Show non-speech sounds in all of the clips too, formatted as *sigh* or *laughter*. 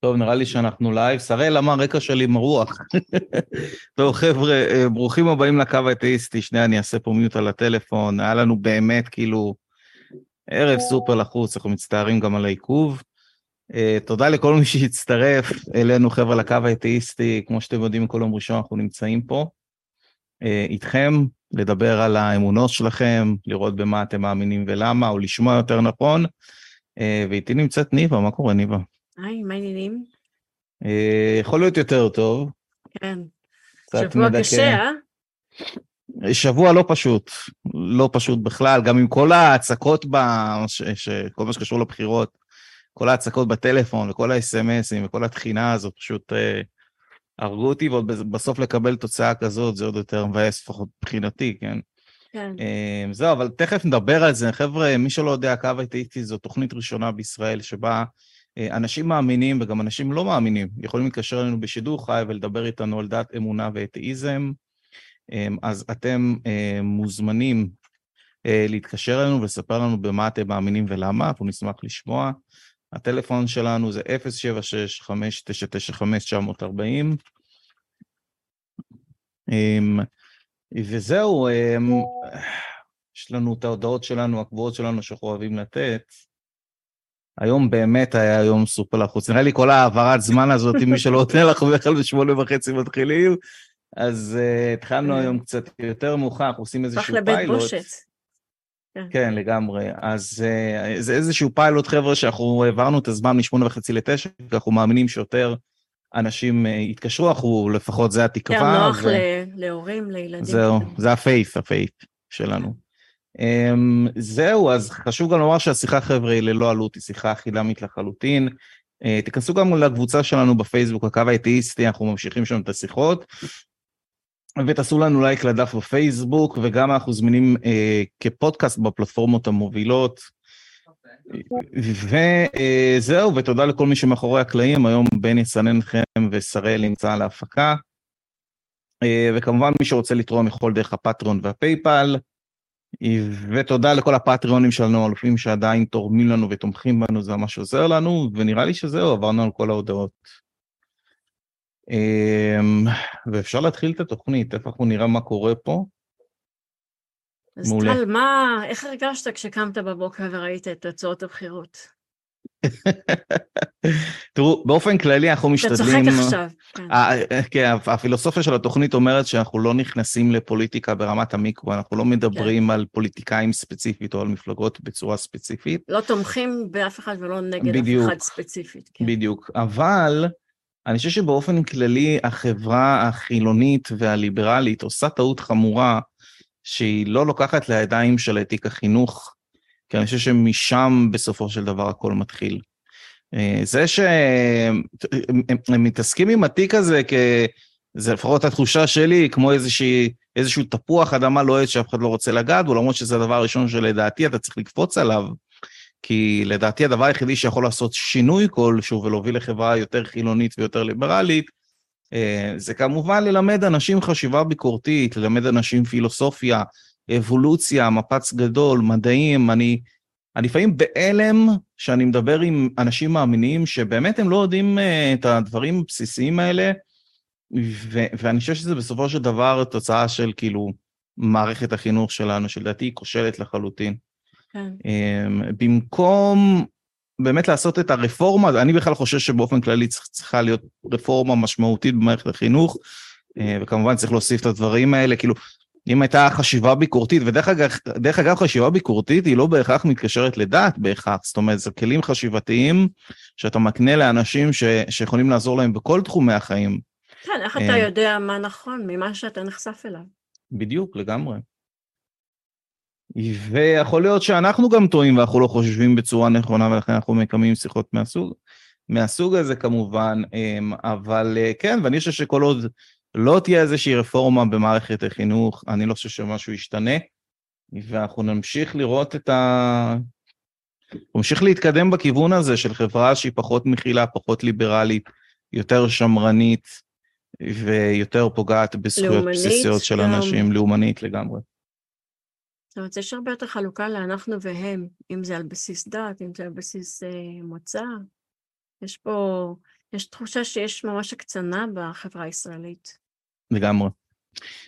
טוב, נראה לי שאנחנו live. ישראל אמר רקע שלי מרוח. *laughs* טוב, חבר'ה, אה, ברוכים הבאים לקו האתאיסטי. שנייה, אני אעשה פה mute על הטלפון. היה לנו באמת, כאילו, ערב סופר לחוץ, אנחנו מצטערים גם על העיכוב. Uh, תודה לכל מי שהצטרף אלינו, חבר'ה, לקו האתאיסטי. כמו שאתם יודעים, כל יום ראשון אנחנו נמצאים פה uh, איתכם, לדבר על האמונות שלכם, לראות במה אתם מאמינים ולמה, או לשמוע יותר נכון. Uh, ואיתי נמצאת ניבה, מה קורה, ניבה? היי, מה העניינים? אה, יכול להיות יותר טוב. כן. שבוע מדכא. קשה, אה? שבוע לא פשוט, לא פשוט בכלל, גם עם כל ההצקות, ב... ש... ש... כל מה שקשור לבחירות, כל ההצקות בטלפון וכל ה-SMSים וכל התחינה הזאת, פשוט אה, הרגו אותי, ועוד בסוף לקבל תוצאה כזאת, זה עוד יותר מבאס, לפחות מבחינתי, כן? כן. אה, זהו, אבל תכף נדבר על זה. חבר'ה, מי שלא יודע, קו האתאיסטי זו תוכנית ראשונה בישראל שבה אנשים מאמינים וגם אנשים לא מאמינים יכולים להתקשר אלינו בשידור חי ולדבר איתנו על דת אמונה ואתאיזם. אה, אז אתם אה, מוזמנים להתקשר אלינו ולספר לנו במה אתם מאמינים ולמה, אנחנו נשמח לשמוע. הטלפון שלנו זה 076-599-940. וזהו, יש לנו את ההודעות שלנו, הקבועות שלנו שאנחנו אוהבים לתת. היום באמת היה יום סופר לחוץ. נראה לי כל העברת זמן הזאת, מי שלא עונה לך, בדרך כלל בשמונה וחצי מתחילים, אז uh, התחלנו היום קצת יותר מאוחר, אנחנו עושים איזשהו פיילוט. הפך לבית בושת. כן, לגמרי. אז uh, זה איזשהו פיילוט, חבר'ה, שאנחנו העברנו את הזמן משמונה וחצי לתשע, כי אנחנו מאמינים שיותר אנשים uh, יתקשרו, אנחנו, לפחות זה התקווה. כן, נוח ו... להורים, לילדים. זהו, זה הפייף, הפייף שלנו. Um, זהו, אז חשוב גם לומר שהשיחה, חבר'ה, היא ללא עלות, היא שיחה חינמית לחלוטין. Uh, תיכנסו גם לקבוצה שלנו בפייסבוק, הקו האתאיסטי, אנחנו ממשיכים שם את השיחות. ותעשו לנו לייק לדף בפייסבוק, וגם אנחנו זמינים uh, כפודקאסט בפלטפורמות המובילות. וזהו, uh, ותודה לכל מי שמאחורי הקלעים, היום בן יסנן לכם ושראל נמצא על ההפקה. Uh, וכמובן מי שרוצה לתרום יכול דרך הפטרון והפייפל. ותודה לכל הפטריונים שלנו, אלופים שעדיין תורמים לנו ותומכים בנו, זה ממש עוזר לנו, ונראה לי שזהו, עברנו על כל ההודעות. אמ, ואפשר להתחיל את התוכנית, איפה אנחנו נראה מה קורה פה. אז טל, מה, איך הרגשת כשקמת בבוקר וראית את תוצאות הבחירות? *laughs* תראו, באופן כללי אנחנו משתדלים... אתה צוחק עכשיו. כן. אה, כן, הפילוסופיה של התוכנית אומרת שאנחנו לא נכנסים לפוליטיקה ברמת המיקרו, אנחנו לא מדברים כן. על פוליטיקאים ספציפית או על מפלגות בצורה ספציפית. לא תומכים באף אחד ולא נגד אף אחד ספציפית. כן. בדיוק, אבל אני חושב שבאופן כללי החברה החילונית והליברלית עושה טעות חמורה שהיא לא לוקחת לידיים של תיק החינוך כי אני חושב שמשם בסופו של דבר הכל מתחיל. אה, זה שהם מתעסקים עם התיק הזה, כ... זה לפחות התחושה שלי, כמו איזושהי, איזשהו תפוח אדמה לוהט שאף אחד לא רוצה לגעת בו, למרות שזה הדבר הראשון שלדעתי אתה צריך לקפוץ עליו, כי לדעתי הדבר היחידי שיכול לעשות שינוי כלשהו ולהוביל לחברה יותר חילונית ויותר ליברלית, אה, זה כמובן ללמד אנשים חשיבה ביקורתית, ללמד אנשים פילוסופיה, אבולוציה, מפץ גדול, מדעים, אני, אני לפעמים בהלם שאני מדבר עם אנשים מאמינים שבאמת הם לא יודעים uh, את הדברים הבסיסיים האלה, ו- ואני חושב שזה בסופו של דבר תוצאה של כאילו מערכת החינוך שלנו, שלדעתי היא כושלת לחלוטין. כן. Um, במקום באמת לעשות את הרפורמה, אני בכלל חושב שבאופן כללי צריכה להיות רפורמה משמעותית במערכת החינוך, uh, וכמובן צריך להוסיף את הדברים האלה, כאילו, אם הייתה חשיבה ביקורתית, ודרך אגב, אגב חשיבה ביקורתית היא לא בהכרח מתקשרת לדת בהכרח, זאת אומרת זה כלים חשיבתיים שאתה מקנה לאנשים ש, שיכולים לעזור להם בכל תחומי החיים. כן, איך אתה אה, יודע מה נכון ממה שאתה נחשף אליו? בדיוק, לגמרי. ויכול להיות שאנחנו גם טועים ואנחנו לא חושבים בצורה נכונה ולכן אנחנו מקיימים שיחות מהסוג, מהסוג הזה כמובן, אמ, אבל אה, כן, ואני חושב שכל עוד לא תהיה איזושהי רפורמה במערכת החינוך, אני לא חושב שמשהו ישתנה, ואנחנו נמשיך לראות את ה... נמשיך להתקדם בכיוון הזה של חברה שהיא פחות מכילה, פחות ליברלית, יותר שמרנית ויותר פוגעת בזכויות בסיסיות של גם... אנשים, לאומנית לגמרי. זאת אומרת, יש הרבה יותר חלוקה לאנחנו והם, אם זה על בסיס דת, אם זה על בסיס אה, מוצא. יש פה יש תחושה שיש ממש הקצנה בחברה הישראלית. לגמרי.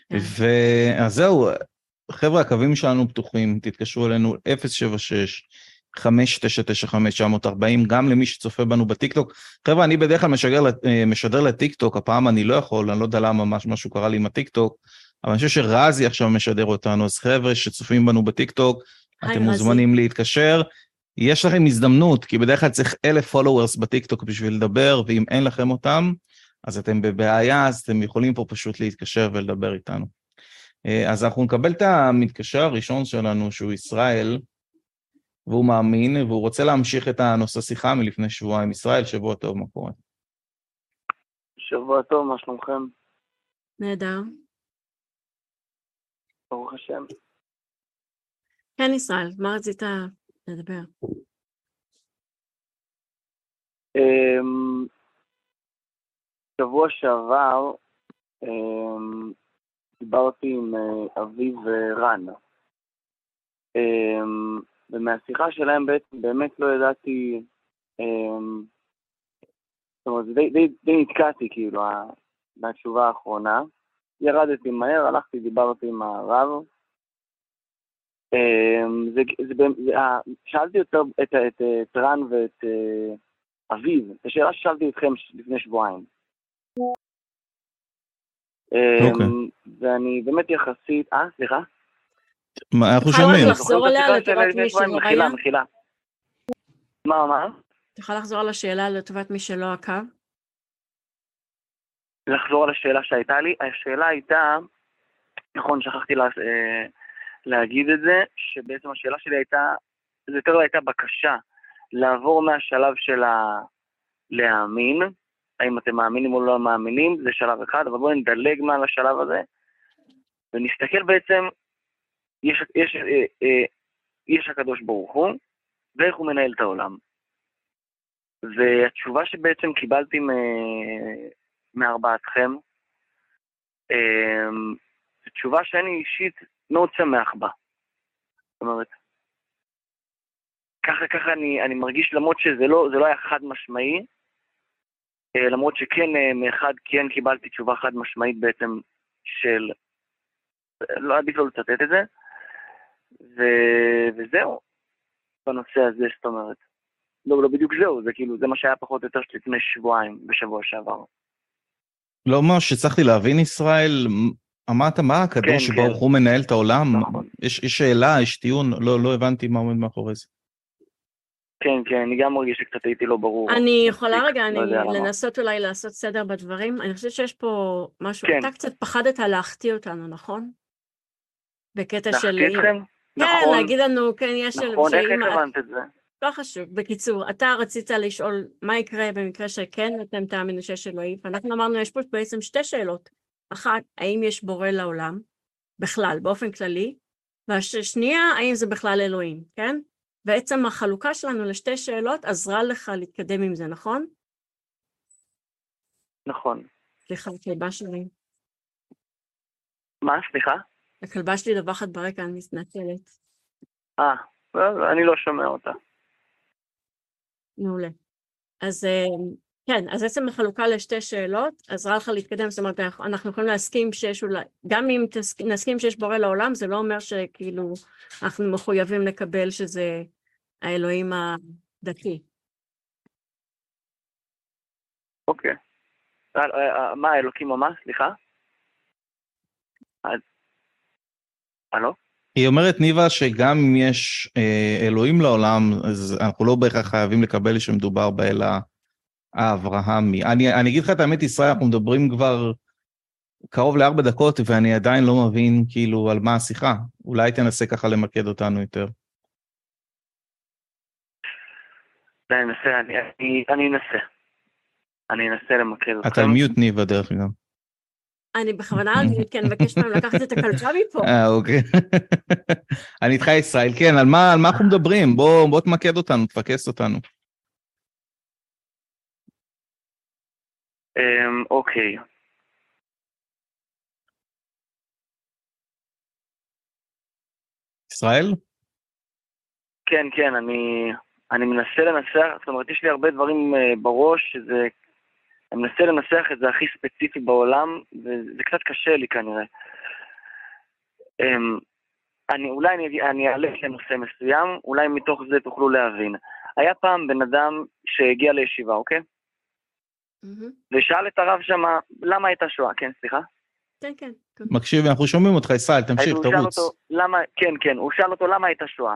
כן. ואז זהו, חבר'ה, הקווים שלנו פתוחים, תתקשרו אלינו 076 5995-940, גם למי שצופה בנו בטיקטוק. חבר'ה, אני בדרך כלל משדר, אה, משדר לטיקטוק, הפעם אני לא יכול, אני לא יודע למה ממש משהו קרה לי עם הטיקטוק, אבל אני חושב שרזי עכשיו משדר אותנו, אז חבר'ה שצופים בנו בטיקטוק, אתם מוזמנים להתקשר. יש לכם הזדמנות, כי בדרך כלל צריך אלף followers בטיקטוק בשביל לדבר, ואם אין לכם אותם, אז אתם בבעיה, אז אתם יכולים פה פשוט להתקשר ולדבר איתנו. אה, אז אנחנו נקבל את המתקשר הראשון שלנו, שהוא ישראל, והוא מאמין, והוא רוצה להמשיך את הנושא שיחה מלפני שבועיים. ישראל, שבוע טוב, מה קורה? שבוע טוב, מה שלומכם? נהדר. ברוך השם. כן, ישראל, מה רצית לדבר? אמ, שבוע שעבר אמ, דיברתי עם אה, אביב ורן. אמ, ומהשיחה שלהם בעצם באמת לא ידעתי, זאת אומרת, די, די, די נתקעתי כאילו מהתשובה האחרונה. ירדתי מהר, הלכתי, דיברתי עם הרב. זה, זה, זה, שאלתי יותר את, את, את רן ואת אה, אביב, את השאלה ששאלתי אתכם לפני שבועיים. Okay. אוקיי. ואני באמת יחסית, אה, סליחה? מה, אנחנו שומעים. תוכל לחזור עליה לטובת מי שלא היה? מחילה, מחילה. מה, מה? תוכל לחזור על השאלה לטובת מי שלא עקב? לחזור על השאלה שהייתה לי. השאלה הייתה, נכון, שכחתי לה, אה, להגיד את זה, שבעצם השאלה שלי הייתה, זה יותר הייתה בקשה לעבור מהשלב של ה... להאמין, האם אתם מאמינים או לא מאמינים, זה שלב אחד, אבל בואו נדלג מעל השלב הזה, ונסתכל בעצם, יש, יש, אה, אה, יש הקדוש ברוך הוא, ואיך הוא מנהל את העולם. והתשובה שבעצם קיבלתי מארבעתכם, אה, זו תשובה שאני אישית מאוד שמח בה. זאת אומרת, ככה ככה אני, אני מרגיש למרות שזה לא, לא היה חד משמעי, אה, למרות שכן, אה, מאחד כן קיבלתי תשובה חד משמעית בעצם של, לא עדיף לא לצטט את זה, ו... וזהו, בנושא הזה, זאת אומרת. לא, לא בדיוק זהו, זה כאילו, זה מה שהיה פחות או יותר לפני שבועיים, בשבוע שעבר. לא מה שהצלחתי להבין, ישראל, אמרת מה הקדוש כן, ברוך כן. הוא מנהל את העולם? נכון. יש, יש שאלה, יש טיעון, לא, לא הבנתי מה עומד מאחורי זה. כן, כן, אני גם מרגיש שקצת הייתי לא ברור. אני יכולה רגע, אני לא לנסות אולי לעשות סדר בדברים. אני חושבת שיש פה משהו, כן. אתה קצת פחדת להחטיא אותנו, נכון? בקטע של... להחטיא אתכם? כן, נכון. להגיד לנו, כן, יש... נכון, איך הבנת את זה? לא חשוב. בקיצור, אתה רצית לשאול מה יקרה במקרה שכן אתם תאמינו שיש אלוהים, ואנחנו אמרנו, יש פה בעצם שתי שאלות. אחת, האם יש בורא לעולם, בכלל, באופן כללי, והשנייה, האם זה בכלל אלוהים, כן? בעצם החלוקה שלנו לשתי שאלות עזרה לך להתקדם עם זה, נכון? נכון. סליחה, הכלבה שלי. מה? סליחה? הכלבה שלי דווחת ברקע, אני מתנצלת. אה, לא, אני לא שומע אותה. מעולה. אז אה, כן, אז עצם החלוקה לשתי שאלות עזרה לך להתקדם, זאת אומרת, אנחנו יכולים להסכים שיש אולי, גם אם נסכים שיש בורא לעולם, זה לא אומר שכאילו אנחנו מחויבים לקבל שזה האלוהים הדתי. אוקיי. אה, אה, מה האלוקים או מה? סליחה? הלו? היא אומרת, ניבה, שגם אם יש אה, אלוהים לעולם, אז אנחנו לא בהכרח חייבים לקבל שמדובר באל האברהמי. אני, אני אגיד לך את האמת, ישראל, אנחנו מדברים כבר קרוב לארבע דקות, ואני עדיין לא מבין כאילו על מה השיחה. אולי תנסה ככה למקד אותנו יותר. אני אנסה, אני, אני, אני אנסה. אני אנסה למקד אתכם. אתה על מיוט ניבה דרך אגב. אני בכוונה כן מבקשת מהם לקחת את הכלבה מפה. אה, אוקיי. *laughs* אני איתך ישראל, כן, על מה, על מה אנחנו מדברים? בוא, בוא תמקד אותנו, תפקס אותנו. אמ, אוקיי. ישראל? כן, כן, אני, אני מנסה לנסח, זאת אומרת, יש לי הרבה דברים uh, בראש, שזה אני מנסה לנסח את זה הכי ספציפי בעולם, וזה קצת קשה לי כנראה. אמ, אני, אולי אני, אני אעלה לנושא מסוים, אולי מתוך זה תוכלו להבין. היה פעם בן אדם שהגיע לישיבה, אוקיי? ושאל את הרב שמה, למה הייתה שואה? כן, סליחה? כן, כן. מקשיב, אנחנו שומעים אותך, ישראל, תמשיך, תרוץ. למה, כן, כן, הוא שאל אותו למה הייתה שואה.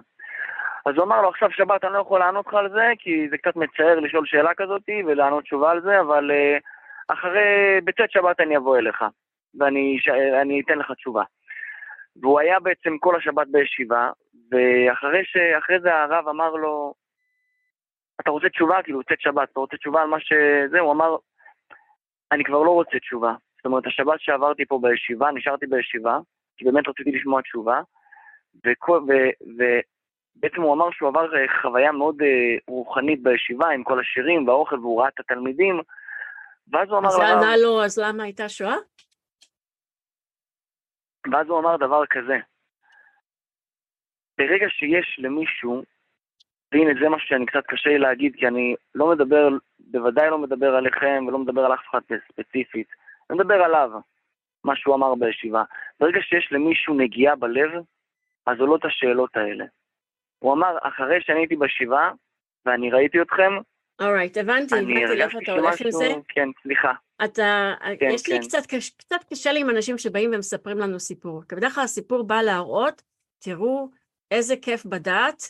אז הוא אמר לו, עכשיו שבת אני לא יכול לענות לך על זה, כי זה קצת מצער לשאול שאלה כזאת ולענות תשובה על זה, אבל uh, אחרי, בצאת שבת אני אבוא אליך, ואני ש... אתן לך תשובה. והוא היה בעצם כל השבת בישיבה, ואחרי ש... זה הרב אמר לו, אתה רוצה תשובה? כאילו, צאת שבת, אתה רוצה תשובה על מה שזה? הוא אמר, אני כבר לא רוצה תשובה. זאת אומרת, השבת שעברתי פה בישיבה, נשארתי בישיבה, כי באמת רציתי לשמוע תשובה, וכל, ו, ובעצם הוא אמר שהוא עבר אה, חוויה מאוד uh, רוחנית בישיבה, עם כל השירים והאוכל, והוא ראה את התלמידים, ואז הוא אמר... אז ענה לו, אז למה הייתה שואה? ואז הוא אמר דבר כזה, ברגע שיש למישהו, והנה זה משהו שאני קצת קשה לי להגיד, כי אני לא מדבר, בוודאי לא מדבר עליכם ולא מדבר על אף אחד ספציפית, אני מדבר עליו, מה שהוא אמר בישיבה. ברגע שיש למישהו נגיעה בלב, אז עולות השאלות האלה. הוא אמר, אחרי שאני הייתי בשבעה, ואני ראיתי אתכם, אורייט, הבנתי, הבנתי לאיפה אתה הולך עם זה. כן, סליחה. אתה, כן, יש כן. לי קצת, קצת קשה לי עם אנשים שבאים ומספרים לנו סיפור. כי בדרך כלל הסיפור בא להראות, תראו איזה כיף בדעת,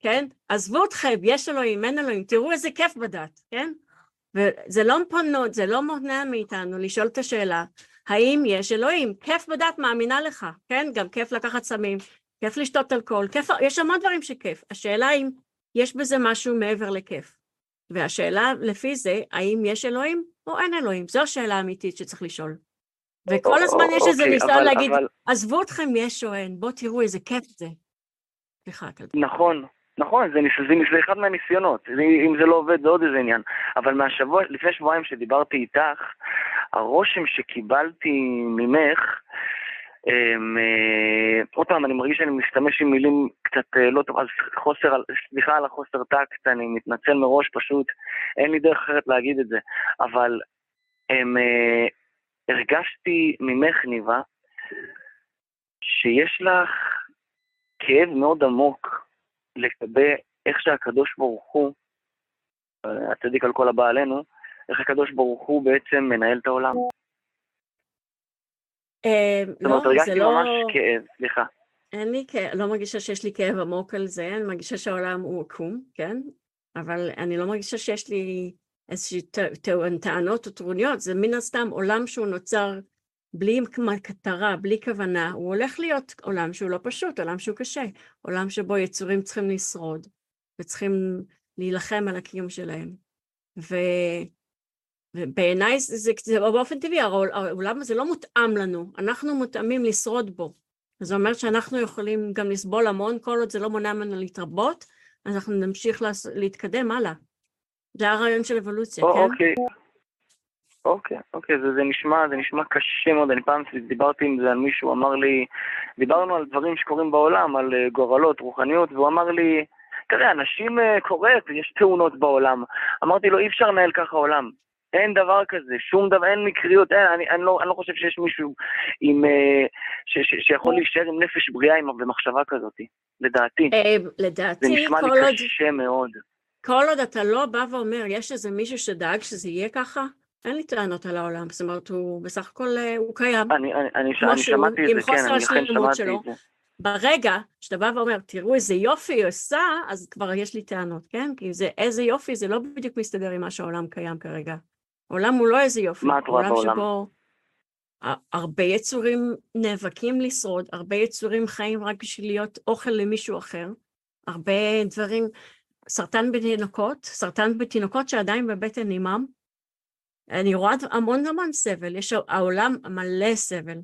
כן? עזבו אתכם, יש אלוהים, אין אלוהים, תראו איזה כיף בדעת, כן? וזה לא פונות, זה לא מונע מאיתנו לשאול את השאלה, האם יש אלוהים? כיף בדעת מאמינה לך, כן? גם כיף לקחת סמים, כיף לשתות אלכוהול, כיף, יש המון דברים שכיף. השאלה אם יש בזה משהו מעבר לכיף. והשאלה לפי זה, האם יש אלוהים או אין אלוהים? זו השאלה האמיתית שצריך לשאול. וכל הזמן יש איזה אוקיי, ניסיון להגיד, עזבו אתכם יש או אין, בואו תראו איזה כיף זה. סליחה, נכון, נכון, זה, זה, זה אחד מהניסיונות. אם זה לא עובד זה עוד איזה עניין. אבל מהשבוע, לפני שבועיים שדיברתי איתך, הרושם שקיבלתי ממך, אמ, אה, עוד פעם, אני מרגיש שאני משתמש עם מילים קצת אה, לא טוב, אז חוסר, סליחה על החוסר טקט, אני מתנצל מראש, פשוט אין לי דרך אחרת להגיד את זה. אבל הם, אה, הרגשתי ממך, ניבה, שיש לך כאב מאוד עמוק לגבי איך שהקדוש ברוך הוא, הצדיק על כל הבא עלינו, איך הקדוש ברוך הוא בעצם מנהל את העולם. אה, לא, זה לא... ממש כאב, סליחה. אין לי כאב, לא מרגישה שיש לי כאב עמוק על זה, אני מרגישה שהעולם הוא עקום, כן? אבל אני לא מרגישה שיש לי איזושהי טענות או טרוניות, זה מן הסתם עולם שהוא נוצר בלי מטרה, בלי כוונה, הוא הולך להיות עולם שהוא לא פשוט, עולם שהוא קשה, עולם שבו יצורים צריכים לשרוד וצריכים להילחם על הקיום שלהם. ו... ובעיניי זה, זה, זה באופן טבעי, העולם הזה לא מותאם לנו, אנחנו מותאמים לשרוד בו. זה אומר שאנחנו יכולים גם לסבול המון, כל עוד זה לא מונע ממנו להתרבות, אז אנחנו נמשיך לה, להתקדם הלאה. זה הרעיון של אבולוציה, או, כן? אוקיי. אוקיי, אוקיי, זה, זה נשמע, זה נשמע קשה מאוד, אני פעם דיברתי עם זה על מישהו, אמר לי, דיברנו על דברים שקורים בעולם, על uh, גורלות, רוחניות, והוא אמר לי, תראה, אנשים uh, קורה, יש תאונות בעולם. אמרתי לו, אי אפשר לנהל ככה עולם. אין דבר כזה, שום דבר, אין מקריות, אין, אני, אני, לא, אני לא חושב שיש מישהו עם, אה, ש, ש, שיכול להישאר עם נפש בריאה עם, במחשבה כזאת, לדעתי. אה, לדעתי, זה נשמע לי עוד, קשה מאוד. כל עוד אתה לא בא ואומר, יש איזה מישהו שדאג שזה יהיה ככה, אין לי טענות על העולם, זאת אומרת, הוא בסך הכל, אה, הוא קיים. אני, אני, אני, אני שמעתי את זה, כן, אני לכן שמעתי שלו. את זה. ברגע שאתה בא ואומר, תראו איזה יופי היא עושה, אז כבר יש לי טענות, כן? כי זה איזה יופי, זה לא בדיוק מסתדר עם מה שהעולם קיים כרגע. העולם הוא לא איזה יופי, מה את רואה בעולם? שבו הרבה יצורים נאבקים לשרוד, הרבה יצורים חיים רק בשביל להיות אוכל למישהו אחר, הרבה דברים, סרטן בתינוקות, סרטן בתינוקות שעדיין בבטן אימם, אני רואה המון המון סבל, יש העולם מלא סבל.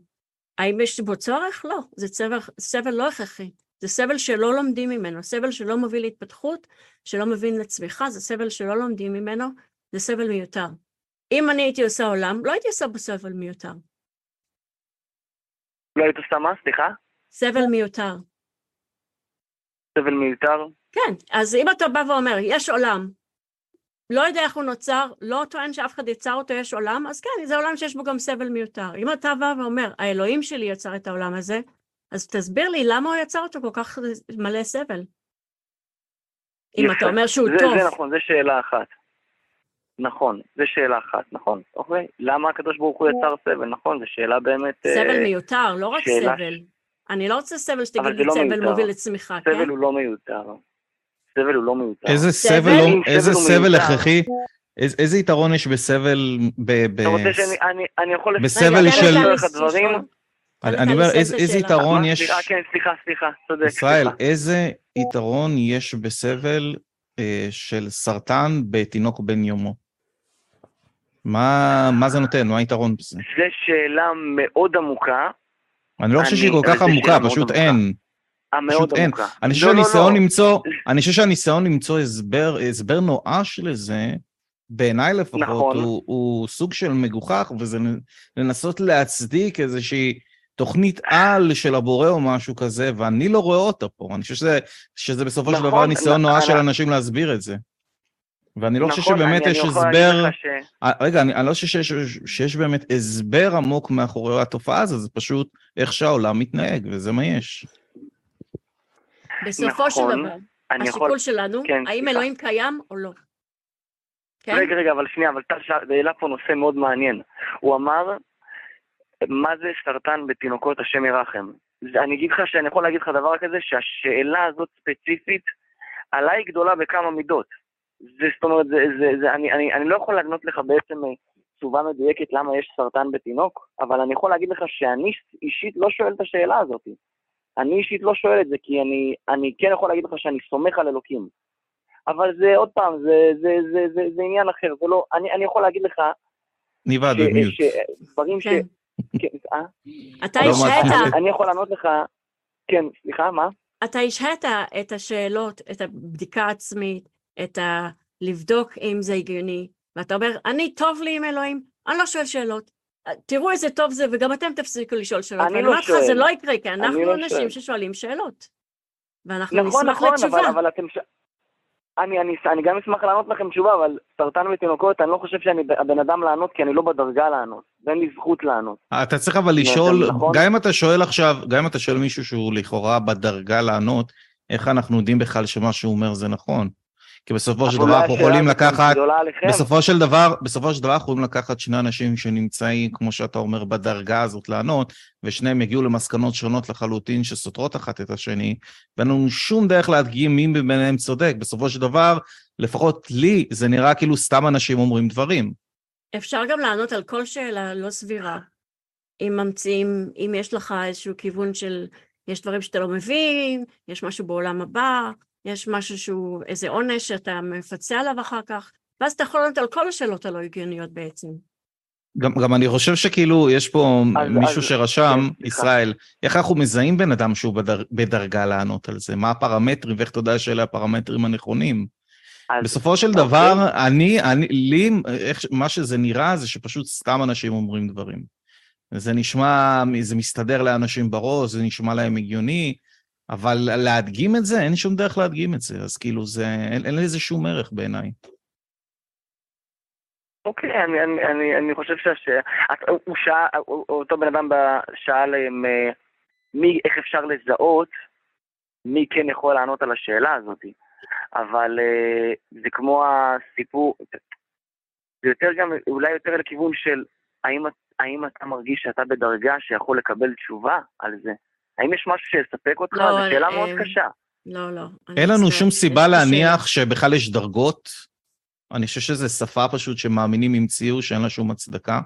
האם יש בו צורך? לא, זה סבל, סבל לא הכרחי, זה סבל שלא לומדים ממנו, סבל שלא מוביל להתפתחות, שלא מבין לצמיחה, זה סבל שלא לומדים ממנו, זה סבל מיותר. אם אני הייתי עושה עולם, לא הייתי עושה בו סבל מיותר. לא היית עושה מה? סליחה? סבל מיותר. סבל מיותר? כן, אז אם אתה בא ואומר, יש עולם, לא יודע איך הוא נוצר, לא טוען שאף אחד יצר אותו, יש עולם, אז כן, זה עולם שיש בו גם סבל מיותר. אם אתה בא ואומר, האלוהים שלי יצר את העולם הזה, אז תסביר לי למה הוא יצר אותו כל כך מלא סבל. אם אתה אומר שהוא זה, טוב. זה נכון, זו שאלה אחת. נכון, זו שאלה אחת, נכון. אוקיי, למה הקדוש ברוך הוא יצר סבל? נכון, זו שאלה באמת... סבל אה, מיותר, לא רק שאלה סבל. אני לא רוצה סבל שתגיד לי לא סבל מיותר. מוביל לצמיחה, כן? סבל הוא לא מיותר. סבל הוא לא מיותר. איזה סבל? לא- איזה סבל סבל. הכרחי, איזה איזה יתרון יש בסבל, ב- ב- אתה רוצה שאני אני, אני יכול... בסבל של-? אני אומר, איזה. יתרון? יש, כן, סליחה, סליחה, צודק. ישראל. איזה יתרון יש בסבל אה, של סרטן בתינוק בן יומו? מה מה זה נותן? מה היתרון בזה? זו שאלה מאוד עמוקה, אני לא חושב שהיא כל כך עמוקה, פשוט. אין. המאוד אין. עמוקה. אני חושב לא, לא, שהניסיון לא. למצוא, *laughs* אני חושב שהניסיון למצוא הסבר, הסבר נואש לזה, בעיניי לפחות, נכון. הוא, הוא סוג של מגוחך, וזה לנסות להצדיק איזושהי תוכנית על של הבורא או משהו כזה, ואני לא רואה אותה פה. אני חושב שזה, שזה בסופו של נכון, דבר ניסיון נ- נואש של אנשים להסביר את זה. ואני לא חושב נכון, שבאמת אני- יש אני הסבר... ש- אה, רגע, אני, אני לא חושב שיש, שיש באמת הסבר עמוק מאחורי התופעה הזו, זה פשוט איך שהעולם מתנהג, וזה מה יש. בסופו של נכון, דבר, אני יכול... השיקול שלנו, כן, האם סליחה. אלוהים קיים או לא. כן? רגע, רגע, אבל שנייה, אבל טל העלה פה נושא מאוד מעניין. הוא אמר, מה זה סרטן בתינוקות השם ירחם? אני אגיד לך שאני יכול להגיד לך דבר כזה, שהשאלה הזאת ספציפית, עליי גדולה בכמה מידות. זה, זאת אומרת, זה, זה, זה, אני, אני, אני לא יכול לענות לך בעצם אה, תשובה מדויקת למה יש סרטן בתינוק, אבל אני יכול להגיד לך שאני אישית לא שואל את השאלה הזאת. אני אישית לא שואל את זה, כי אני, אני כן יכול להגיד לך שאני סומך על אלוקים. אבל זה, עוד פעם, זה, זה, זה, זה, זה עניין אחר, זה לא, אני, אני יכול להגיד לך, ש- במיוט. דברים ש... כן. כן, אה? אתה לא השהית. אני יכול לענות לך, כן, סליחה, מה? אתה השהית את השאלות, את הבדיקה העצמית, את ה... לבדוק אם זה הגיוני, ואתה אומר, אני טוב לי עם אלוהים, אני לא שואל שאלות. תראו איזה טוב זה, וגם אתם תפסיקו לשאול שאלות. אני לא אומרת לך, שואל. זה לא יקרה, כי אנחנו לא אנשים שואל. ששואלים שאלות. ואנחנו נכון, נשמח נכון, לתשובה. אבל, אבל אתם... ש... אני, אני, אני גם אשמח לענות לכם תשובה, אבל סרטן בתינוקות, אני לא חושב שאני הבן אדם לענות, כי אני לא בדרגה לענות, ואין לי זכות לענות. אתה צריך אבל לשאול, נכון? גם אם אתה שואל עכשיו, גם אם אתה שואל מישהו שהוא לכאורה בדרגה לענות, איך אנחנו יודעים בכלל שמה שהוא אומר זה נכון? כי בסופו של דבר אנחנו יכולים לקחת. בסופו של דבר, בסופו של דבר אנחנו יכולים לקחת שני אנשים שנמצאים, כמו שאתה אומר, בדרגה הזאת לענות, ושניהם יגיעו למסקנות שונות לחלוטין שסותרות אחת את השני, ואין לנו שום דרך להדגים מי מביניהם צודק. בסופו של דבר, לפחות לי, זה נראה כאילו סתם אנשים אומרים דברים. אפשר גם לענות על כל שאלה לא סבירה. אם ממציאים, אם יש לך איזשהו כיוון של, יש דברים שאתה לא מבין, יש משהו בעולם הבא, יש משהו שהוא איזה עונש שאתה מפצה עליו אחר כך, ואז אתה יכול לענות על כל השאלות הלא הגיוניות בעצם. גם, גם אני חושב שכאילו יש פה אז- מישהו אז- שרשם, כן. ישראל, איך אנחנו מזהים בן אדם שהוא בדר, בדרגה לענות על זה? מה הפרמטרים ואיך אתה יודע שאלה הפרמטרים הנכונים? אז- בסופו של אוקיי. דבר, אני, אני, לי, איך, מה שזה נראה זה שפשוט סתם אנשים אומרים דברים. זה נשמע, זה מסתדר לאנשים בראש, זה נשמע להם הגיוני, אבל להדגים את זה, אין שום דרך להדגים את זה, אז כאילו זה, אין, אין לזה שום ערך בעיניי. אוקיי, אני, אני, אני, אני חושב שהש... הוא שאל, אותו בן אדם שאל אה, מי, איך אפשר לזהות מי כן יכול לענות על השאלה הזאת. אבל אה, זה כמו הסיפור, זה יותר גם, אולי יותר לכיוון של האם, האם אתה מרגיש שאתה בדרגה שיכול לקבל תשובה על זה? האם יש משהו שיספק אותך? לא, זו שאלה אה, מאוד קשה. לא, לא. אין לנו שום סיבה. להניח שבכלל יש דרגות. אני חושב שזו שפה פשוט שמאמינים המציאו, שאין לה שום הצדקה.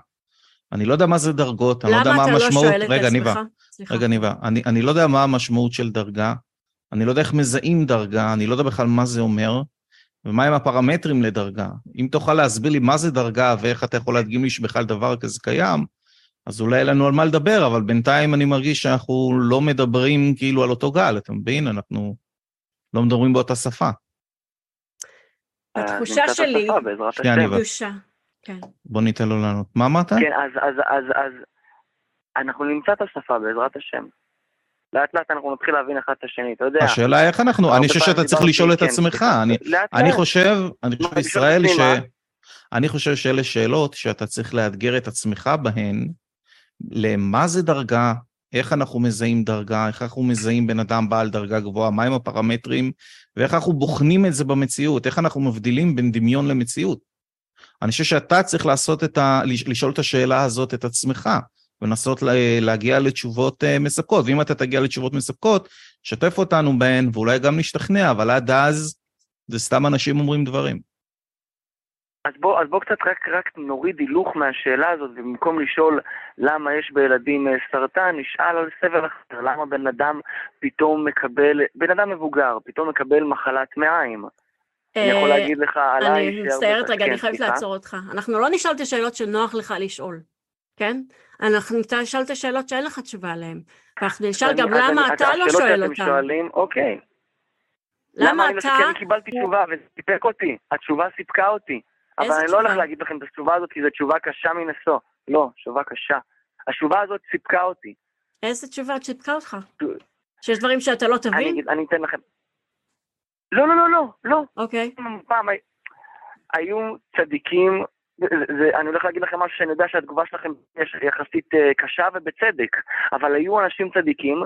אני לא יודע מה זה דרגות, אני לא יודע למה מה אתה לא המשמעות. שואל את עצמך? סליחה. רגע, ניבה. אני, אני לא יודע מה המשמעות של דרגה, אני לא יודע איך מזהים דרגה, אני לא יודע בכלל מה זה אומר, ומהם הפרמטרים לדרגה. אם תוכל להסביר לי מה זה דרגה ואיך אתה יכול להדגים לי שבכלל דבר כזה קיים, אז אולי אין לנו על מה לדבר, אבל בינתיים אני מרגיש שאנחנו לא מדברים כאילו על אותו גל, אתה מבין? אנחנו לא מדברים באותה שפה. התחושה שלי-. קדושה. כן. בוא ניתן לו לענות. מה אמרת? כן, אז, אז, אז, אז אנחנו נמצא את השפה בעזרת השם. לאט לאט אנחנו נתחיל להבין אחד את השני, אתה יודע. השאלה איך אנחנו, אני חושב שאתה צריך לשאול את כן, עצמך, אני. חושב, אני חושב, ישראל, ש... אני חושב שאלה שאלות שאתה צריך לאתגר את עצמך בהן, למה זה דרגה, איך אנחנו מזהים דרגה, איך אנחנו מזהים בן אדם בעל דרגה גבוהה, מהם הפרמטרים, ואיך אנחנו בוחנים את זה במציאות, איך אנחנו מבדילים בין דמיון למציאות. אני חושב שאתה צריך לעשות את ה... לשאול את השאלה הזאת את עצמך, ולנסות לה- להגיע לתשובות אה, מספקות, ואם אתה תגיע לתשובות מספקות, שתף אותנו בהן, ואולי גם נשתכנע, אבל עד אז זה סתם אנשים אומרים דברים. אז בוא, אז בוא קצת רק, רק נוריד הילוך מהשאלה הזאת, ובמקום לשאול למה יש בילדים אה, סרטן, נשאל על סבל אחר, למה בן אדם פתאום מקבל, בן אדם מבוגר, פתאום מקבל מחלת מעיים. אני יכול אה, להגיד לך עליי אני מצטערת רגע, כן, אני חייבת סליחה. לעצור אותך. אנחנו לא נשאל את השאלות שנוח לך לשאול, כן? אנחנו נשאל את השאלות שאין לך תשובה עליהן. ואנחנו נשאל גם למה אתה לא השאלות שואל שאתם אותן. שואלים, אוקיי. למה אני לא- אתה... כי אני קיבלתי תשובה וזה סיפק אותי, התשובה סיפקה אותי. אבל אני לא הולך תשובה? להגיד לכם את התשובה הזאת כי זו תשובה קשה מנשוא. לא, תשובה קשה. התשובה הזאת סיפקה אותי. איזה תשובה סיפקה אותך? שיש דברים שאתה לא אני תבין? אגיד, אני אתן לכם. לא, לא, לא, לא, לא. אוקיי. פעם הי- היו צדיקים, זה, אני הולך להגיד לכם משהו שאני יודע שהתגובה שלכם יש יחסית אה, קשה ובצדק, אבל היו אנשים צדיקים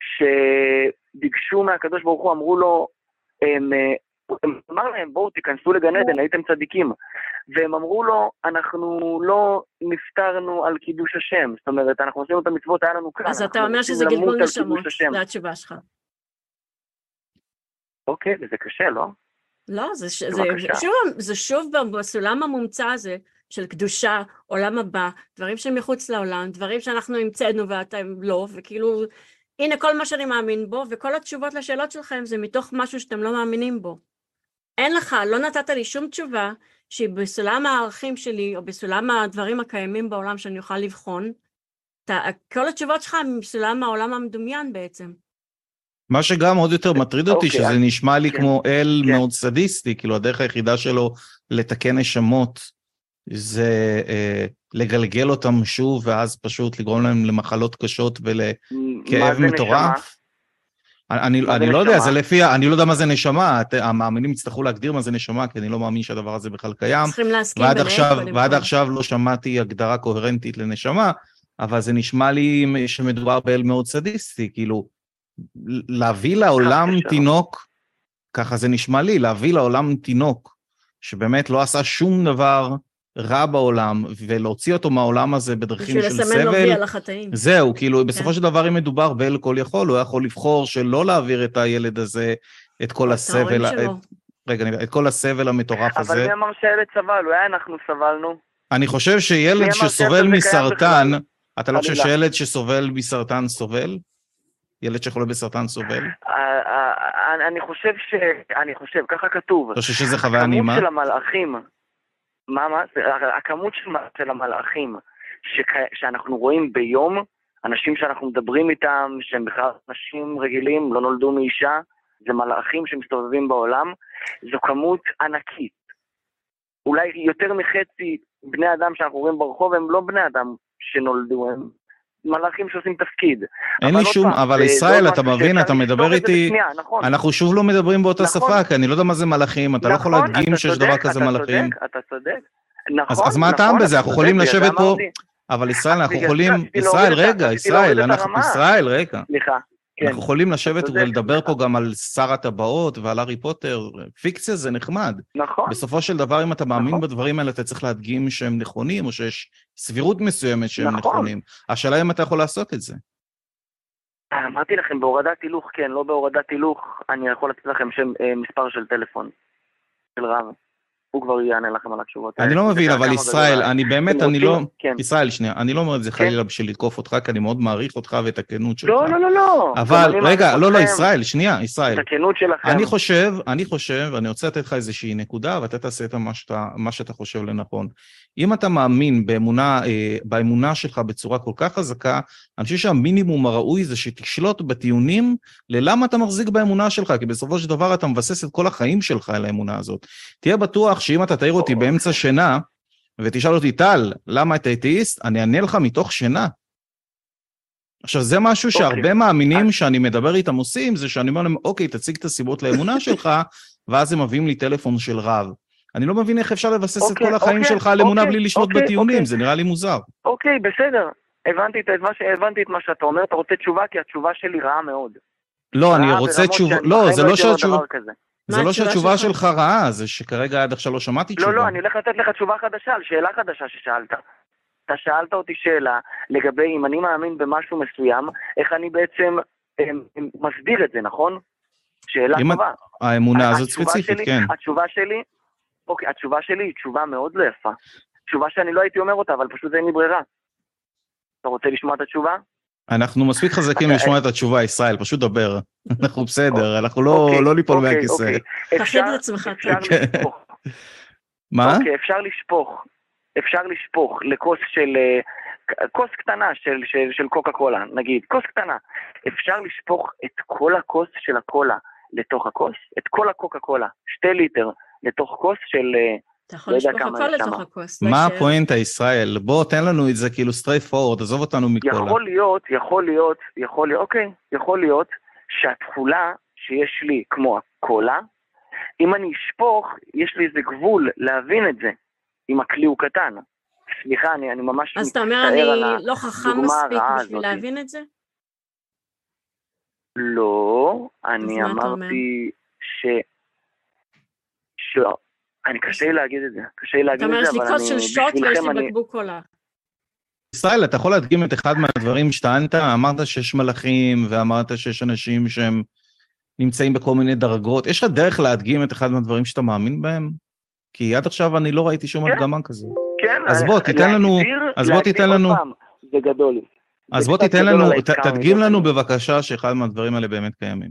שביקשו מהקדוש ברוך הוא, אמרו לו, אה, אמר להם, בואו תיכנסו לגן עדן, הייתם צדיקים. והם אמרו לו, אנחנו לא נפטרנו על קידוש השם. זאת אומרת, אנחנו עשינו את המצוות, היה לנו קל. אז אתה אומר שזה גלגול נשמות. זו התשובה שלך. אוקיי, וזה קשה, לא? לא, זה, זה. שוב, זה שוב בסולם המומצא הזה של קדושה, עולם הבא, דברים שמחוץ לעולם, דברים שאנחנו המצאנו ואתם לא, וכאילו, הנה כל מה שאני מאמין בו, וכל התשובות לשאלות שלכם זה מתוך משהו שאתם לא מאמינים בו. אין לך, לא נתת לי שום תשובה שהיא בסולם הערכים שלי, או בסולם הדברים הקיימים בעולם שאני אוכל לבחון. אתה, כל התשובות שלך הן בסולם העולם המדומיין בעצם. מה שגם עוד יותר מטריד אותי, אוקיי, שזה אז- נשמע לי כן, כמו אל כן. מאוד סדיסטי, כאילו הדרך היחידה שלו לתקן נשמות זה אה, לגלגל אותם שוב, ואז פשוט לגרום להם למחלות קשות מה ולכאב זה נשמה? מטורף. אני, אני זה לא יודע? זה לפי, אני לא יודע מה זה נשמה, את, המאמינים יצטרכו להגדיר מה זה נשמה, כי אני לא מאמין שהדבר הזה בכלל קיים. צריכים להסכים ועד ביניהם עכשיו, ועד. עכשיו לא שמעתי הגדרה קוהרנטית לנשמה, אבל זה נשמע לי שמדובר באל מאוד סדיסטי, כאילו, להביא לעולם. תינוק, ככה זה נשמע לי, להביא לעולם תינוק, שבאמת לא עשה שום דבר רע בעולם, ולהוציא אותו מהעולם הזה בדרכים בשביל של לסמן לו וי סבל, על החטאים. זהו, כאילו, בסופו כן. של דבר, אם מדובר באל כל יכול, הוא יכול לבחור שלא להעביר את הילד הזה, את כל ההורים הסבל, שלו. את, רגע, אני- את כל הסבל המטורף הזה. אבל מי אמר שהילד סבל? אולי אנחנו סבלנו? אני חושב שילד שסובל מסרטן? אתה לא חושב. שילד שסובל מסרטן סובל? ילד שחולה בסרטן סובל? אה, אה, אה, אני חושב ש... אני חושב, ככה כתוב. אתה חושב שזה חוויה הכמות נעימה? של המלאכים, מה, מה? זה- הכמות של, של המלאכים שכ- שאנחנו רואים ביום, אנשים שאנחנו מדברים איתם, שהם בכלל אנשים רגילים, לא נולדו מאישה, זה מלאכים שמסתובבים בעולם, זו כמות ענקית. אולי יותר מחצי בני אדם שאנחנו רואים ברחוב הם לא בני אדם שנולדו, הם מלאכים שעושים תפקיד. אין לי שום, פעם, אבל זה- ישראל, אתה מבין, אתה מדבר איתי, בשנייה, נכון. אנחנו שוב לא מדברים באותה נכון. שפה, כי אני לא יודע מה זה מלאכים, אתה לא יכול נכון, להדגים אתה שיש צודק, דבר כזה אתה מלאכים. צודק, אתה צודק. נכון, אז- אז מה הטעם בזה? אתה אנחנו יכולים לשבת פה-. אבל ישראל, אנחנו יכולים, ישראל, רגע, ישראל. ישראל, רגע. סליחה, כן. אנחנו יכולים לשבת ולדבר. פה גם על שר הטבעות ועל הארי פוטר, פיקציה זה נחמד. נכון, בסופו של דבר, אם אתה מאמין נכון. בדברים האלה, אתה צריך להדגים שהם נכונים, או שיש סבירות מסוימת שהם נכון. נכונים. השאלה אם אתה יכול לעשות את זה. אמרתי לכם, בהורדת הילוך, כן, לא בהורדת הילוך, אני יכול לתת לכם שם, אה, מספר של טלפון, של רב. הוא כבר יענה לכם על התשובות אני האלה. לא מבין, אבל ישראל. אני באמת, אני לא... כן. ישראל, שנייה, אני לא אומר את זה כן. חלילה בשביל לתקוף אותך, כי אני מאוד מעריך אותך ואת הכנות שלך. לא, לא, לא, לא. אבל, אני רגע, לא, לא, ישראל, שנייה, ישראל. את הכנות שלכם. אני חושב, אני חושב, אני רוצה לתת לך איזושהי נקודה, ואתה תעשה את מה שאתה, מה שאתה חושב לנכון. אם אתה מאמין באמונה, אה, באמונה שלך בצורה כל כך חזקה, אני חושב שהמינימום הראוי זה שתשלוט בטיעונים ללמה אתה מחזיק באמונה שלך, כי בסופו של דבר אתה מבסס את כל החיים שלך על האמונה הזאת. תהיה בטוח שאם אתה תעיר אותי באמצע שינה, ותשאל אותי, טל, למה אתה אתאיסט? אני אענה לך מתוך שינה. עכשיו, זה משהו אוקיי. שהרבה מאמינים שאני מדבר איתם עושים, זה שאני אומר להם, אוקיי, תציג את הסיבות לאמונה *laughs* שלך, ואז הם מביאים לי טלפון של רב. אני לא מבין איך אפשר לבסס את אוקיי, כל החיים אוקיי, שלך על אמונה אוקיי, בלי לשלוט אוקיי, בטיעונים, אוקיי. זה נראה לי מוזר. אוקיי, בסדר. הבנתי את, ש... הבנתי את מה שאתה אומר, אתה רוצה תשובה, כי התשובה שלי רעה מאוד. לא, אני רוצה תשובה, לא, זה לא שהתשובה, דבר כזה. זה לא התשובה שהתשובה שלך? שלך רעה, זה שכרגע עד עכשיו לא שמעתי תשובה. לא, לא, אני הולך לתת לך תשובה חדשה על שאלה חדשה ששאלת. אתה שאלת אותי שאלה לגבי אם אני מאמין במשהו מסוים, איך אני בעצם אמ, אמ, מסביר את זה, נכון? שאלה טובה. האמונה הזאת ספציפית, שלי- כן. התשובה שלי, אוקיי, התשובה שלי היא תשובה מאוד לא יפה. תשובה שאני לא הייתי אומר אותה, אבל פשוט אין לי ברירה. אתה רוצה לשמוע את התשובה? אנחנו מספיק חזקים לשמוע את התשובה, ישראל, פשוט דבר. *laughs* אנחנו בסדר, אנחנו לא אוקיי, לא ניפול אוקיי, מהכיסא. אוקיי. אפשר- את עצמך, כן. לשפוך. מה? אוקיי, אפשר לשפוך. אפשר לשפוך לכוס של... אה, כוס קטנה של, של, של קוקה קולה, נגיד, כוס קטנה. אפשר לשפוך את כל הכוס של הקולה לתוך הכוס, את כל הקוקה קולה, שתי ליטר, לתוך כוס של... אתה יכול לא לשפוך הכל לתוך. הכוס. מה יישאר. הפואנטה, ישראל? בוא, תן לנו את זה כאילו straight forward, עזוב אותנו מקולה. יכול להיות, יכול להיות, יכול להיות, אוקיי, יכול להיות שהתכולה שיש לי כמו הקולה, אם אני אשפוך, יש לי איזה גבול להבין את זה, אם הכלי הוא קטן. סליחה, אני, אני ממש אז אתה אומר, מצטער אני על לא חכם הדוגמה מספיק הרעה בשביל הזאת. להבין את זה? לא, אני? אמרתי ש... ש... אני קשה לי להגיד את זה, קשה לי אתה להגיד אומר, את יש זה, לי אבל כוס של אני, שוט ויש לי אני... בקבוק קולה. ישראל, אתה יכול להדגים את אחד מהדברים שטענת? אמרת שיש מלאכים, ואמרת שיש אנשים שהם נמצאים בכל מיני דרגות. יש לך דרך להדגים את אחד מהדברים שאתה מאמין בהם? כי עד עכשיו אני לא ראיתי שום כן. הדגמה כזו. כן, אז אני- בוא, תיתן לנו- אז בוא תיתן לנו- זה גדול. אז בוא תיתן לנו, תדגים. לנו בבקשה שאחד מהדברים האלה באמת קיימים.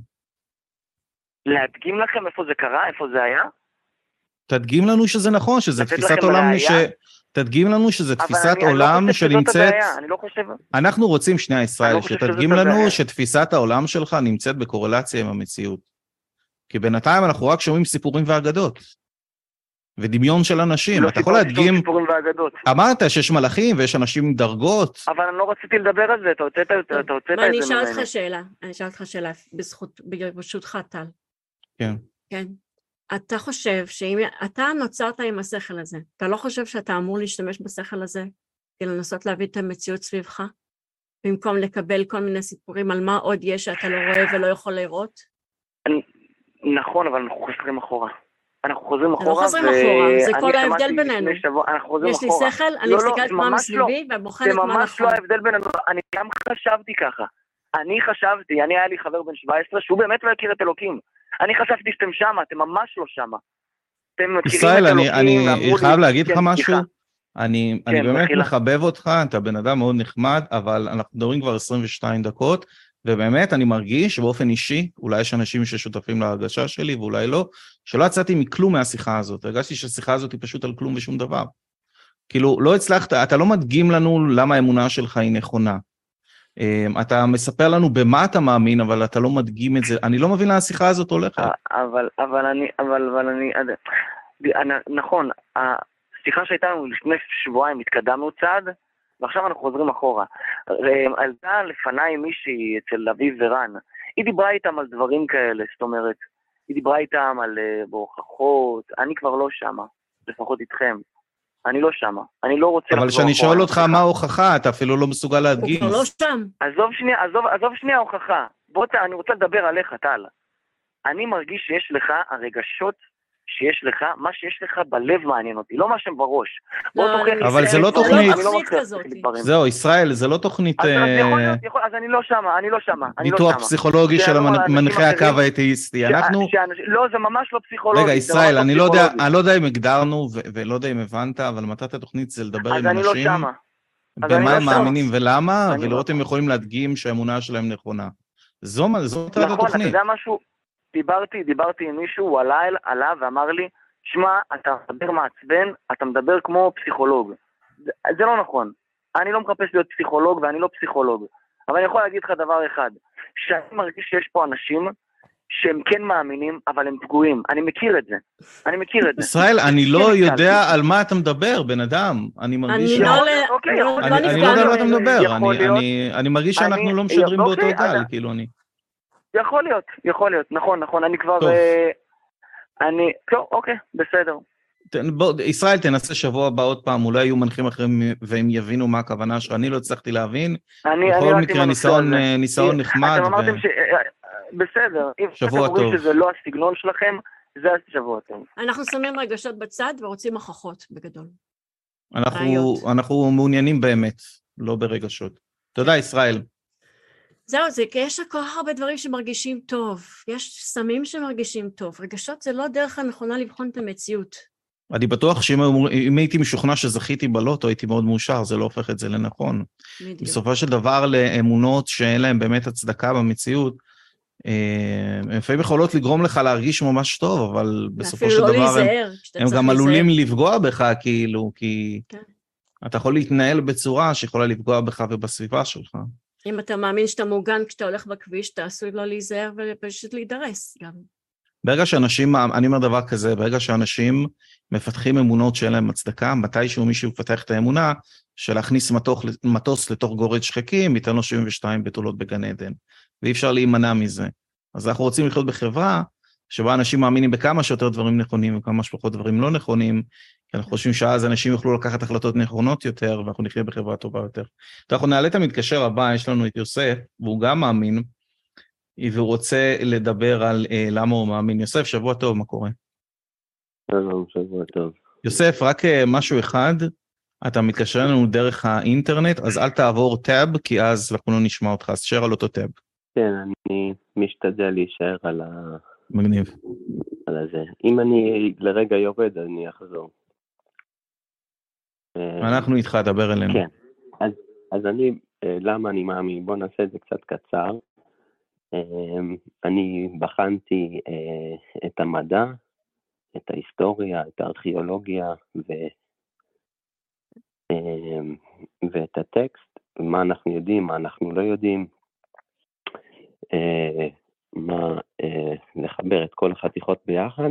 להדגים לכם איפה זה קרה, איפה זה היה? תדגים לנו שזה נכון, שזה תפיסת עולם? ש... תדגים לנו שזה אבל תפיסת אני- אני לא עולם חושב שזאת שנמצאת... הבעיה, אני לא חושב... אנחנו רוצים, שנייה, ישראל, לא שתדגים שזאת לנו הבעיה. שתפיסת העולם שלך נמצאת בקורלציה עם המציאות. כי בינתיים אנחנו רק שומעים סיפורים ואגדות. ודמיון של אנשים. לא אתה יכול להדגים... סיפורים ואגדות. אמרת שיש מלאכים ויש אנשים עם דרגות. אבל אני לא רציתי לדבר על זה, אתה הוצאת אתה הוצאת מה, אני את זה אשאל ממני. אותך שאלה, אני אשאל אותך שאלה, בזכות, ברשותך, טל. כן. כן. אתה חושב שאם אתה נוצרת עם השכל הזה, אתה לא חושב שאתה אמור להשתמש בשכל הזה כדי לנסות להבין את המציאות סביבך? במקום לקבל כל מיני סיפורים על מה עוד יש שאתה לא רואה ולא יכול לראות? נכון, אבל אנחנו חוזרים אחורה. אנחנו חוזרים אנחנו אחורה, חוזרים אחורה, זה כל ההבדל בינינו. אנחנו יש לי. שכל, אני לא, לא, מסתכלת זה מה ממש לא. מסביבי ובוחנת זה מה ממש נכון. לא ההבדל בינינו, אני גם חשבתי ככה. אני חשבתי, אני היה לי חבר בן 17 שהוא באמת לא הכיר את אלוקים. אני חשבתי שאתם שמה, אתם ממש לא שמה. אתם ישראל, את אני, אני ואמרו לי- חייב להגיד לך כן, משהו. אני, כן, אני באמת מחילה. מחבב אותך, אתה בן אדם מאוד נחמד, אבל אנחנו מדברים כבר 22 דקות, ובאמת אני מרגיש באופן אישי, אולי יש אנשים ששותפים להרגשה שלי ואולי לא, שלא יצאתי מכלום מהשיחה הזאת. הרגשתי שהשיחה הזאת היא פשוט על כלום ושום דבר. כאילו, לא הצלחת, אתה לא מדגים לנו למה האמונה שלך היא נכונה. אמ, אתה מספר לנו במה אתה מאמין, אבל אתה לא מדגים את זה. אני לא מבין לאן השיחה הזאת הולכת. אבל, אבל אני, אבל, אבל אני, נכון, השיחה שהייתה לנו לפני שבועיים התקדמנו צעד, ועכשיו אנחנו חוזרים אחורה. אה, עלתה לפניי מישהי אצל אביב ורן, היא דיברה איתם על דברים כאלה, זאת אומרת, היא דיברה איתם על אה, בהוכחות, אני כבר לא שמה, לפחות איתכם. אני לא שמה, אני לא רוצה אבל כשאני שואל אותך. מה ההוכחה, אתה אפילו לא מסוגל הוא להדגים. כבר לא שם. עזוב שנייה, עזוב, עזוב שנייה הוכחה. בוא, ת- אני רוצה לדבר עליך, טל. אני מרגיש שיש לך הרגשות שיש לך, מה שיש לך בלב מעניין אותי, לא מה שבראש. בוא לא, תוכיח אני לי אבל זה לא תוכנית. אני לא דברים. זהו, ישראל, זה לא תוכנית אז אז יכול אה, להיות, יכול- אז אני לא שמה, אני לא שמה, אני לא ניתוח שמה. פסיכולוגי של מנחי הקו. האתאיסטי. אנחנו... לא, זה ממש לא פסיכולוגי. רגע, ישראל, אני לא יודע. אני לא אם הגדרנו ולא יודע אם הבנת, אבל מטרת התוכנית זה לדבר אז עם אני לא אנשים, שמה. אני במה לא הם. מאמינים ולמה, אני ולראות לא. אם יכולים להדגים שהאמונה שלהם נכונה. זו מה- זו מטרת נכון, אתה התוכנית. יודע משהו? דיברתי, דיברתי עם מישהו, הוא עלה, אל- עלה ואמר לי, שמע, אתה מדבר מעצבן, אתה מדבר כמו פסיכולוג. זה, זה לא נכון. אני לא מחפש להיות פסיכולוג ואני לא פסיכולוג. אבל אני יכול להגיד לך דבר אחד, שאני מרגיש שיש פה אנשים שהם כן מאמינים, אבל הם פגועים. אני מכיר את זה. אני מכיר את זה. ישראל, אני לא כן, יודע נתקלתי. על מה אתה מדבר, בן אדם. אני מרגיש... אני לא אוקיי, לא- לא לא יודע על מה אתה. מדבר, אני- מרגיש שאנחנו לא משדרים באותו אוקיי, גל, אני- כאילו אני... יכול להיות, יכול להיות, נכון, נכון, אני כבר... טוב. אה, אני... טוב, אוקיי, בסדר. בוא, ישראל, תנסה שבוע הבא עוד פעם, אולי יהיו מנחים אחרים והם יבינו מה הכוונה שלך, אני לא הצלחתי להבין. אני, אני בכל רק מקרה, ניסיון. אה, ניסיון כי נחמד. אתם ו- אמרתם ש... אה, בסדר, אם שבוע אתם אומרים טוב. שזה לא הסגנון שלכם, זה השבוע טוב. אנחנו שמים רגשות בצד ורוצים הוכחות בגדול. אנחנו. אנחנו מעוניינים באמת, לא ברגשות. תודה, ישראל. זהו, זה כי יש כל כך הרבה דברים שמרגישים טוב. יש סמים שמרגישים טוב. רגשות זה לא הדרך הנכונה לבחון את המציאות. אני בטוח שאם הייתי משוכנע שזכיתי בלוטו, הייתי מאוד מאושר, זה לא הופך את זה לנכון. בדיוק. בסופו של דבר, לאמונות שאין להן באמת הצדקה במציאות, אה, לפעמים יכולות לגרום לך להרגיש ממש טוב, אבל בסופו של ואפילו לא דבר הם, להיזהר, הם צריך גם. עלולים לפגוע בך, כאילו, כי כן. אתה יכול להתנהל בצורה שיכולה לפגוע בך ובסביבה שלך. אם אתה מאמין שאתה מוגן כשאתה הולך בכביש, אתה עשוי לא להיזהר ופשוט להידרס גם. ברגע שאנשים, אני אומר דבר כזה, ברגע שאנשים מפתחים אמונות שאין להם הצדקה, מתישהו מישהו יפתח את האמונה של להכניס מתוך, מטוס לתוך גורד שחקים, ייתן לו 72 בתולות בגן עדן, ואי אפשר להימנע מזה. אז אנחנו רוצים לחיות בחברה שבה אנשים מאמינים בכמה שיותר דברים נכונים וכמה שפחות דברים לא נכונים, כי אנחנו חושבים שאז אנשים יוכלו לקחת החלטות נכונות יותר, ואנחנו נחיה בחברה טובה יותר. אנחנו נעלה את המתקשר הבא, יש לנו את יוסף, והוא גם מאמין, והוא רוצה לדבר על אה, למה הוא מאמין. יוסף, שבוע טוב, מה קורה? שלום, שבוע טוב. יוסף, רק אה, משהו אחד, אתה מתקשר אלינו דרך האינטרנט, אז אל תעבור טאב, כי אז אנחנו לא נשמע אותך, אז תשאר על אותו טאב. כן, אני משתדל להישאר על, ה... מגניב. על הזה. אם אני לרגע יורד, אני אחזור. אנחנו איתך, דבר אלינו. כן. אז, אז אני, אה, למה אני מאמין? בואו נעשה את זה קצת קצר. אה, אני בחנתי אה, את המדע, את ההיסטוריה, את הארכיאולוגיה ו, ואת הטקסט, מה אנחנו יודעים, מה אנחנו לא יודעים, מה, אה, לחבר את כל החתיכות ביחד,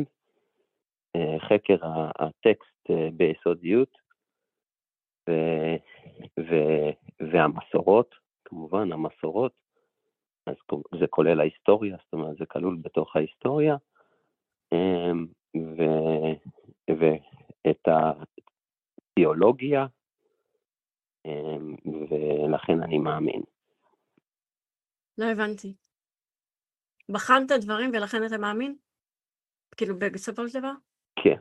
אה, חקר הטקסט אה, ביסודיות, ו, ו, והמסורות, כמובן המסורות, אז זה כולל ההיסטוריה, זאת אומרת זה כלול בתוך ההיסטוריה, אמ, ו, ואת התיאולוגיה, אמ, ולכן אני מאמין. לא הבנתי. בחנת דברים ולכן אתה מאמין? כאילו בסופו של דבר? כן.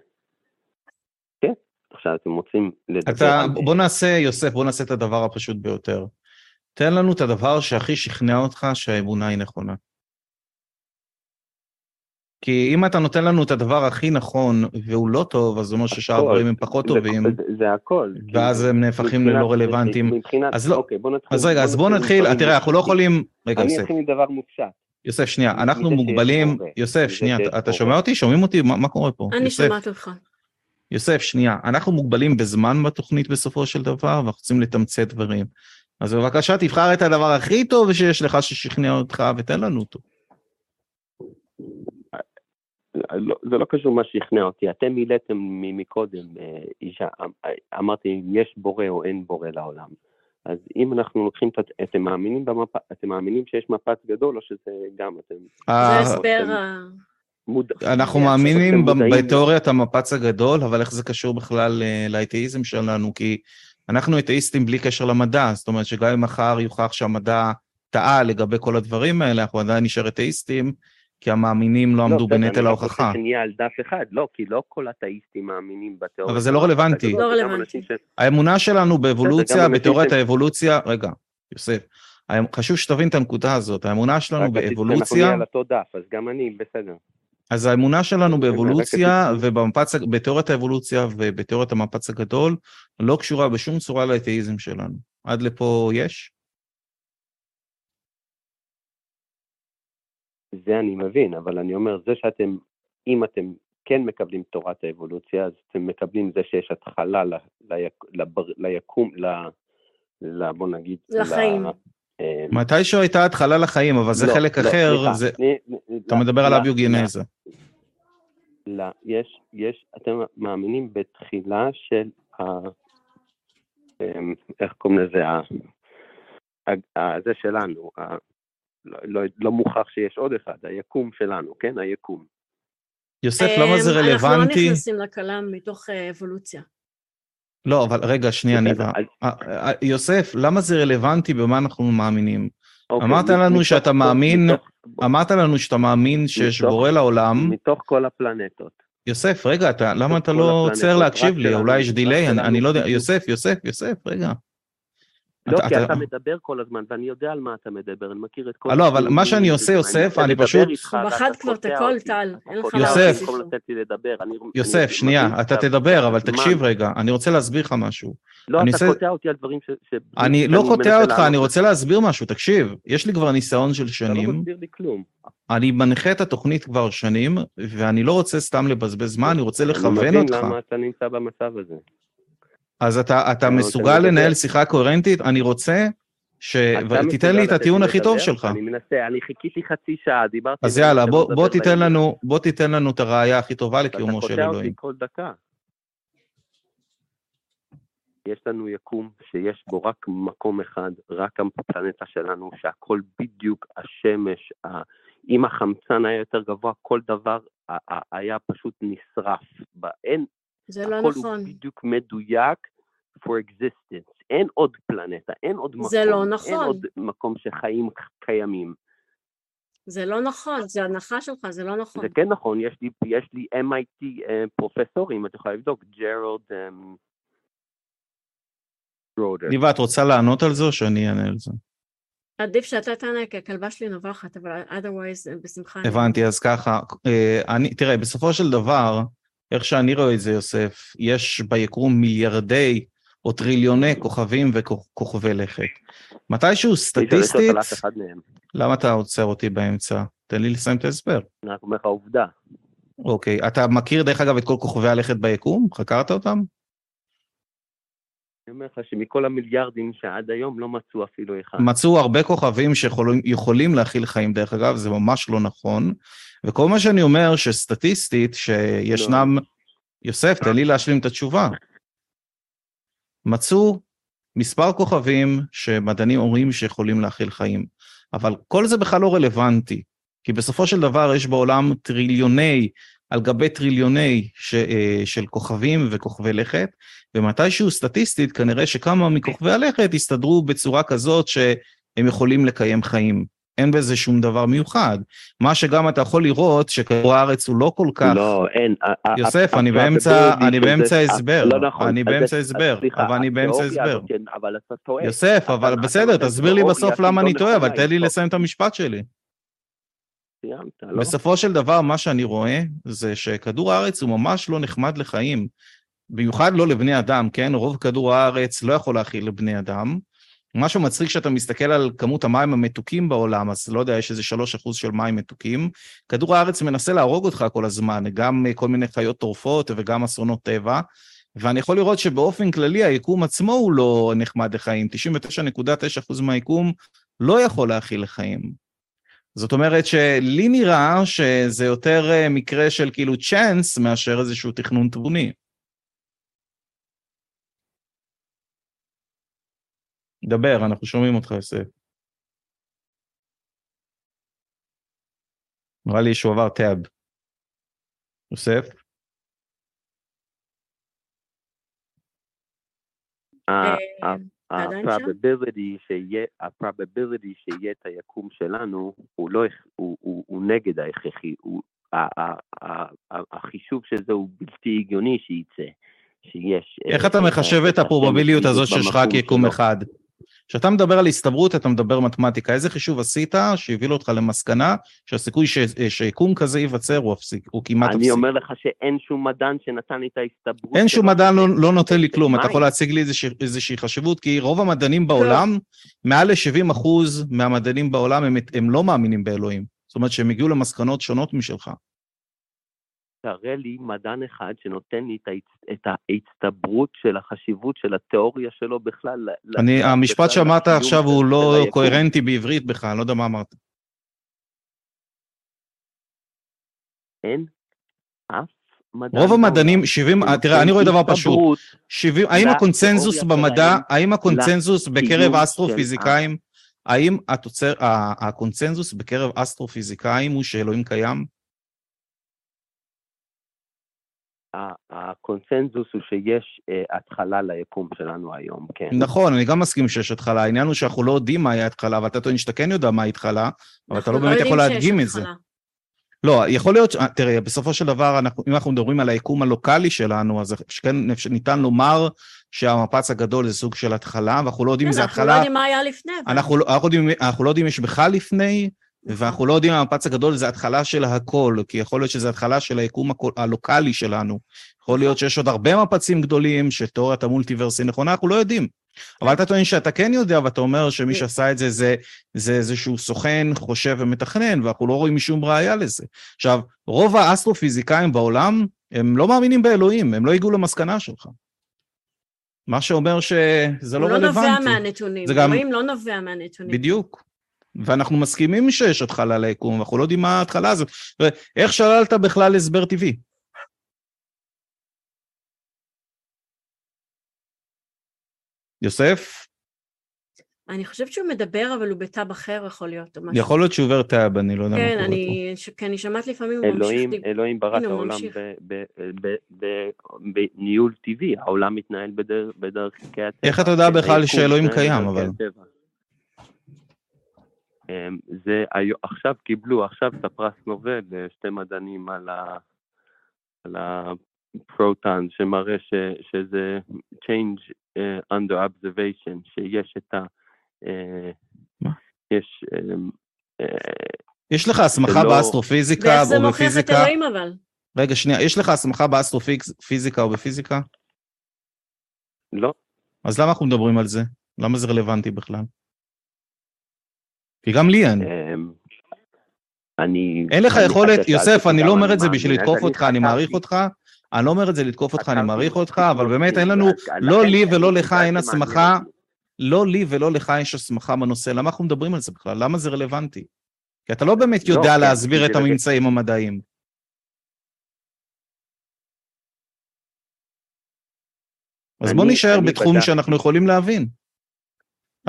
כן. עכשיו אתם רוצים לדבר אתה, על... בוא נעשה, יוסף, בוא נעשה את הדבר הפשוט ביותר. תן לנו את הדבר שהכי שכנע אותך שהאמונה היא נכונה. כי אם אתה נותן לנו את הדבר הכי נכון והוא לא טוב, אז זה אומר ששאר. הדברים הם פחות טובים, זה, זה הכל. ואז הם נהפכים ללא רלוונטיים. מבחינת... אז לא- אוקיי, בוא נתחיל. אז רגע, אז בוא נתחיל, תראה, אנחנו לא. יכולים... רגע, אני אתחיל מדבר מופשט. יוסף, שנייה, אנחנו מוגבלים... יוסף, שנייה, אתה-. שומע אותי? שומעים אותי? מה קורה פה? אני שומעת אותך. יוסף, שנייה, אנחנו מוגבלים בזמן בתוכנית בסופו של דבר, ואנחנו רוצים לתמצת דברים. אז בבקשה, תבחר את הדבר הכי טוב שיש לך ששכנע אותך, ותן לנו אותו. לא, זה לא קשור מה שכנע אותי, אתם מילאתם מקודם, אה, אישה, אה, אמרתי יש בורא או אין בורא לעולם. אז אם אנחנו לוקחים את, אתם מאמינים במפה, אתם מאמינים שיש מפץ גדול או שזה גם אתם זה אה, הסבר... אתם- ה- מוד... אנחנו אתם מאמינים בתיאוריית המפץ הגדול, אבל איך זה קשור בכלל אה, לאתאיזם שלנו? כי אנחנו אתאיסטים בלי קשר למדע, זאת אומרת שגם אם מחר יוכח שהמדע טעה לגבי כל הדברים האלה, אנחנו עדיין נשאר אתאיסטים, כי המאמינים לא עמדו בסדר, בנטל אני רק ההוכחה. רוצה שנהיה על דף אחד, לא, כי לא כל האתאיסטים מאמינים בתיאוריה. אבל זה לא רלוונטי. לא רלוונטי. ש- האמונה שלנו באבולוציה, בתיאוריית ש- האבולוציה, רגע, יוסף, חשוב שתבין את הנקודה הזאת, האמונה שלנו רק רציתי שאנחנו באבולוציה, נהיה על אותו דף, אז גם אני בסדר. אז האמונה שלנו רק באבולוציה רציתי- ובמפץ, בתיאוריית האבולוציה ובתיאוריית המפץ הגדול, לא קשורה בשום צורה לאתאיזם שלנו. עד לפה יש? זה אני מבין, אבל אני אומר, זה שאתם, אם אתם כן מקבלים תורת האבולוציה, אז אתם מקבלים זה שיש התחלה ל, ליק, לבר, ליקום, ל, ל... בוא נגיד... לחיים. ל, אה, מתישהו הייתה התחלה לחיים, אבל זה לא, חלק לא, אחר, סליחה, זה... תני- אתה מדבר על לא, אביוגנזה. לא, יש, יש, אתם מאמינים בתחילה של ה... אמ, איך קוראים לזה? ה- ה- ה- זה שלנו, ה- לא, לא, לא מוכח שיש עוד אחד, היקום שלנו, כן? היקום. יוסף, למה זה אמ, אנחנו לא רלוונטי? נכנסים לכלם מתוך אה, אבולוציה. לא, אבל רגע, שנייה, ניבה. אה, אה, יוסף, למה זה רלוונטי במה אנחנו מאמינים? אוקיי, אמרת לנו שאתה מאמין- אמרת לנו שאתה מאמין שיש בורא לעולם. מתוך כל הפלנטות. יוסף, רגע, אתה, למה אתה לא עוצר להקשיב לי? אולי יש דיליי, אני, לא יודע. יוסף, יוסף, יוסף, רגע. לא, אתה- כי אתה- אתה מדבר כל הזמן, ואני יודע על מה אתה מדבר, אני מכיר את כל... לא, אבל מה שאני עושה, יוסף, אני פשוט- הוא בחד כבר את הכל. טל. אני- יוסף, אני שנייה, מבין אתה תדבר, אבל. תקשיב רגע, אני רוצה להסביר לך משהו. לא, אני אתה קוטע אותי על דברים ש... אני לא קוטע אותך, אני. רוצה להסביר משהו, תקשיב, יש לי כבר ניסיון של אתה לא שנים, מסביר לי כלום. אני מנחה את התוכנית כבר שנים, ואני לא רוצה סתם לבזבז זמן, אני רוצה אני לכוון מבין אותך. למה אתה נמצא במצב הזה. אז אתה, אתה מסוגל לדבר. לנהל שיחה קוהרנטית? אני רוצה ש... אתה ותיתן מסוגל לי את הטיעון הכי טוב? שלך. אני מנסה, אני חיכיתי חצי שעה, דיברתי... אז יאללה, בוא, לדבר בוא, תיתן. לנו, בוא תיתן לנו את הראייה הכי טובה לקיומו אתה של קוטע אותי אלוהים. כל דקה. יש לנו יקום שיש בו רק מקום אחד, רק הפלנטה שלנו, שהכל בדיוק השמש, אם החמצן היה יותר גבוה, כל דבר היה פשוט נשרף. אין, זה לא הכל נכון. הוא בדיוק מדויק for existence. אין עוד פלנטה, אין עוד מקום. זה לא אין נכון. עוד מקום שחיים קיימים. זה לא נכון, זה הנחה שלך, זה לא נכון. זה כן נכון, יש לי, יש לי MIT אה, פרופסורים, את יכולה לבדוק, ג'רלד אמ, רודר. ניבה, את רוצה לענות על זה או שאני אענה על זה? עדיף שאתה תענה, כי הכלבה שלי נובחת, אבל otherwise, אה, בשמחה. אני- הבנתי, אז ככה, אה, אני, תראה, בסופו של דבר, איך שאני רואה את זה, יוסף, יש ביקום מיליארדי או טריליוני כוכבים וכוכבי לכת. מתישהו סטטיסטית. למה אתה עוצר אותי באמצע? תן לי לסיים את ההסבר. אני רק אומר לך עובדה. אוקיי, אתה מכיר דרך אגב את כל כוכבי הלכת ביקום? חקרת אותם? אני אומר לך שמכל המיליארדים שעד היום לא מצאו אפילו אחד. מצאו הרבה כוכבים שיכולים להכיל חיים, דרך אגב, זה ממש לא נכון. וכל מה שאני אומר, שסטטיסטית, שישנם... יוסף, תן לי להשלים את התשובה. מצאו מספר כוכבים שמדענים אומרים שיכולים להכיל חיים, אבל כל זה בכלל לא רלוונטי, כי בסופו של דבר יש בעולם טריליוני על גבי טריליוני ש, אה, של כוכבים וכוכבי לכת, ומתישהו סטטיסטית כנראה שכמה מכוכבי הלכת יסתדרו בצורה כזאת שהם יכולים לקיים חיים. אין בזה שום דבר מיוחד. מה שגם אתה יכול לראות שכדור הארץ הוא לא כל כך... לא, אין. יוסף, אני באמצע, אני הסבר. לא נכון. אני באמצע הסבר, אבל אני באמצע הסבר. הזאת, כן, אבל אתה טועה. יוסף, אבל בסדר, תסביר לי בסוף למה לא אני טועה, אבל תן לי לא- לסיים את המשפט שלי. סיימת, לא? בסופו של דבר, מה שאני רואה זה שכדור הארץ הוא ממש לא נחמד לחיים. במיוחד לא לבני אדם, כן? רוב כדור הארץ לא יכול להכיל לבני אדם. משהו מצחיק שאתה מסתכל על כמות המים המתוקים בעולם, אז לא יודע, יש איזה 3% של מים מתוקים. כדור הארץ מנסה להרוג אותך כל הזמן, גם אה, כל מיני חיות טורפות וגם אסונות טבע. ואני יכול לראות שבאופן כללי היקום עצמו הוא לא נחמד לחיים. 99.9% מהיקום לא יכול להכיל לחיים. זאת אומרת שלי נראה שזה יותר אה, מקרה של כאילו צ'אנס מאשר איזשהו תכנון תבוני. דבר, אנחנו שומעים אותך, יוסף. נראה לי שהוא עבר טאב. יוסף? אה? ה-probability שיהיה, ה-probability שיהיה את היקום שלנו, הוא לא, הוא, הוא, הוא נגד ההכרחי, הוא, ה- ה- ה- ה- החישוב של זה הוא בלתי הגיוני שייצא, שיש... איך אה, אתה אה, מחשב את הפרובביליות הזאת שיש רק יקום. אחד? כשאתה מדבר על הסתברות, אתה מדבר מתמטיקה. איזה חישוב עשית שהביא אותך למסקנה שהסיכוי ש... שיקום כזה ייווצר הוא, אפסיק, הוא כמעט אפסי? אני אומר לך שאין שום מדען שנתן לי את ההסתברות אין. שום מדען לא, לא נותן לי כלום, אתה. יכול להציג לי איזושה, איזושהי חשיבות, כי רוב המדענים בעולם, מעל ל-70 אחוז מהמדענים בעולם הם, הם לא מאמינים באלוהים. זאת אומרת שהם הגיעו למסקנות שונות משלך. תראה לי מדען אחד שנותן לי את, ההצ... את ההצטברות של החשיבות של התיאוריה שלו בכלל. אני, המשפט שאמרת עכשיו הוא לא. קוהרנטי בעברית בכלל, אני לא יודע מה אמרת. אין אף מדען רוב המדענים, בעולם 70, שנותן תראה, אני רואה דבר פשוט. הסתברות 70, האם הקונצנזוס במדע, האם הקונצנזוס בקרב אסטרופיזיקאים, האם התוצר, הקונצנזוס בקרב אסטרופיזיקאים הוא שאלוהים קיים? הקונצנזוס הוא שיש אה, התחלה ליקום שלנו היום, כן. נכון, אני גם מסכים שיש התחלה, העניין הוא שאנחנו לא יודעים מה היה ההתחלה, ואתה טוען שאתה כן יודע מה ההתחלה, אבל אתה לא אנחנו באמת יכול להדגים את זה. התחלה. לא, יכול להיות, ש- תראה, בסופו של דבר, אנחנו, אם אנחנו מדברים על היקום הלוקאלי שלנו, אז כן ניתן לומר שהמפץ הגדול זה סוג של התחלה, ואנחנו לא יודעים אם כן, זה אנחנו לא התחלה, יודעים מה היה לפני. אנחנו, לא- אנחנו, יודעים, לא יודעים אם יש בכלל לפני. ואנחנו לא יודעים אם המפץ הגדול זה התחלה של הכל, כי יכול להיות שזה התחלה של היקום הלוקאלי שלנו. יכול להיות שיש עוד הרבה מפצים גדולים, שתיאוריית המולטיברס היא נכונה, אנחנו לא יודעים. אבל אתה טוען שאתה כן יודע, ואתה אומר שמי כן. שעשה את זה, זה, זה איזשהו סוכן, חושב ומתכנן, ואנחנו לא רואים משום ראייה לזה. עכשיו, רוב האסטרופיזיקאים בעולם, הם לא מאמינים באלוהים, הם לא הגיעו למסקנה שלך. מה שאומר שזה לא הוא לא נובע רלוונטי. מהנתונים, זה גם- אלוהים לא נובע מהנתונים. בדיוק. ואנחנו מסכימים שיש התחלה ליקום, ואנחנו לא יודעים מה ההתחלה הזאת. איך שללת בכלל הסבר טבעי? יוסף, אני חושבת שהוא מדבר, אבל הוא בתו אחר יכול להיות, או משהו. יכול להיות שהוא עובר טאב, אני לא יודע מה כן, קורה פה. כי אני שומעת לפעמים, הוא ממשיך... אלוהים, דיב- אלוהים ברא את העולם ממשיך. בניהול טבעי, העולם מתנהל בדר- בדרכי הטבע. איך אתה יודע בכלל שאלוהים קיים, אבל? אמ, זה היו- עכשיו קיבלו עכשיו את הפרס נובל שתי מדענים על ה... על הפרוטון שמראה ש, שזה change uh, under observation, שיש את ה... אה? יש... אמ, אה, יש לך הסמכה שלא- באסטרופיזיקה ואיך זה או מוכיח את בפיזיקה? אלוהים אבל? רגע, שנייה, יש לך הסמכה באסטרופיזיקה או בפיזיקה? לא, אז למה אנחנו מדברים על זה? למה זה רלוונטי בכלל? כי גם לי אין. אמ, אני... אין לך יכולת, יוסף, אני לא אומר את זה בשביל לתקוף אותך, אני מעריך אותך. אני לא אומר את זה לתקוף אותך, אני מעריך אותך, אבל באמת אין לנו, לא לי ולא לך אין הסמכה. לא לי ולא לך יש הסמכה בנושא, למה אנחנו מדברים על זה בכלל? למה זה רלוונטי? כי אתה לא באמת לא, יודע כן, להסביר את הממצאים המדעיים. אז בוא נישאר בתחום. שאנחנו יכולים להבין.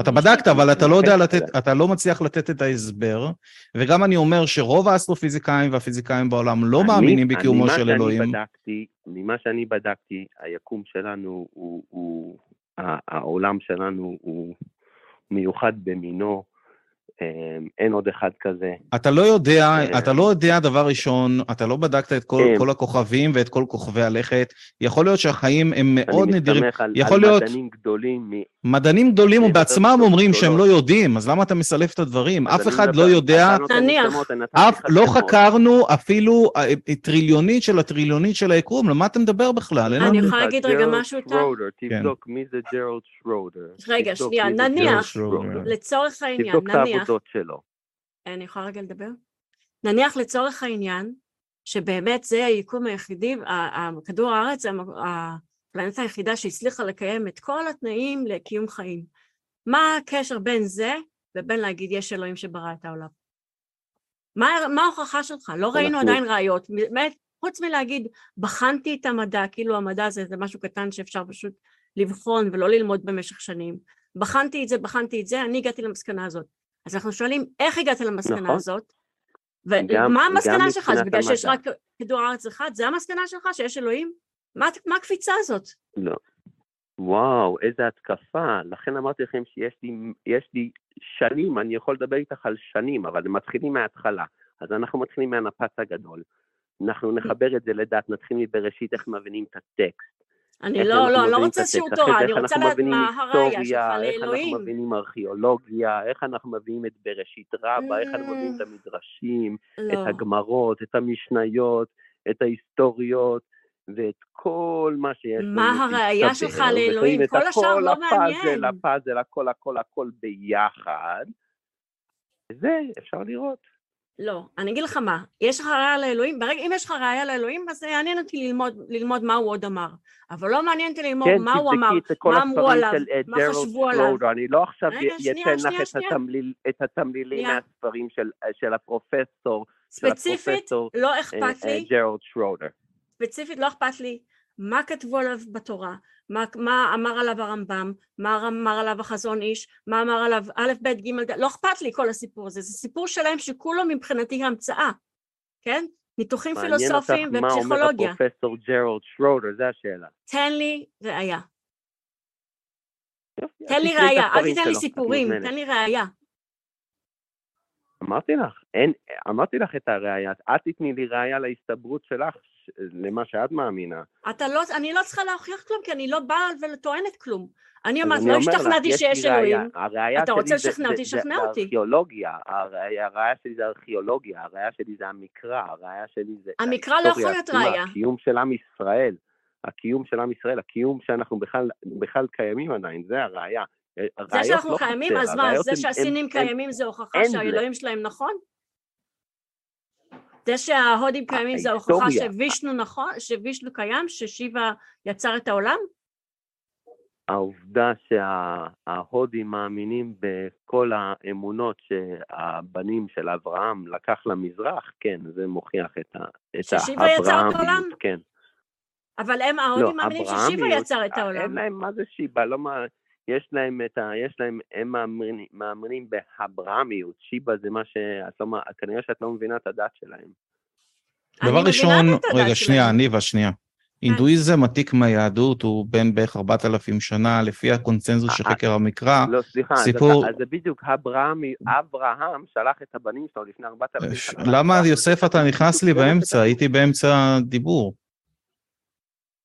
אתה בדקת, *laughs* אבל אתה לא יודע לכן- לתת, אתה לא מצליח לתת את ההסבר, וגם אני אומר שרוב האסטרופיזיקאים והפיזיקאים בעולם לא אני- מאמינים בקיומו של שאני אלוהים. בדקתי, ממה שאני בדקתי, היקום שלנו הוא, העולם שלנו הוא מיוחד במינו, אין עוד אחד כזה. אתה לא יודע, אה. אתה לא יודע דבר ראשון, אתה לא בדקת את כל, כן. כל הכוכבים ואת כל כוכבי הלכת. יכול להיות שהחיים הם מאוד אני נדירים. מסתמך על, יכול על להיות- מדענים גדולים. מ- מדענים גדולים אני בעצמם אומרים. שהם לא יודעים, אז למה אתה מסלף את הדברים? אף אני אחד לא יודע, נניח. אני אף, לא. חקרנו אפילו אה, טריליונית של הטריליונית של היקום, למה אתה מדבר בכלל? אני. יכולה להגיד רגע משהו, טל? שרודר, כן. תבדוק מי זה ג'רלד שרודר. רגע, שנייה, נניח-. לצורך העניין, נניח, העבודות שלו. אני יכולה רגע לדבר? נניח לצורך העניין, שבאמת זה היקום היחידי, כדור הארץ הפלנטה היחידה שהצליחה לקיים את כל התנאים לקיום חיים. מה הקשר בין זה לבין להגיד יש אלוהים שברא את העולם? מה, מה ההוכחה שלך? לא ראינו עדיין ראיות, באמת, חוץ מלהגיד בחנתי את המדע, כאילו המדע זה, זה משהו קטן שאפשר פשוט לבחון ולא ללמוד במשך שנים. בחנתי את זה, בחנתי את זה, אני הגעתי למסקנה הזאת. אז אנחנו שואלים, איך הגעת למסקנה נכון. הזאת? ומה המסקנה שלך? זה בגלל שיש. רק כדור הארץ אחד? זה המסקנה שלך? שיש אלוהים? מה, מה הקפיצה הזאת? לא. וואו, איזה התקפה. לכן אמרתי לכם שיש לי, יש לי שנים, אני יכול לדבר איתך על שנים, אבל הם מתחילים מההתחלה. אז אנחנו מתחילים מהנפץ הגדול. אנחנו נחבר את זה לדת, נתחיל מבראשית איך מבינים את הטקסט. אני לא, לא, אני לא רוצה שיעור תורה, זה אני רוצה לדעת מה הראייה שלך היסטוריה, איך לאלוהים. אנחנו מבינים ארכיאולוגיה, איך אנחנו מבינים את בראשית רבה, איך אנחנו מבינים את המדרשים, את לא. הגמרות, את המשניות, את ההיסטוריות, ואת כל מה שיש לנו. מה הראייה שלך לאלוהים? כל השאר לא הפאזל, מעניין. הפאזל, הכל, הכל, הכל ביחד. וזה אפשר לראות. לא, אני אגיד לך מה, יש לך ראייה לאלוהים, ברגע, אם יש לך ראייה לאלוהים, אז זה יעניין אותי ללמוד, ללמוד מה הוא עוד אמר. אבל לא מעניין אותי ללמוד כן, מה הוא אמר, מה אמרו עליו, של אה, מה חשבו עליו. אני לא עכשיו אתן לך את. התמליל- את התמלילים שנייה. מהספרים של- של הפרופסור ספציפית, הפרופסור לא אה, אכפת אה, לי, ג'רלד שרודר. ספציפית לא אכפת לי מה כתבו עליו בתורה, מה, מה אמר עליו הרמב"ם, מה אמר עליו החזון איש, מה אמר עליו א', ב', ג', ד', לא אכפת לי כל הסיפור הזה, זה סיפור שלם שכולו מבחינתי המצאה, כן? ניתוחים מעניין אותך פילוסופיים מה אומר ופסיכולוגיה. הפרופסור ג'רלד שרודר, זה השאלה. תן לי ראייה. תן לי ראייה, אל תיתן לי סיפורים. תן לי ראייה. אמרתי לך, אין, אמרתי לך את הראייה, את תתני לי ראייה להסתברות שלך, למה שאת מאמינה. אתה לא, אני לא צריכה להוכיח כלום, כי אני לא באה וטוענת כלום. אני אומרת, לא השתכנעתי יש שיש. אלוהים. אתה רוצה לשכנע אותי, שכנע אותי. ארכיאולוגיה, הראייה שלי זה ארכיאולוגיה, הראייה שלי זה המקרא, הראייה שלי זה המקרא לא יכול להיות ראייה. הקיום של עם ישראל, הקיום של עם ישראל, הקיום שאנחנו בכלל, קיימים עדיין, זה הראייה. זה שאנחנו לא קיימים, אז מה, זה שהסינים קיימים זה הוכחה. שהאלוהים שלהם נכון? זה שההודים קיימים זה הוכחה ההיסטוריה. שווישנו נכון, שווישנו קיים, ששיבה יצר את העולם? העובדה שההודים מאמינים בכל האמונות שהבנים של אברהם לקח למזרח, כן, זה מוכיח את ה- את ששיבה יצר את העולם? כן. אבל הם, לא, ההודים מאמינים ששיבה יצר את אין העולם. להם מה זה שיבה, לא מה... יש להם את ה... יש להם... הם מאמינים, מאמינים באברהמיות. שיבה זה מה ש... את לא... כנראה שאת לא מבינה את הדת שלהם. אני דבר ראשון, רגע, שנייה. ניבה, שנייה. הינדואיזם עתיק מהיהדות, הוא בן בערך 4,000 שנה, לפי הקונצנזוס של אה, חקר המקרא. לא, סליחה, אז סיפור- אתה- אז זה בדיוק אברהם, אברהם שלח את הבנים שלו לפני 4,000 ש- שנה. למה, יוסף, אתה נכנס לי מה באמצע? הייתי באמצע דיבור.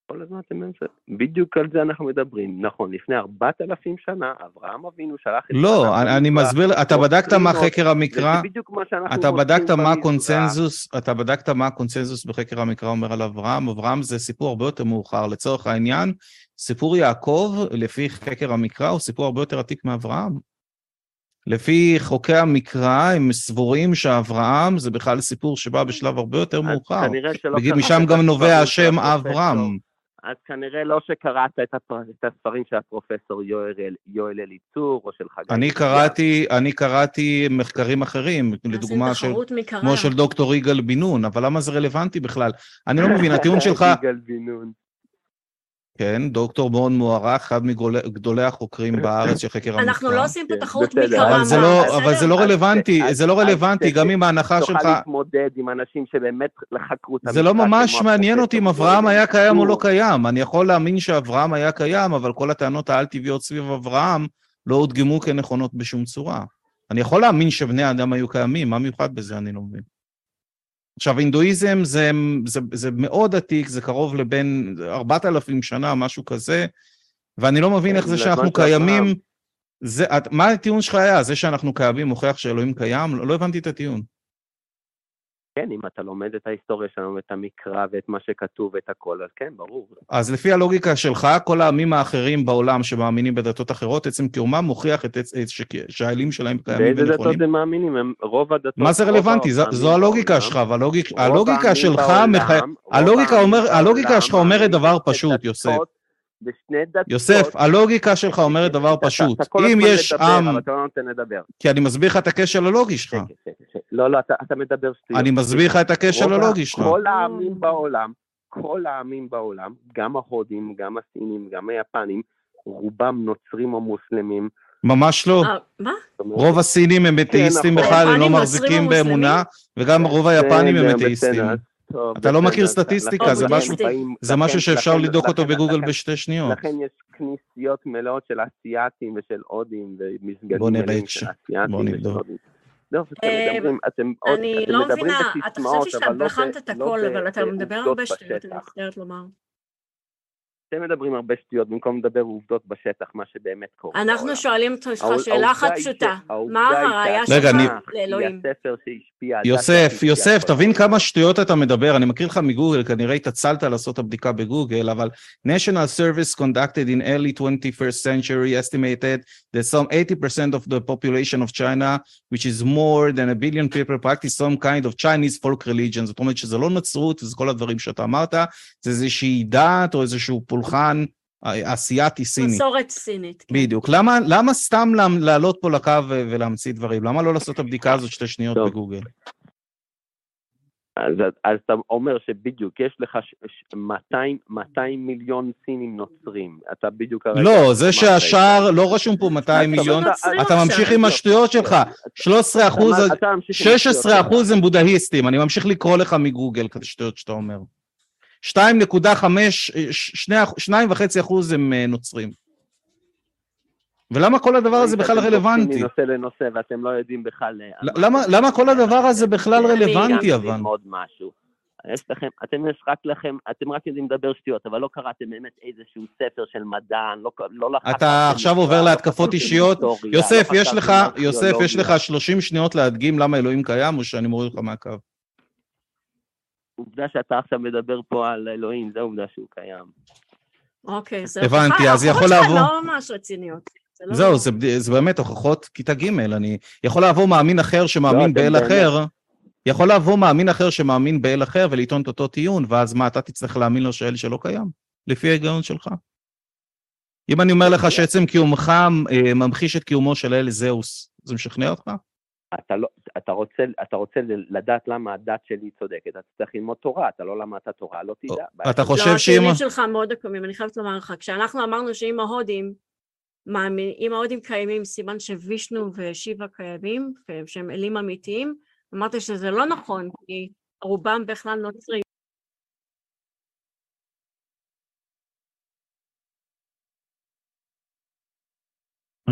כל הזמן אתם באמצע. בדיוק על זה אנחנו מדברים. נכון, לפני 4,000 שנה, אברהם אבינו שלח את... לא, אני- אני מסביר, אתה בדקת מה חקר המקרא? וזה בדיוק מה שאנחנו אתה בדקת מה. הקונצנזוס, אתה בדקת מה הקונצנזוס בחקר המקרא אומר על אברהם? אברהם זה סיפור הרבה יותר מאוחר. לצורך העניין, סיפור יעקב, לפי חקר המקרא, הוא סיפור הרבה יותר עתיק מאברהם. לפי חוקי המקרא, הם סבורים שאברהם זה בכלל סיפור שבא בשלב הרבה יותר מאוחר. כנראה שלא משם גם נובע השם. אברהם. אז כנראה לא שקראת את, הפר... את הספרים של הפרופסור יואל, יואל אליצור או של חגי. אני. קראתי, אני קראתי מחקרים אחרים, לדוגמה של. כמו של דוקטור יגאל בן נון, אבל למה זה רלוונטי בכלל? אני לא מבין, *laughs* הטיעון שלך, יגאל בן נון. כן, דוקטור מאוד מוערך, אחד מגדולי החוקרים בארץ של חקר המקרא. אנחנו לא עושים פה תחרות זה מה, לא? אבל זה לא רלוונטי, זה לא רלוונטי, גם אם ההנחה תוכל שלך, להתמודד עם אנשים שבאמת חקרו את זה לא ממש מעניין אותי אם אברהם היה קיים או לא. קיים. אני יכול להאמין שאברהם היה קיים, אבל כל הטענות העל-טבעיות סביב אברהם לא הודגמו כנכונות בשום צורה. אני יכול להאמין שבני האדם היו קיימים, מה מיוחד בזה? אני לא מבין. עכשיו, הינדואיזם זה, זה, זה מאוד עתיק, זה קרוב לבין 4,000 שנה, משהו כזה, ואני לא מבין כן, איך זה שאנחנו. קיימים... זה, את- מה הטיעון שלך היה? זה שאנחנו קיימים מוכיח שאלוהים קיים? לא, לא הבנתי את הטיעון. כן, אם אתה לומד את ההיסטוריה שלנו, את המקרא ואת מה שכתוב ואת הכל, אז כן, ברור. אז לפי הלוגיקה שלך, כל העמים האחרים בעולם שמאמינים בדתות אחרות, עצם קיומם מוכיח את, שהאלים שלהם קיימים באיזה דתות ונכונים. הם מאמינים? הם רוב הדתות... מה זה רלוונטי? זו, הלוגיקה שלך, והלוגיק, רוב הלוגיקה העמים שלך, הלוגיקה, שלך אומרת דבר פשוט, יוסף. בשני דתות. יוסף, הלוגיקה שלך אומרת דבר אתה- פשוט. אתה כל אם הזמן יש מדבר, עם, אבל אתה לא נותן לדבר. כי אני מסביר לך את הכשל הלוגי שלך. שקט, שקט, שקט. לא, לא, אתה אתה מדבר שטויות. אני מסביר לך את הכשל הלוגי שלך. כל העמים בעולם, כל העמים בעולם, גם ההודים, גם הסינים, גם היפנים, רובם נוצרים או מוסלמים. ממש לא. אה, מה? רוב הסינים הם אתאיסטים נכון. בכלל, הם לא מחזיקים באמונה, וגם רוב היפנים הם אתאיסטים. טוב, אתה לא מכיר סטטיסטיקה, זה משהו- זה משהו שאפשר לבדוק אותו בגוגל בשתי שניות. לכן יש כנסיות מלאות של אסיאתים ושל הודים ומסגדים בוא נראה את של אסיאתים בוא נבדוק. לא, אתם אה, אני לא מבינה, אתה חשבתי שאתה לא בחנת את לא הכל, אבל אתה מדבר בעובדות הרבה שטויות, אני. מצטערת לומר. אתם מדברים הרבה שטויות במקום לדבר עובדות בשטח, מה שבאמת קורה. אנחנו בעולם. שואלים אותך שאלה אחת פשוטה, מה הראייה שלך אני- לאלוהים? יוסף, יוסף, תבין. כמה שטויות אתה מדבר, אני מקריא לך מגוגל, כנראה התעצלת לעשות את הבדיקה בגוגל, אבל National Service conducted in early 21st century estimated that some 80% of the population of China, which is more than a billion people, practice some kind of Chinese folk religion. זאת אומרת שזה לא נצרות, וזה כל הדברים שאתה אמרת, זה איזושהי דת או איזשהו פולחן אה, אסיאתי סיני. מסורת סינית. כן. בדיוק. למה, למה סתם לעלות פה לקו ולהמציא דברים? למה לא לעשות את הבדיקה הזאת שתי שניות טוב. בגוגל? אז, אז אתה אומר שבדיוק יש לך ש- ש- 200, 200 מיליון סינים נוצרים. אתה בדיוק... הרגע לא, זה שהשאר לא רשום פה 200 אתה- מיליון, אתה- ממשיך עם השטויות שלך. 13 אחוז, אתה- אתה ממשיך עם השטויות 16 שלך. אחוז הם בודהיסטים, אני ממשיך לקרוא לך מגוגל כזה שטויות שאתה אומר. 2.5, 2.5 אחוז הם אה, נוצרים. ולמה כל הדבר הזה בכלל רלוונטי? מנושא לנושא ואתם לא יודעים בכלל... אה, למה, כל. הדבר הזה בכלל אני רלוונטי אבל? ללמוד משהו. יש לכם, אתם יש רק לכם, אתם רק יודעים לדבר שטויות, אבל לא קראתם באמת איזשהו ספר של מדען, לא, לא לחקרתם... אתה עכשיו מקרא, עובר לא להתקפות אישיות? היסטוריה, יוסף, לא יש לך, יוסף, יש לך ארכיאולוגיה. 30 שניות להדגים למה אלוהים קיים, או שאני מוריד לך מהקו? עובדה שאתה עכשיו מדבר פה על אלוהים, זה עובדה שהוא קיים. אוקיי, זה הבנתי, הוכחה, אז יכול לעבור- לא ממש רציניות. זה לא- זהו, זה, בד- זה באמת הוכחות כיתה ג', אני יכול לעבור מאמין אחר לא, שמאמין אתם באל באמת- אחר, יכול לעבור מאמין אחר שמאמין באל אחר ולטעון את אותו טיעון, ואז מה, אתה תצטרך להאמין לו שאל שלא קיים? לפי ההיגיון שלך. אם אני אומר לך שעצם קיומך אה, ממחיש את קיומו של אל זהוס, זה משכנע אותך? אתה, לא, אתה, רוצה, אתה רוצה לדעת למה הדת שלי צודקת, אתה צריך ללמוד תורה, אתה לא למדת תורה, לא תדע. אתה חושב לא, שאם... הטיעונים שלך מאוד עקומים, אני חייבת לומר לך, כשאנחנו אמרנו שאם ההודים, מאמין, אם ההודים קיימים, סימן שווישנו ושיבה קיימים, שהם אלים אמיתיים, אמרת שזה לא נכון, כי רובם בכלל נוצרים.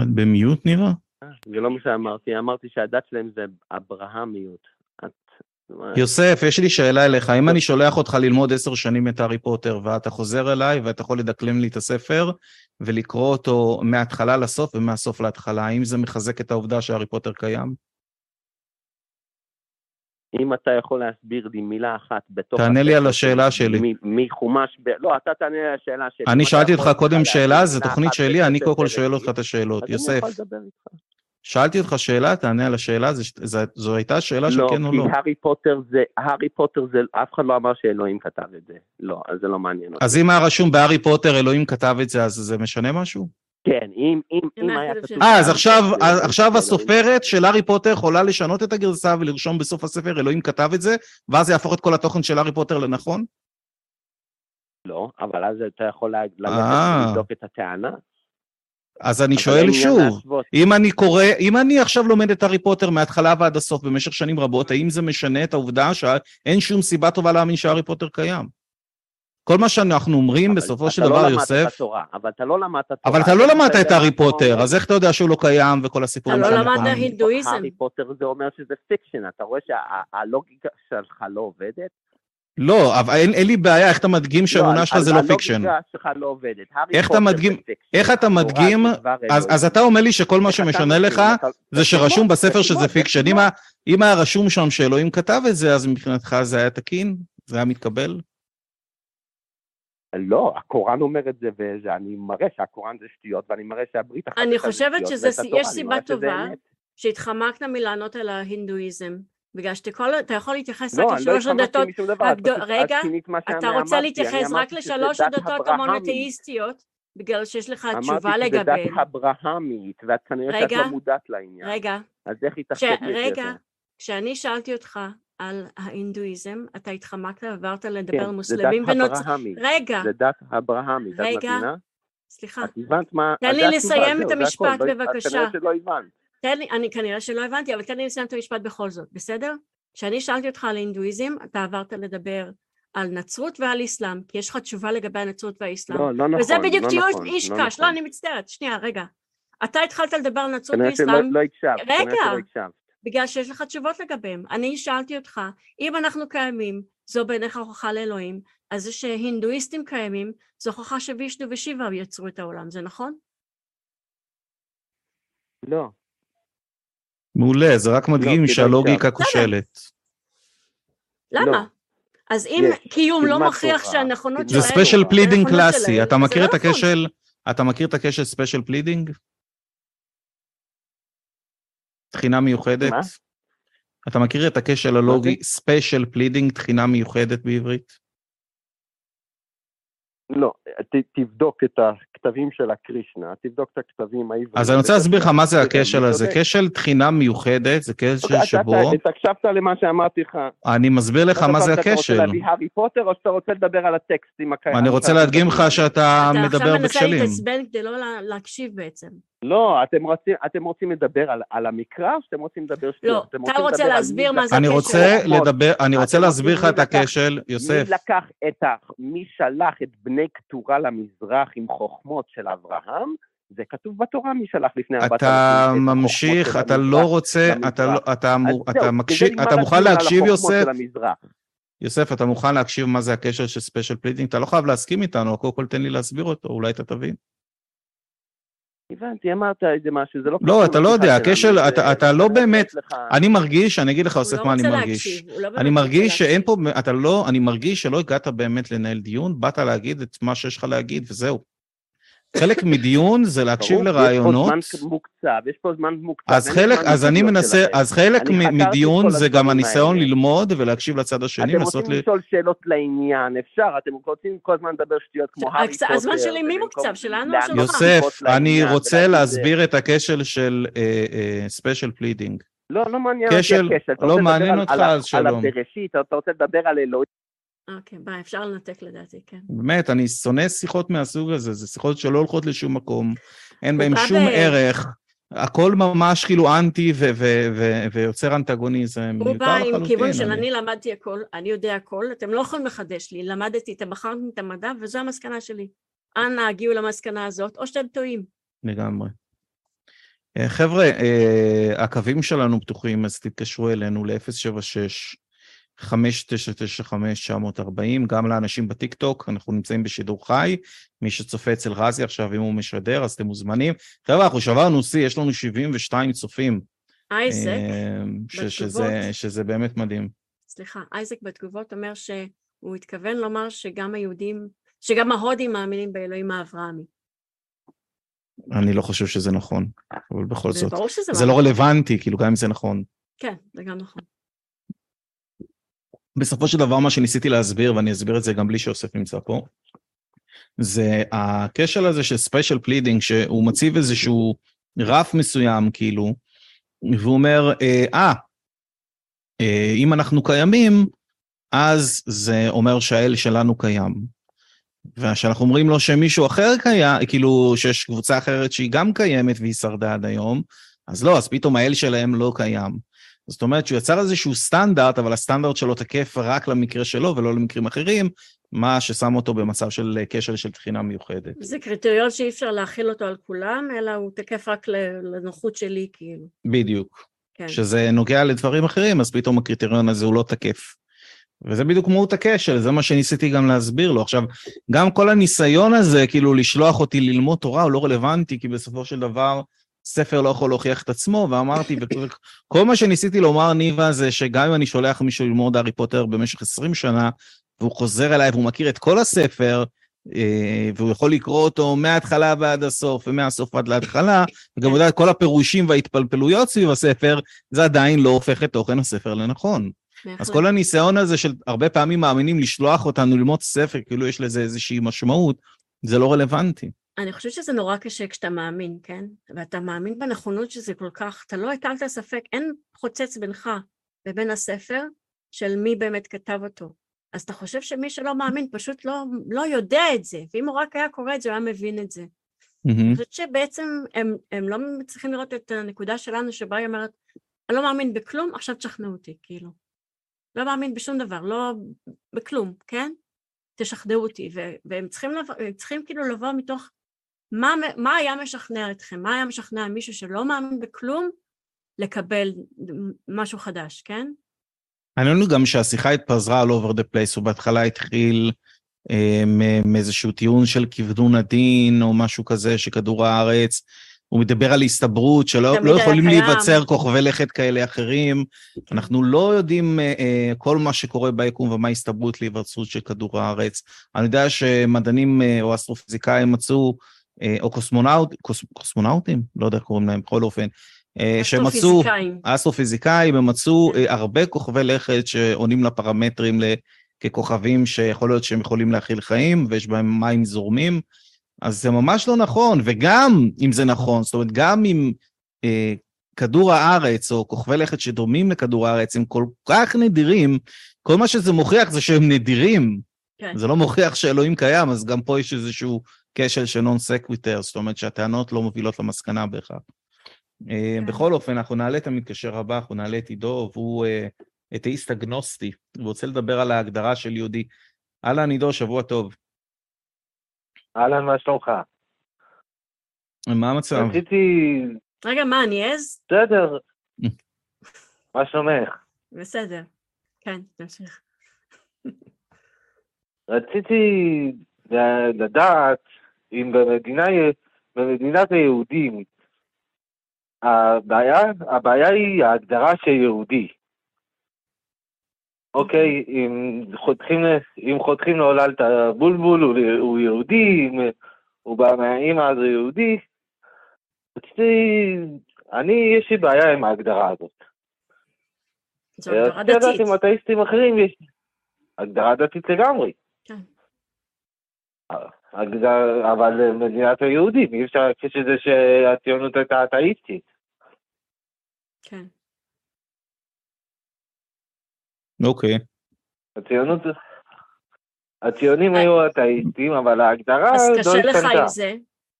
את במיוט נראה? זה לא מה שאמרתי, אמרתי שהדת שלהם זה אברהמיות. יוסף, יש לי שאלה אליך, אם אני שולח אותך ללמוד עשר שנים את הארי פוטר, ואתה חוזר אליי ואתה יכול לדקלם לי את הספר ולקרוא אותו מההתחלה לסוף ומהסוף להתחלה, האם זה מחזק את העובדה שהארי פוטר קיים? אם אתה יכול להסביר לי מילה אחת בתוך... תענה לי על השאלה שלי. מחומש... ב... לא, אתה תענה לי על השאלה שלי. אני שאלתי אותך קודם שאלה, זו תוכנית שלי, אני קודם כל שואל אותך את השאלות. אני יוסף, יכול לדבר איתך. שאלתי אותך שאלה, תענה על השאלה, זו הייתה שאלה של לא, כן או כי לא. הארי פוטר זה... הארי פוטר זה... אף אחד לא אמר שאלוהים כתב את זה. לא, אז זה לא מעניין אותי. אז אם היה רשום בהארי פוטר, אלוהים כתב את זה, אז זה משנה משהו? כן, אם, אם, אם אם היה כתוב. אה, אז עכשיו, אז עכשיו כתב, הסופרת של הארי פוטר יכולה לשנות את הגרסה ולרשום בסוף הספר אלוהים כתב את זה, ואז זה יהפוך את כל התוכן של הארי פוטר לנכון? לא, אבל אז אתה יכול אה. ללכת ולבדוק את הטענה. אז אני שואל שוב. אם אני קורא, אם אני עכשיו לומד את הארי פוטר מההתחלה ועד הסוף במשך שנים רבות, האם זה משנה את העובדה שאין שום סיבה טובה להאמין שהארי פוטר קיים? כל מה שאנחנו אומרים אבל בסופו של אתה לא דבר, למדת את יוסף, התורה, אבל אתה לא למדת תורה. אבל אתה לא למדת אתה את יודע הארי מה אתה פוטר. אז איך אתה יודע שהוא לא קיים וכל הסיפורים אתה לא למדת? הינדואיזם. הארי פוטר זה אומר שזה fiction, אתה רואה שהלוגיקה שלך לא עובדת? לא, אבל אין, אין לי בעיה, איך אתה מדגים שהאמונה לא, שלך זה לא fiction? הלוגיקה שלך לא עובדת. הארי איך אתה פוטר מדגים- זה fiction, איך אתה מדגים, אז, אתה אומר לי שכל מה שמשנה? לך זה שרשום בספר שזה fiction. אם היה רשום שם שאלוהים כתב את זה, אז מבחינתך זה היה תקין? זה היה מתקבל? לא, הקוראן אומר את זה, ואני מראה שהקוראן זה שטויות, ואני מראה שהברית החדשה אני זה חושבת שטויות, שזה- ואת התורה יש אני סיבה טובה. שהתחמקת מלענות על ההינדואיזם, בגלל שאתה כל- אתה יכול להתייחס רק לא, אני לא לשלוש התחמקתי הדתות, פשוט- רגע, אתה רוצה להתייחס רק לשלוש דת הדתות. המונותאיסטיות, בגלל שיש לך תשובה אמרתי שזה. דת אברהמית, ואת כנראה שאת לא מודעת לעניין. רגע, אז איך היא תחשוב רגע? כשאני שאלתי אותך על ההינדואיזם, אתה התחמקת ועברת לדבר על כן, זה מוסלמים ונוצרים. רגע, זה דת אברהמית, את רגע, מבינה? סליחה, את הבנת מה... תן לי זה לסיים את זה המשפט, לא- את בבקשה. כנראה שלא הבנת. תן לי, אני כנראה שלא הבנתי, אבל תן לי לסיים את המשפט בכל זאת, בסדר? כשאני שאלתי אותך על הינדואיזם, אתה עברת לדבר על נצרות ועל אסלאם, כי יש לך תשובה לגבי הנצרות והאסלאם. לא, לא נכון, וזה בדיוק לא טיול נכון, איש לא קש, לא, נכון. אני מצטערת, שנייה, רגע. אתה התחלת לדבר על נצרות כנראה שלא ואסלאם לא הקשבת, כנראה. שלא הקשבת. בגלל שיש לך תשובות לגביהם. אני שאלתי אותך, אם אנחנו קיימים, זו בעיניך הוכחה לאלוהים, אז זה שהינדואיסטים קיימים, זו הוכחה שווישנו ושיבה יצרו את העולם, זה נכון? לא. מעולה, זה רק מדגים כדאי שהלוגיקה. כושלת. למה? לא. אז אם קיום לא תורה, שהנכונות זה שלהם- special pleading קלאסי, אתה זה מכיר לא את נכון. הכשל, אתה מכיר את הכשל special pleading? תחינה מיוחדת? מה? אתה מכיר את הכשל הלוגי special pleading, תחינה מיוחדת בעברית? לא, ת, תבדוק את הכתבים של הקרישנה, תבדוק את הכתבים העבריים. אז אני רוצה להסביר לך מה זה הכשל הזה. כשל תחינה מיוחדת, זה כשל אתה- שבו... אתה הקשבת למה שאמרתי לך. אני מסביר לך מה זה אתה רוצה הכשל. להביא הארי פוטר או שאתה רוצה לדבר על הטקסטים הקיימים? אני רוצה להדגים לך שאתה אתה מדבר עכשיו מנסה בכשלים. להתעצבן כדי לא לה- להקשיב בעצם. לא, אתם רוצים, אתם רוצים לדבר על, על המקרא או שאתם רוצים לדבר לא, שטויות? אתם אתה רוצה להסביר מה זה אני הכשל. רוצה. לדבר, אני רוצה להסביר לך את הכשל, יוסף. מי לקח את ה... מי שלח את בני קטורה למזרח עם חוכמות של אברהם? זה כתוב בתורה מי שלח לפני 4,000 אתה ממשיך, אתה. לא רוצה. אתה לא- מוכן להקשיב, יוסף? יוסף, אתה מוכן להקשיב מה זה הקשר של special pleading? אתה לא חייב להסכים איתנו, קודם כל תן לי להסביר אותו, אולי אתה תבין. הבנתי, אמרת איזה משהו, זה לא לא, אתה לא יודע, הכשל, אתה- לא באמת אני מרגיש, אני אגיד לך, הוא יוסף, לא מה אני מרגיש. לא אני מרגיש שאין. פה, אתה לא, אני מרגיש שלא הגעת באמת לנהל דיון, באת להגיד את מה שיש לך להגיד, וזהו. חלק מדיון זה להקשיב ברור, לרעיונות. יש פה זמן מוקצב, יש פה זמן מוקצב. אז חלק, אז אני מנסה, שלכם. אז חלק מדיון זה גם הניסיון האלה. ללמוד ולהקשיב לצד השני אתם רוצים. לשאול שאלות לעניין, אפשר, אתם רוצים כל הזמן לדבר שטויות כמו הארי פוטר. הזמן שלי מי מוקצב? שלנו או שלך? יוסף, אני רוצה להסביר את הכשל של special pleading. לא, לא מעניין אותי כשל, הכשל. לא מעניין על- אותך, אז שלום. על הבראשית, אתה רוצה לדבר על אלוהים. אוקיי, ביי, אפשר לנתק לדעתי, כן. באמת, אני שונא שיחות מהסוג הזה, זה שיחות שלא הולכות לשום מקום, אין בהן שום ב- ערך, הכל ממש כאילו אנטי ו- ו- ו- ויוצר אנטגוניזם, הוא בא עם. כיוון של אני- אני למדתי הכל, אני יודע הכל, אתם לא יכולים לחדש לי, למדתי, אתם בחרתם את המדע וזו המסקנה שלי. אנא הגיעו למסקנה הזאת, או שאתם טועים. לגמרי. אה, חבר'ה, אה, הקווים שלנו פתוחים, אז תתקשרו אלינו ל-076. 5995-940, גם לאנשים בטיקטוק, אנחנו נמצאים בשידור חי, מי שצופה אצל רזי עכשיו, אם הוא משדר, אז אתם מוזמנים. חבר'ה, אנחנו שברנו שיא, יש לנו 72 צופים. אייזק, אה, ש- שזה, בתגובות. שזה באמת מדהים. סליחה, אייזק בתגובות אומר שהוא התכוון לומר שגם היהודים, שגם ההודים מאמינים באלוהים האברהמי. אני לא חושב שזה נכון, אבל בכל זה זאת. ברור שזה זה לא רלוונטי, כאילו, גם אם זה נכון. כן, זה גם נכון. בסופו של דבר מה שניסיתי להסביר, ואני אסביר את זה גם בלי שיוסף נמצא פה, זה הכשל הזה של special pleading, שהוא מציב איזשהו רף מסוים, כאילו, והוא אומר, אה, אה, אה, אם אנחנו קיימים, אז זה אומר שהאל שלנו קיים. וכשאנחנו אומרים לו שמישהו אחר קיים, כאילו שיש קבוצה אחרת שהיא גם קיימת והיא שרדה עד היום, אז לא, אז פתאום האל שלהם לא קיים. זאת אומרת שהוא יצר איזשהו סטנדרט, אבל הסטנדרט שלו תקף רק למקרה שלו ולא למקרים אחרים, מה ששם אותו במצב של כשל של תחינה מיוחדת. זה קריטריון שאי אפשר להכיל אותו על כולם, אלא הוא תקף רק לנוחות שלי, כאילו. בדיוק. כן. שזה נוגע לדברים אחרים, אז פתאום הקריטריון הזה הוא לא תקף. וזה בדיוק מהות הכשל, זה מה שניסיתי גם להסביר לו. עכשיו, גם כל הניסיון הזה, כאילו לשלוח אותי ללמוד תורה, הוא לא רלוונטי, כי בסופו של דבר, ספר לא יכול להוכיח את עצמו, ואמרתי, וכל מה שניסיתי לומר, ניבה, זה שגם אם אני שולח מישהו ללמוד הארי פוטר במשך 20 שנה, והוא חוזר אליי והוא מכיר את כל הספר, אה, והוא יכול לקרוא אותו מההתחלה ועד הסוף, ומהסוף עד להתחלה, וגם יודע את כל הפירושים וההתפלפלויות סביב הספר, זה עדיין לא הופך את תוכן הספר לנכון. אז. כל הניסיון הזה של הרבה פעמים מאמינים לשלוח אותנו ללמוד ספר, כאילו יש לזה איזושהי משמעות, זה לא רלוונטי. אני חושבת שזה נורא קשה כשאתה מאמין, כן? ואתה מאמין בנכונות שזה כל כך, אתה לא הטלת ספק, אין חוצץ בינך ובין הספר של מי באמת כתב אותו. אז אתה חושב שמי שלא מאמין פשוט לא, לא יודע את זה, ואם הוא רק היה קורא את זה, הוא היה מבין את זה. אני חושבת שבעצם הם, הם לא מצליחים לראות את הנקודה שלנו שבה היא אומרת, אני לא מאמין בכלום, עכשיו תשכנעו אותי, כאילו. לא מאמין בשום דבר, לא בכלום, כן? תשכנעו אותי, ו- והם צריכים, הם צריכים כאילו לבוא מתוך מה, מה היה משכנע אתכם, מה היה משכנע מישהו שלא מאמין בכלום לקבל משהו חדש, כן? העניין הוא גם שהשיחה התפזרה all over the place, הוא בהתחלה התחיל אה, מאיזשהו טיעון של כיוונון הדין, או משהו כזה, שכדור הארץ, הוא מדבר על הסתברות, שלא לא יכולים קיים. להיווצר כוכבי לכת כאלה אחרים. כן. אנחנו לא יודעים אה, אה, כל מה שקורה ביקום ומה ההסתברות להיווצרות של כדור הארץ. אני יודע שמדענים אה, או אסטרופיזיקאים מצאו, או קוסמונאוט, קוס, קוסמונאוטים? לא יודע איך קוראים להם, בכל אופן, אה, שמצאו, אסטרופיזיקאים. הם מצאו. אה, הרבה כוכבי לכת שעונים לפרמטרים ככוכבים שיכול להיות שהם יכולים להכיל חיים, ויש בהם מים זורמים, אז זה ממש לא נכון, וגם אם זה נכון, זאת אומרת, גם אם אה, כדור הארץ, או כוכבי לכת שדומים לכדור הארץ, הם כל כך נדירים, כל מה שזה מוכיח זה שהם נדירים. כן. זה לא מוכיח שאלוהים קיים, אז גם פה יש איזשהו כשל של נון סקוויטר, זאת אומרת שהטענות לא מובילות למסקנה בהכרח. אה, כן. בכל אופן, אנחנו נעלה את המתקשר הבא, אנחנו נעלה את עידו, והוא אה, אתאיסט אגנוסטי, הוא רוצה לדבר על ההגדרה של יהודי. אהלן עידו, שבוע טוב. אהלן, מה שלומך? מה המצב? רציתי... רגע, מה, אני עז? בסדר. מה שלומך? בסדר. כן, תמשיך. רציתי לדעת אם במדינה, במדינת היהודים הבעיה, הבעיה היא ההגדרה של יהודי. אוקיי, אם חותכים, אם חותכים לעולל את הבולבול הוא, הוא יהודי, אם הוא בא מהאימא אז הוא יהודי. רציתי, אני, יש לי בעיה עם ההגדרה הזאת. זו הגדרה רציתי לדעת דתית. אם אתאיסטים אחרים יש הגדרה דתית לגמרי. כן. אבל מדינת היהודים, אי אפשר להכחיש את זה שהציונות הייתה אתאיסטית. כן. אוקיי. הציונות, הציונים. היו אתאיסטים, אבל ההגדרה אז לא קשה לך השתנתה. עם זה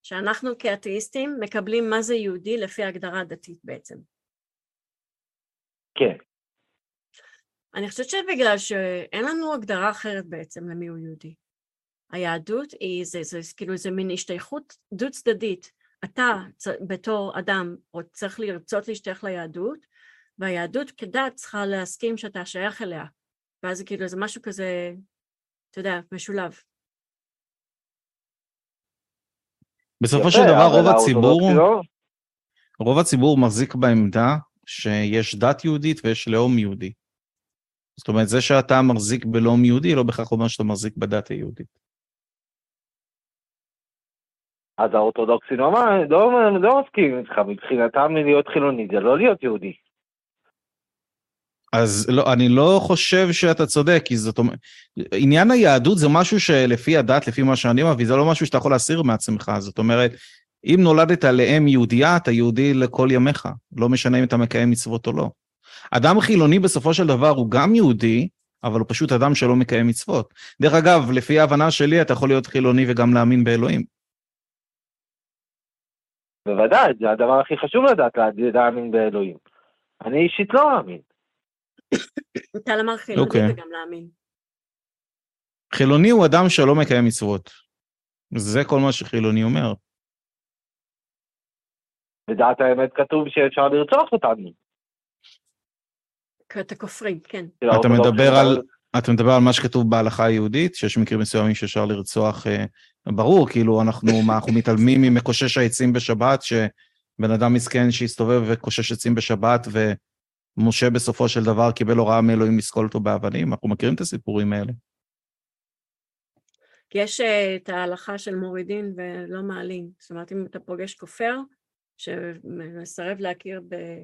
שאנחנו כאתאיסטים מקבלים מה זה יהודי לפי ההגדרה הדתית בעצם. כן, אני חושבת שבגלל שאין לנו הגדרה אחרת בעצם למי הוא יהודי. היהדות היא, זה, זה, זה כאילו איזה מין השתייכות דו צדדית. אתה בתור אדם צריך לרצות להשתייך ליהדות, והיהדות כדת צריכה להסכים שאתה שייך אליה. ואז זה כאילו זה משהו כזה, אתה יודע, משולב. בסופו של דבר רוב הציבור, רוב הציבור מחזיק בעמדה שיש דת יהודית ויש לאום יהודי. זאת אומרת, זה שאתה מחזיק בלאום יהודי לא בהכרח אומר שאתה מחזיק בדת היהודית. אז האורתודוקסים לא, לא, לא מסכימים איתך, מבחינתם להיות חילוני זה לא להיות יהודי. אז לא, אני לא חושב שאתה צודק, כי זאת אומרת, עניין היהדות זה משהו שלפי הדת, לפי מה שאני מביא, זה לא משהו שאתה יכול להסיר מעצמך. זאת אומרת, אם נולדת לאם יהודייה, אתה יהודי לכל ימיך, לא משנה אם אתה מקיים מצוות או לא. אדם חילוני בסופו של דבר הוא גם יהודי, אבל הוא פשוט אדם שלא מקיים מצוות. דרך אגב, לפי ההבנה שלי, אתה יכול להיות חילוני וגם להאמין באלוהים. בוודאי, זה הדבר הכי חשוב לדעת, להאמין באלוהים. אני אישית לא מאמין. טל אמר חילוני אוקיי. וגם להאמין. חילוני הוא אדם שלא מקיים מצוות. זה כל מה שחילוני אומר. בדעת האמת כתוב שאפשר לרצוח אותנו. כי אתה כופרים, כן. אתה מדבר על, אתה מדבר על מה שכתוב בהלכה היהודית, שיש מקרים מסוימים שאפשר לרצוח, אה, ברור, כאילו אנחנו, *laughs* מה, אנחנו מתעלמים ממקושש העצים בשבת, שבן אדם מסכן שהסתובב וקושש עצים בשבת, ומשה בסופו של דבר קיבל הוראה מאלוהים לסקול אותו באבנים, אנחנו מכירים את הסיפורים האלה. יש אה, את ההלכה של מורידין ולא מעלים. זאת אומרת, אם אתה פוגש כופר שמסרב להכיר ב-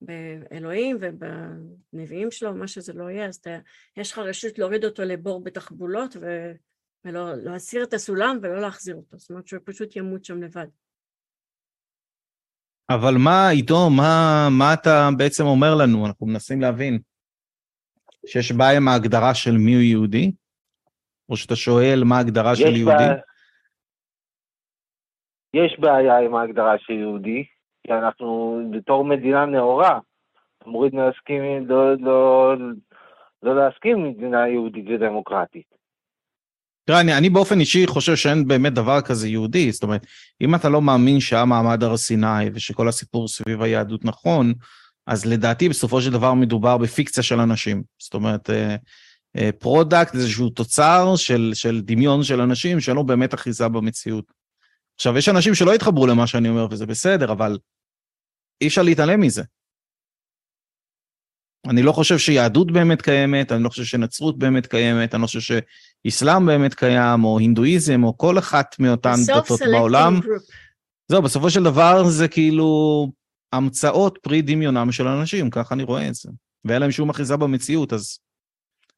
באלוהים ובנביאים שלו, מה שזה לא יהיה, אז אתה, יש לך רשות להוריד אותו לבור בתחבולות ו, ולא להסיר את הסולם ולא להחזיר אותו. זאת אומרת שהוא פשוט ימות שם לבד. אבל מה, עידו, מה, מה אתה בעצם אומר לנו? אנחנו מנסים להבין. שיש בעיה עם ההגדרה של מיהו יהודי? או שאתה שואל מה ההגדרה של יהודי? בעיה- יש בעיה עם ההגדרה של יהודי, כי אנחנו בתור מדינה נאורה, אמורים להסכים, לא, לא, לא להסכים מדינה יהודית ודמוקרטית. תראה, אני, אני באופן אישי חושב שאין באמת דבר כזה יהודי. זאת אומרת, אם אתה לא מאמין שהיה מעמד הר סיני ושכל הסיפור סביב היהדות נכון, אז לדעתי בסופו של דבר מדובר בפיקציה של אנשים. זאת אומרת, product זה איזשהו תוצר של, של דמיון של אנשים שאין לו באמת אחיזה במציאות. עכשיו, יש אנשים שלא התחברו למה שאני אומר, וזה בסדר, אבל אי אפשר להתעלם מזה. אני לא חושב שיהדות באמת קיימת, אני לא חושב שנצרות באמת קיימת, אני לא חושב שאסלאם באמת קיים, או הינדואיזם, או כל אחת מאותן דתות בעולם. זהו, בסופו של דבר זה כאילו המצאות פרי דמיונם של אנשים, ככה אני רואה את זה. ואין להם שום אחיזה במציאות, אז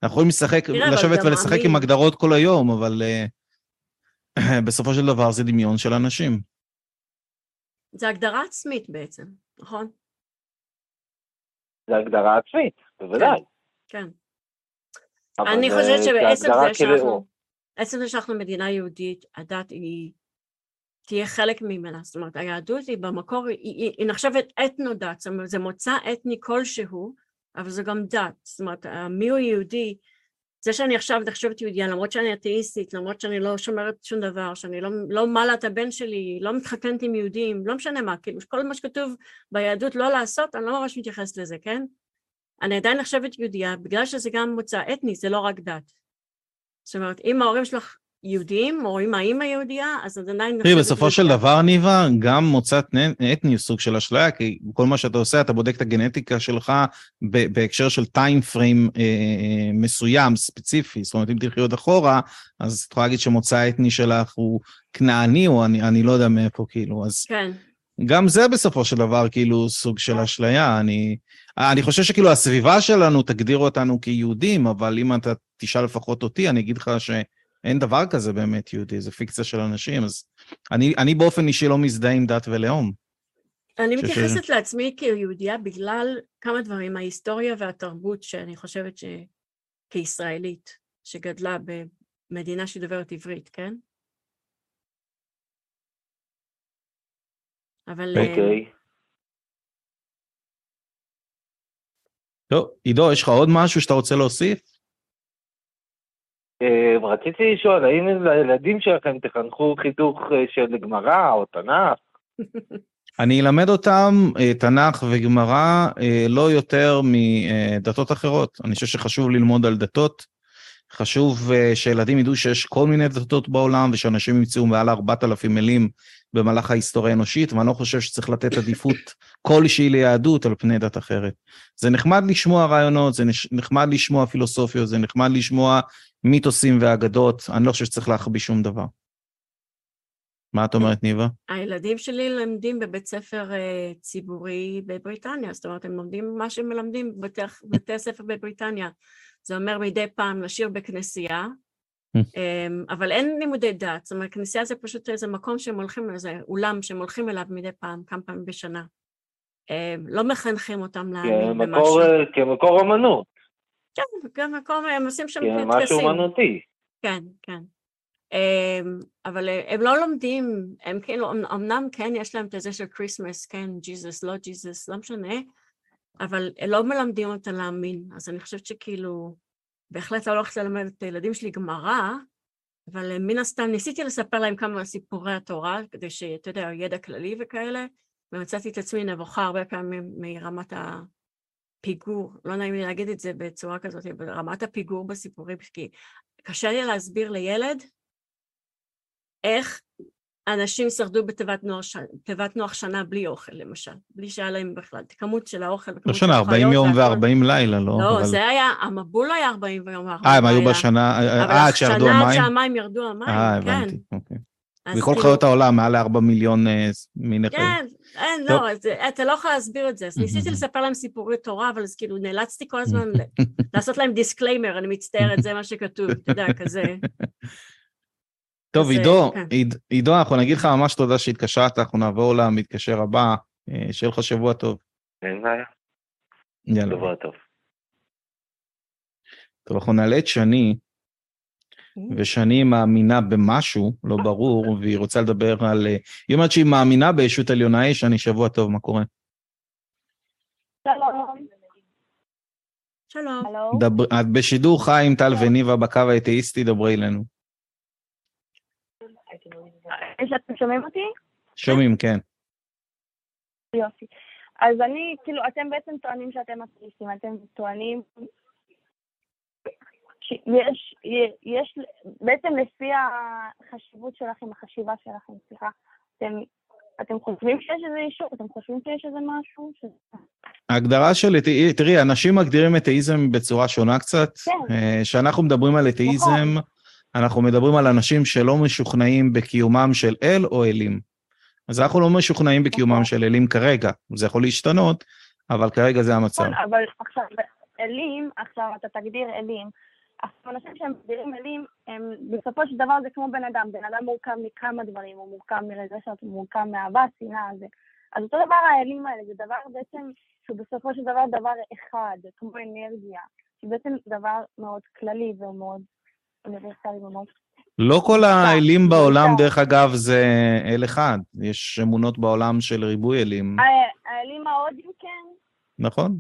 אנחנו יכולים לשחק, לשבת ולשחק. עם הגדרות כל היום, אבל אה, *clears throat* בסופו של דבר זה דמיון של אנשים. זה הגדרה עצמית בעצם, נכון? זה הגדרה עצמית, בוודאי. כן. אבל אני זה- חושבת שבעצם הגדרה זה. שאנחנו, עצם זה שאנחנו מדינה יהודית, הדת היא תהיה חלק ממנה, זאת אומרת היהדות היא במקור, היא, היא, היא נחשבת אתנו-דת, זאת אומרת זה מוצא אתני כלשהו, אבל זה גם דת, זאת אומרת מי הוא יהודי, זה שאני עכשיו נחשבת יהודייה, למרות שאני אתאיסטית, למרות שאני לא שומרת שום דבר, שאני לא, לא מעלה את הבן שלי, לא מתחתנת עם יהודים, לא משנה מה, כאילו כל מה שכתוב ביהדות לא לעשות, אני לא ממש מתייחסת לזה, כן? אני עדיין נחשבת יהודייה, בגלל שזה גם מוצא אתני, זה לא רק דת. זאת אומרת, אם ההורים שלך יהודים, או אם האימא יהודייה, אז את עדיין נחשבת תראי, בסופו של. דבר, ניבה, גם מוצא אתני הוא סוג של אשליה, כי כל מה שאתה עושה, אתה בודק את הגנטיקה שלך בהקשר של טיים פריים אה, מסוים, ספציפי. זאת אומרת, אם תלכי עוד אחורה, אז את יכולה להגיד שמוצא האתני שלך הוא כנעני, או אני, אני לא יודע מאיפה, כאילו, אז כן, גם זה בסופו של דבר כאילו סוג של אשליה. אני, אני חושב שכאילו הסביבה שלנו תגדיר אותנו כיהודים, אבל אם אתה תשאל לפחות אותי, אני אגיד לך שאין דבר כזה באמת יהודי, זה פיקציה של אנשים, אז אני, אני באופן אישי לא מזדהה עם דת ולאום. אני ש- ש- מתייחסת לעצמי כיהודייה בגלל כמה דברים, ההיסטוריה והתרבות שאני חושבת שכישראלית, שגדלה במדינה שדוברת עברית, כן? אבל... אה, אוקיי. טוב, עידו, יש לך עוד משהו שאתה רוצה להוסיף? אה, רציתי לשאול, האם לילדים שלכם תחנכו חיתוך אה, של גמרא או תנ"ך? *laughs* אני אלמד אותם אה, תנ"ך וגמרא לא יותר מדתות אחרות. אני חושב שחשוב ללמוד על דתות. חשוב שילדים ידעו שיש כל מיני דתות בעולם ושאנשים ימצאו מעל 4,000 מילים במהלך ההיסטוריה האנושית, ואני לא חושב שצריך לתת עדיפות *laughs* כלשהי ליהדות על פני דת אחרת. זה נחמד לשמוע רעיונות, זה נחמד לשמוע פילוסופיות, זה נחמד לשמוע מיתוסים ואגדות, אני לא חושב שצריך להחביא שום דבר. מה את אומרת, ניבה? הילדים שלי לומדים בבית ספר אה, ציבורי בבריטניה, זאת אומרת, הם לומדים מה שהם מלמדים בבתי, בבתי הספר בבריטניה. זה אומר מדי פעם לשיר בכנסייה, *laughs* אמ, אבל אין לימודי דת, זאת אומרת, כנסייה זה פשוט איזה מקום שהם הולכים, איזה אולם שהם הולכים אליו מדי פעם, כמה פעמים בשנה. אמ, לא מחנכים אותם להאמין במשהו. כמקור, כמקור אמנות, כן, גם מקום, הם עושים שם כמשהו טקסים. אמנותי. כן, כן. אמ, אבל אה, הם לא לומדים, הם כאילו, אמ- אמנם כן יש להם את זה של Christmas, כן, ג'יזוס, לא ג'יזוס, לא משנה, אבל לא מלמדים אותם להאמין. אז אני חושבת שכאילו, בהחלט לא הולכת ללמד את הילדים שלי גמרא, אבל אה, מן הסתם ניסיתי לספר להם כמה סיפורי התורה, כדי שאתה יודע, ידע כללי וכאלה, ומצאתי את עצמי נבוכה הרבה פעמים מרמת הפיגור, לא נעים לי להגיד את זה בצורה כזאת, אבל רמת הפיגור בסיפורים, כי קשה לי להסביר לילד איך אנשים שרדו בתיבת נוח. תיבת נוח שנה בלי אוכל, למשל, בלי שהיה להם בכלל, את הכמות של האוכל, לא שנה, 40 החיות יום והכל. ו-40 לילה, לא? לא, אבל- זה היה, המבול היה 40 יום ו-40 אה, הם היו לילה. בשנה, אבל אה, עד שירדו השנה עד המים? שהמים ירדו המים, אה, כן. הבנתי, אוקיי. מכל כאילו- חיות העולם, מעל ל-4 מיליון אה, מיני חיות. כן, אין. לא, אז, אתה לא יכול להסביר את זה. אז *laughs* ניסיתי לספר להם סיפורי תורה, אבל אז כאילו נאלצתי כל הזמן *laughs* לעשות להם disclaimer, אני מצטערת, זה מה שכתוב, אתה יודע, כזה. *laughs* טוב, אה, עידו, כן. עיד- עידו, אנחנו נגיד לך ממש תודה שהתקשרת, אנחנו נעבור למתקשר הבא. אה, שיהיה לך שבוע טוב. אין בעיה, יאללה. שבוע טוב. טוב, אנחנו נעלה את שני, ושני מאמינה במשהו, לא ברור, והיא רוצה לדבר על... אה, היא אומרת שהיא מאמינה בישות עליונה, שני, שבוע טוב, מה קורה? שלום, שלום. דבר, את בשידור חי עם טל וניבה בקו האתאיסטי, דברי אלינו. יש אתם שומעים אותי? שומעים, כן. יופי. אז אני, כאילו, אתם בעצם טוענים שאתם אתאיסטים, אתם טוענים שיש, יש, בעצם לפי החשיבות שלכם, החשיבה שלכם, סליחה, אתם, אתם חושבים שיש איזה אישור? אתם חושבים שיש איזה משהו? ש... ההגדרה של תראי, אנשים מגדירים אתאיזם בצורה שונה קצת. כן. אה, כשאנחנו מדברים על אתאיזם, אנחנו מדברים על אנשים שלא משוכנעים בקיומם של אל או אלים. אז אנחנו לא משוכנעים בקיומם נכון. של אלים כרגע, זה יכול להשתנות, אבל כרגע זה המצב. נכון, אבל עכשיו, אלים, עכשיו אתה תגדיר אלים, אנשים שהם מגדירים אלים, הם בסופו של דבר זה כמו בן אדם, בן אדם מורכב מכמה דברים, הוא מורכב מרגשות, הוא מורכב מאהבה, שנאה, זה. אז אותו דבר האלים האלה, זה דבר בעצם, שהוא בסופו של דבר דבר אחד, כמו אנרגיה, שהוא בעצם דבר מאוד כללי ומאוד אוניברסלי ומאוד לא כל האלים בעולם, בעיקר. דרך אגב, זה אל אחד. יש אמונות בעולם של ריבוי אלים, האלים ההודים כן, נכון?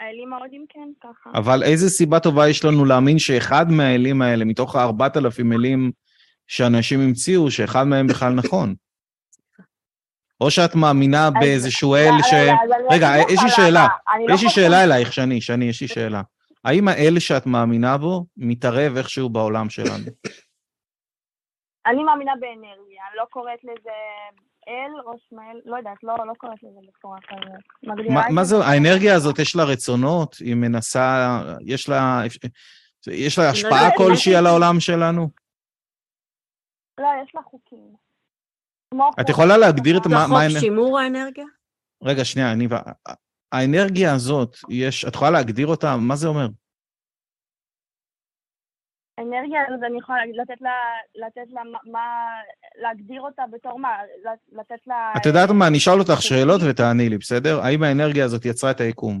האלים ההודים כן, ככה. אבל איזה סיבה טובה יש לנו להאמין שאחד מהאלים האלה, מתוך הארבעת אלפים אלים שאנשים המציאו, שאחד מהם בכלל נכון? או שאת מאמינה באיזשהו אל לא, ש... רגע, יש לי. שאלה. לא יש לי שאלה אלייך, שני, שני, יש לי שאלה. האם האל שאת מאמינה בו מתערב איכשהו בעולם שלנו? אני מאמינה באנרגיה, אני לא קוראת לזה אל, ראש מעל, לא יודעת, לא, לא קוראת לזה בצורה כזאת. מה- זה, האנרגיה. הזאת, יש לה רצונות? היא מנסה, יש לה, יש לה השפעה כלשהי על העולם שלנו? לא, יש לה חוקים. את יכולה להגדיר את? זה מה... מה- חוק שימור האנרגיה? רגע, שנייה, אני... האנרגיה הזאת, יש, את יכולה להגדיר אותה? מה זה אומר? אנרגיה הזאת, אני יכולה לתת לה, לתת לה מה- להגדיר אותה בתור מה, לתת לה... את יודעת מה, אני אשאל אותך. שאלות ותעני לי, בסדר? האם האנרגיה הזאת יצרה את היקום?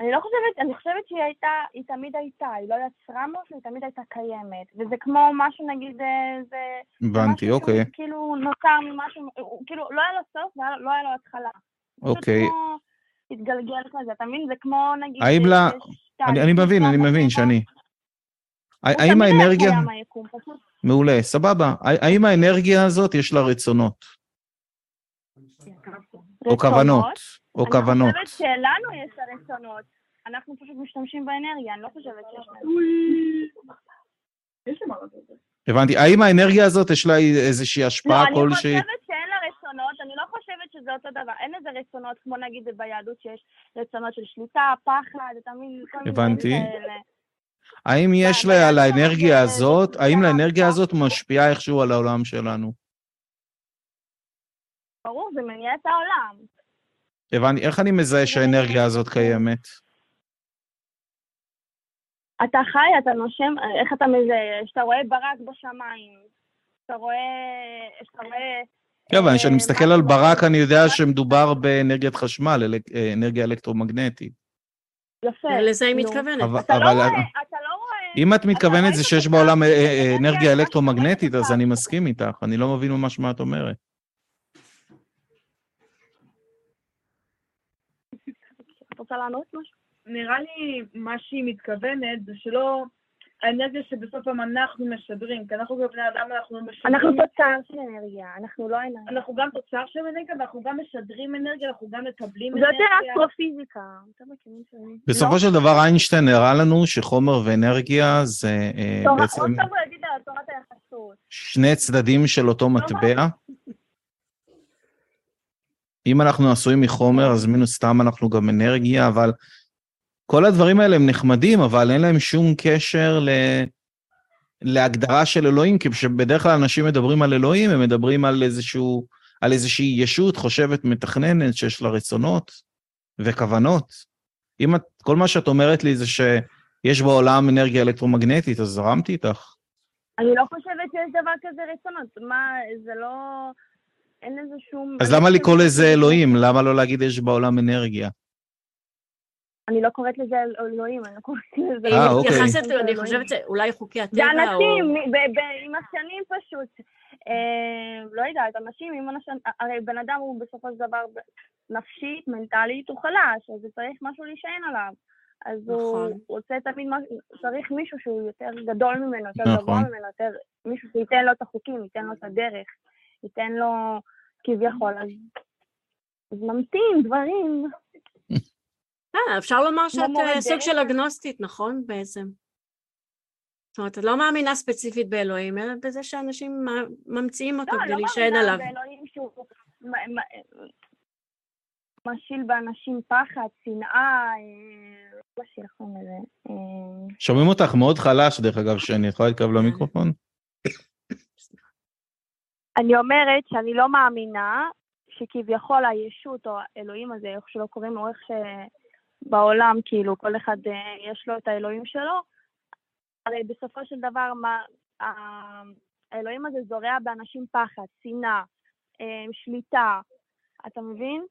אני לא חושבת, אני חושבת שהיא הייתה, היא תמיד הייתה, היא לא יצרה משהו, היא תמיד הייתה קיימת. וזה כמו משהו, נגיד, אה, זה... הבנתי, אוקיי. כאילו נוצר ממשהו, כאילו, לא היה לו סוף ולא היה לו התחלה. פשוט אוקיי. כמו התגלגל כזה, אתה מבין? זה כמו, נגיד... האם אה, לה- אני אני מבין, אני מבין. הוא האם היה האנרגיה... מעולה, סבבה. האם האנרגיה הזאת יש לה רצונות? או. כוונות? או כוונות? אני חושבת שלנו יש הרצונות. אנחנו פשוט משתמשים באנרגיה, אני לא חושבת שיש לנו. הבנתי. האם האנרגיה הזאת יש לה איזושהי לא, השפעה אני כלשהי? חושבת שאין לה רצונות, אני לא שזה אותו דבר. אין לזה רצונות, כמו נגיד ביהדות שיש רצונות של שליטה, פחד, אתה מבין? הבנתי. האם יש ב- לה, ביהדות לאנרגיה זה- הזאת, האם נקרא לאנרגיה. הזאת משפיעה איכשהו על העולם שלנו? ברור, זה מניע את העולם. הבנתי. איך אני מזהה שהאנרגיה הזאת קיימת? אתה חי, אתה נושם, איך אתה מזהה? שאתה רואה ברק בשמיים, שאתה רואה... שאתה רואה... כן, אבל אה, כשאני מסתכל משהו על ברק, בחוץ, אני יודע שמדובר באנרגיית חשמל, אה, אנרגיה אלקטרומגנטית. יפה. לזה היא. מתכוונת. אתה לא רואה, אתה לא רואה... אם את מתכוונת ראית זה שיש בעולם אה, אה, אה, אנרגיה אלקטרומגנטית, אז אני מסכים איתך. אני לא מבין ממש מה את אומרת. רוצה לענות משהו? נראה לי מה שהיא מתכוונת זה שלא האנרגיה שבסוף גם אנחנו משדרים, כי אנחנו כבני אדם אנחנו משדרים, אנחנו תוצר של אנרגיה, אנחנו לא אנרגיה. אנחנו גם תוצר של אנרגיה ואנחנו גם משדרים אנרגיה, אנחנו גם מקבלים זה יותר אנרגיה. אסטרופיזיקה. יותר שלי. בסופו של דבר איינשטיין הראה לנו שחומר ואנרגיה זה אה, בעצם עוד פעם להגיד על תורת היחסות. שני צדדים של אותו מטבע. אם אנחנו עשויים מחומר, אז מן הסתם אנחנו גם אנרגיה, אבל כל הדברים האלה הם נחמדים, אבל אין להם שום קשר ל... להגדרה של אלוהים, כי בדרך כלל אנשים מדברים על אלוהים, הם מדברים על איזשהו, על איזושהי ישות חושבת מתכננת שיש לה רצונות וכוונות. אם את, כל מה שאת אומרת לי זה שיש בעולם אנרגיה אלקטרומגנטית, אז זרמתי איתך. אני לא חושבת שיש דבר כזה רצונות. מה, זה לא... אין לזה שום... אז למה לקרוא לזה אלוהים? למה לא להגיד יש בעולם אנרגיה? אני לא קוראת לזה אל- אלוהים, אני לא קוראת לזה... היא אה, אוקיי. מתייחסת, אני אלוהים. חושבת שאולי חוקי זה הטבע, או... אנשים, ב- ב- עם השנים פשוט. אה, לא יודעת, אנשים עם אנשים... הרי בן אדם הוא בסופו של דבר נפשית, מנטלית, הוא חלש, אז צריך משהו להישען עליו. אז הוא נכון. רוצה תמיד, משהו- צריך מישהו שהוא יותר גדול ממנו, יותר נכון. גבוה ממנו, יותר... מישהו שייתן לו את החוקים, ייתן לו את הדרך, ייתן לו כביכול. אז ממתין דברים. אה, אפשר לומר שאת אה, סוג דרך. של אגנוסטית, נכון, בעצם? זאת אומרת, את לא מאמינה ספציפית באלוהים, אלא בזה שאנשים ממציאים אותו לא, כדי לא להישען מאמינה עליו. באלוהים שהוא מ- מ- משאיל באנשים פחד, שנאה, אה, לא קוראים לזה? אה, שומעים אותך מאוד חלש, דרך אגב, שאני יכולה להתקרב למיקרופון? אני אומרת שאני לא מאמינה שכביכול הישות או האלוהים הזה, איך שלא קוראים לו, איך שבעולם, כאילו, כל אחד אה, יש לו את האלוהים שלו, הרי בסופו של דבר, מה, האלוהים הזה זורע באנשים פחד, שנאה, אה, שליטה, אתה מבין?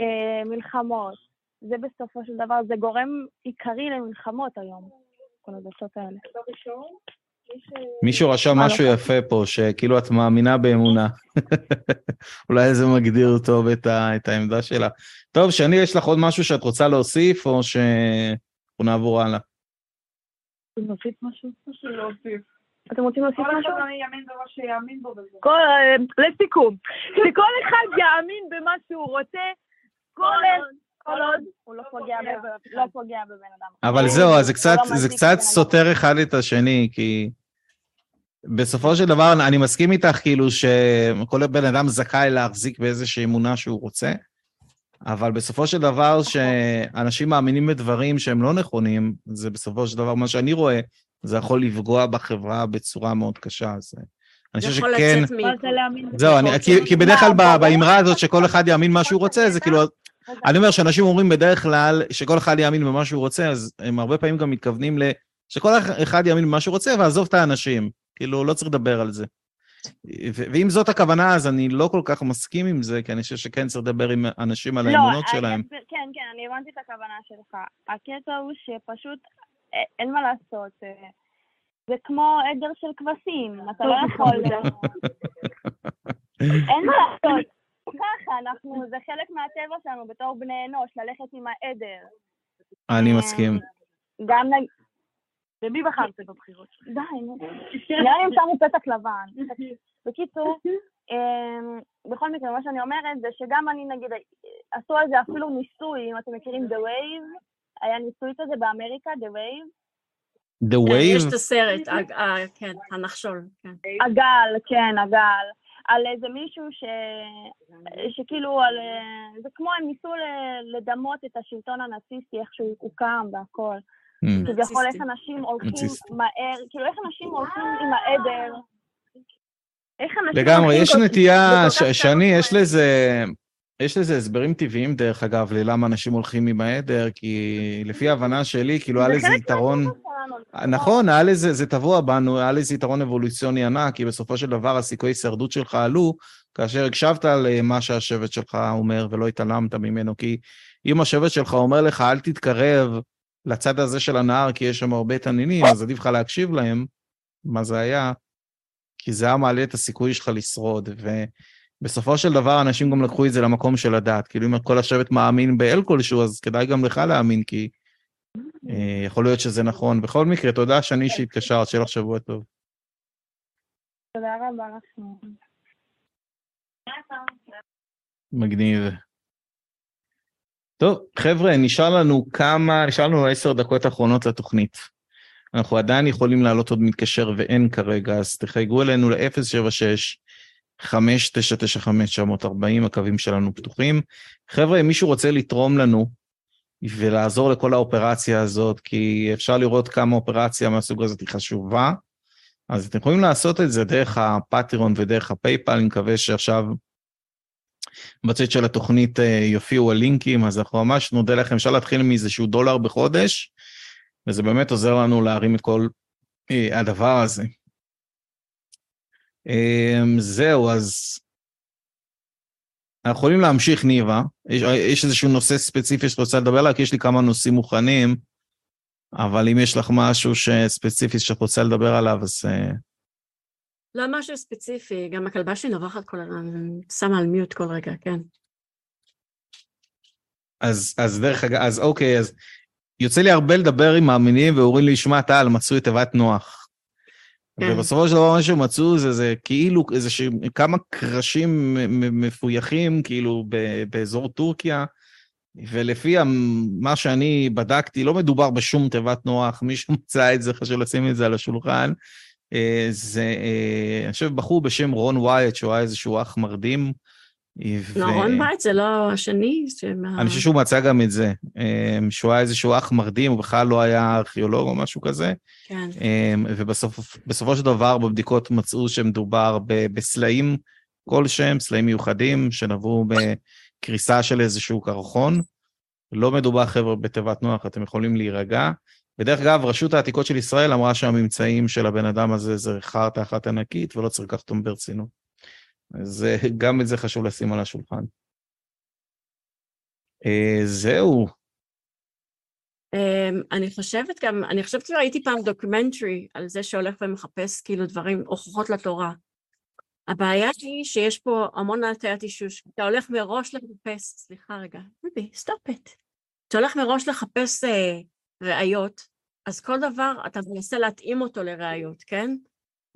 אה, מלחמות. זה בסופו של דבר, זה גורם עיקרי למלחמות היום, כל הדתות האלה. מישהו רשם מה, משהו לא? יפה פה, שכאילו את מאמינה באמונה. *laughs* אולי זה מגדיר טוב את, ה, את העמדה שלה. טוב, שני, יש לך עוד משהו שאת רוצה להוסיף, או שאנחנו נעבור הלאה? נוסיף משהו? משהו להוסיף. אתם רוצים להוסיף כל משהו? אחד יאמין במה שיאמין בו וזה. כל, אה, לסיכום, שכל אחד יאמין במה שהוא רוצה, כל... כל עוד הוא לא פוגע לא פוגע בבן אדם. אבל. זהו, אז זה הוא קצת, לא זה קצת. סותר אחד את השני, כי בסופו של דבר, אני מסכים איתך, כאילו, שכל בן אדם זכאי להחזיק באיזושהי אמונה שהוא רוצה, אבל בסופו של דבר, שאנשים מאמינים בדברים שהם לא נכונים, זה בסופו של דבר, מה שאני רואה, זה יכול לפגוע בחברה בצורה מאוד קשה. אז אני זה חושב יכול שכן, לצאת זה להאמין? זהו, אני, כי, כי בדרך כלל מה, באמרה הזאת שכל אחד יאמין מה שהוא רוצה, זה כאילו, אני אומר שאנשים אומרים בדרך כלל שכל אחד יאמין במה שהוא רוצה, אז הם הרבה פעמים גם מתכוונים ל... שכל אחד יאמין במה שהוא רוצה ועזוב את האנשים. כאילו, לא צריך לדבר על זה. ו- ואם זאת הכוונה, אז אני לא כל כך מסכים עם זה, כי אני חושב שכן צריך לדבר עם אנשים על לא, האמונות אני שלהם. אסביר- כן, כן, אני הבנתי את הכוונה שלך. הקטע הוא שפשוט אה, אין מה לעשות. זה כמו עדר של כבשים, אתה לא יכול... *laughs* אין מה לעשות. ככה, אנחנו, זה חלק מהטבע שלנו בתור בני אנוש, ללכת עם העדר. אני אה, מסכים. גם נגיד... במי בחרת בבחירות? די, נו. נראה לי הם שמו פתק לבן. בקיצור, אמ, בכל מקרה, מה שאני אומרת זה שגם אני, נגיד, עשו על זה אפילו ניסוי, אם אתם מכירים The Wave, היה ניסוי כזה באמריקה, The Wave. The כן, יש Wave, את הסרט, אה, כן, הנחשול, כן. הגל, כן, הגל. על איזה מישהו ש... שכאילו, על... אה, זה כמו הם ניסו ל- לדמות את השלטון הנאציסטי, איך שהוא הוקם והכל. Mm. כביכול איך. אנשים הולכים. מהר, כאילו איך אנשים הולכים עם העדר. איך אנשים לגמרי, יש נטייה, שני, יש לזה, יש לזה הסברים טבעיים, דרך אגב, ללמה אנשים הולכים עם העדר, כי לפי ההבנה שלי, כאילו, היה זה לזה יתרון... נכון, היה לזה, זה טבוע בנו, היה לזה יתרון אבולוציוני ענק, כי בסופו של דבר הסיכויי הישרדות שלך עלו, כאשר הקשבת למה שהשבט שלך אומר ולא התעלמת ממנו, כי אם השבט שלך אומר לך, אל תתקרב לצד הזה של הנהר כי יש שם הרבה תנינים, אז עדיף לך להקשיב להם, מה זה היה, כי זה היה מעלה את הסיכוי שלך לשרוד, ובסופו של דבר אנשים גם לקחו את זה למקום של הדת, כאילו אם כל השבט מאמין באל כלשהו, אז כדאי גם לך להאמין, כי אה, יכול להיות שזה נכון. בכל מקרה, תודה שני שהתקשרת, שיהיה לך שבוע טוב. תודה רבה לכם. מגניב. טוב, חבר'ה, נשאר לנו כמה, נשאר לנו עשר דקות אחרונות לתוכנית. אנחנו עדיין יכולים לעלות עוד מתקשר ואין כרגע, אז תחייגו אלינו ל-076 5995 הקווים שלנו פתוחים. חבר'ה, אם מישהו רוצה לתרום לנו ולעזור לכל האופרציה הזאת, כי אפשר לראות כמה אופרציה מהסוג הזאת היא חשובה, אז אתם יכולים לעשות את זה דרך הפטריון ודרך הפייפל, אני מקווה שעכשיו בצד של התוכנית אה, יופיעו הלינקים, אז אנחנו ממש נודה לכם, אפשר להתחיל מאיזשהו דולר בחודש, וזה באמת עוזר לנו להרים את כל אה, הדבר הזה. אה, זהו, אז אנחנו יכולים להמשיך, ניבה. יש, יש איזשהו נושא ספציפי שאת רוצה לדבר עליו, כי יש לי כמה נושאים מוכנים, אבל אם יש לך משהו ספציפי שאת רוצה לדבר עליו, אז... אה, לא משהו ספציפי, גם הכלבה שלי נובחת כל הזמן, שמה על מיוט כל רגע, כן. אז, אז דרך אגב, אז אוקיי, אז יוצא לי הרבה לדבר עם מאמינים ואומרים לי, שמע, טל, מצאו את תיבת נוח. כן. ובסופו של דבר מה שמצאו זה, זה כאילו איזה ש... כמה קרשים מפויחים, כאילו, באזור טורקיה, ולפי מה שאני בדקתי, לא מדובר בשום תיבת נוח, מישהו מצא את זה, חשוב לשים את זה על השולחן. אה, זה, אה, אני חושב, בחור בשם רון ווייט, שהוא היה איזשהו אח מרדים. ו- לא, בית זה לא השני. אני חושב שהוא מצא גם את זה, אמ, שהוא היה איזשהו אח מרדים, הוא בכלל לא היה ארכיאולוג או משהו כזה, כן. אמ, ובסופו של דבר בבדיקות מצאו שמדובר בסלעים כל שם, סלעים מיוחדים שנבעו בקריסה של איזשהו קרחון. לא מדובר, חבר'ה, בתיבת נוח, אתם יכולים להירגע. ודרך אגב, רשות העתיקות של ישראל אמרה שהממצאים של הבן אדם הזה זה חרטא אחת ענקית, ולא צריך לקחת אותם ברצינות. אז גם את זה חשוב לשים על השולחן. אה, זהו. אמ, אני חושבת גם, אני חושבת שראיתי פעם דוקומנטרי על זה שהולך ומחפש כאילו דברים, הוכחות לתורה. הבעיה היא שיש פה המון הטיית אישוש. אתה הולך מראש לחפש, סליחה רגע, ביבי, stop את. אתה הולך מראש לחפש אה, ראיות, אז כל דבר אתה מנסה להתאים אותו לראיות, כן?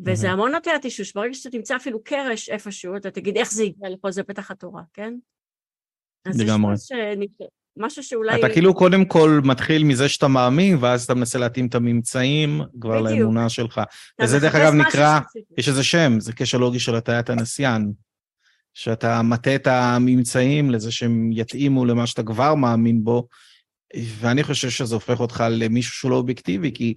וזה המון הטיית אישוש. ברגע שאתה תמצא אפילו קרש איפשהו, אתה תגיד איך זה הגיע לפה, זה פתח התורה, כן? אז יש לגמרי. משהו שאולי... אתה כאילו קודם כל מתחיל מזה שאתה מאמין, ואז אתה מנסה להתאים את הממצאים כבר בדיוק. לאמונה שלך. וזה דרך אגב נקרא. יש איזה שם, זה קשר לוגי של הטיית הנסיין. שאתה מטה את הממצאים לזה שהם יתאימו למה שאתה כבר מאמין בו, ואני חושב שזה הופך אותך למישהו שהוא לא אובייקטיבי, כי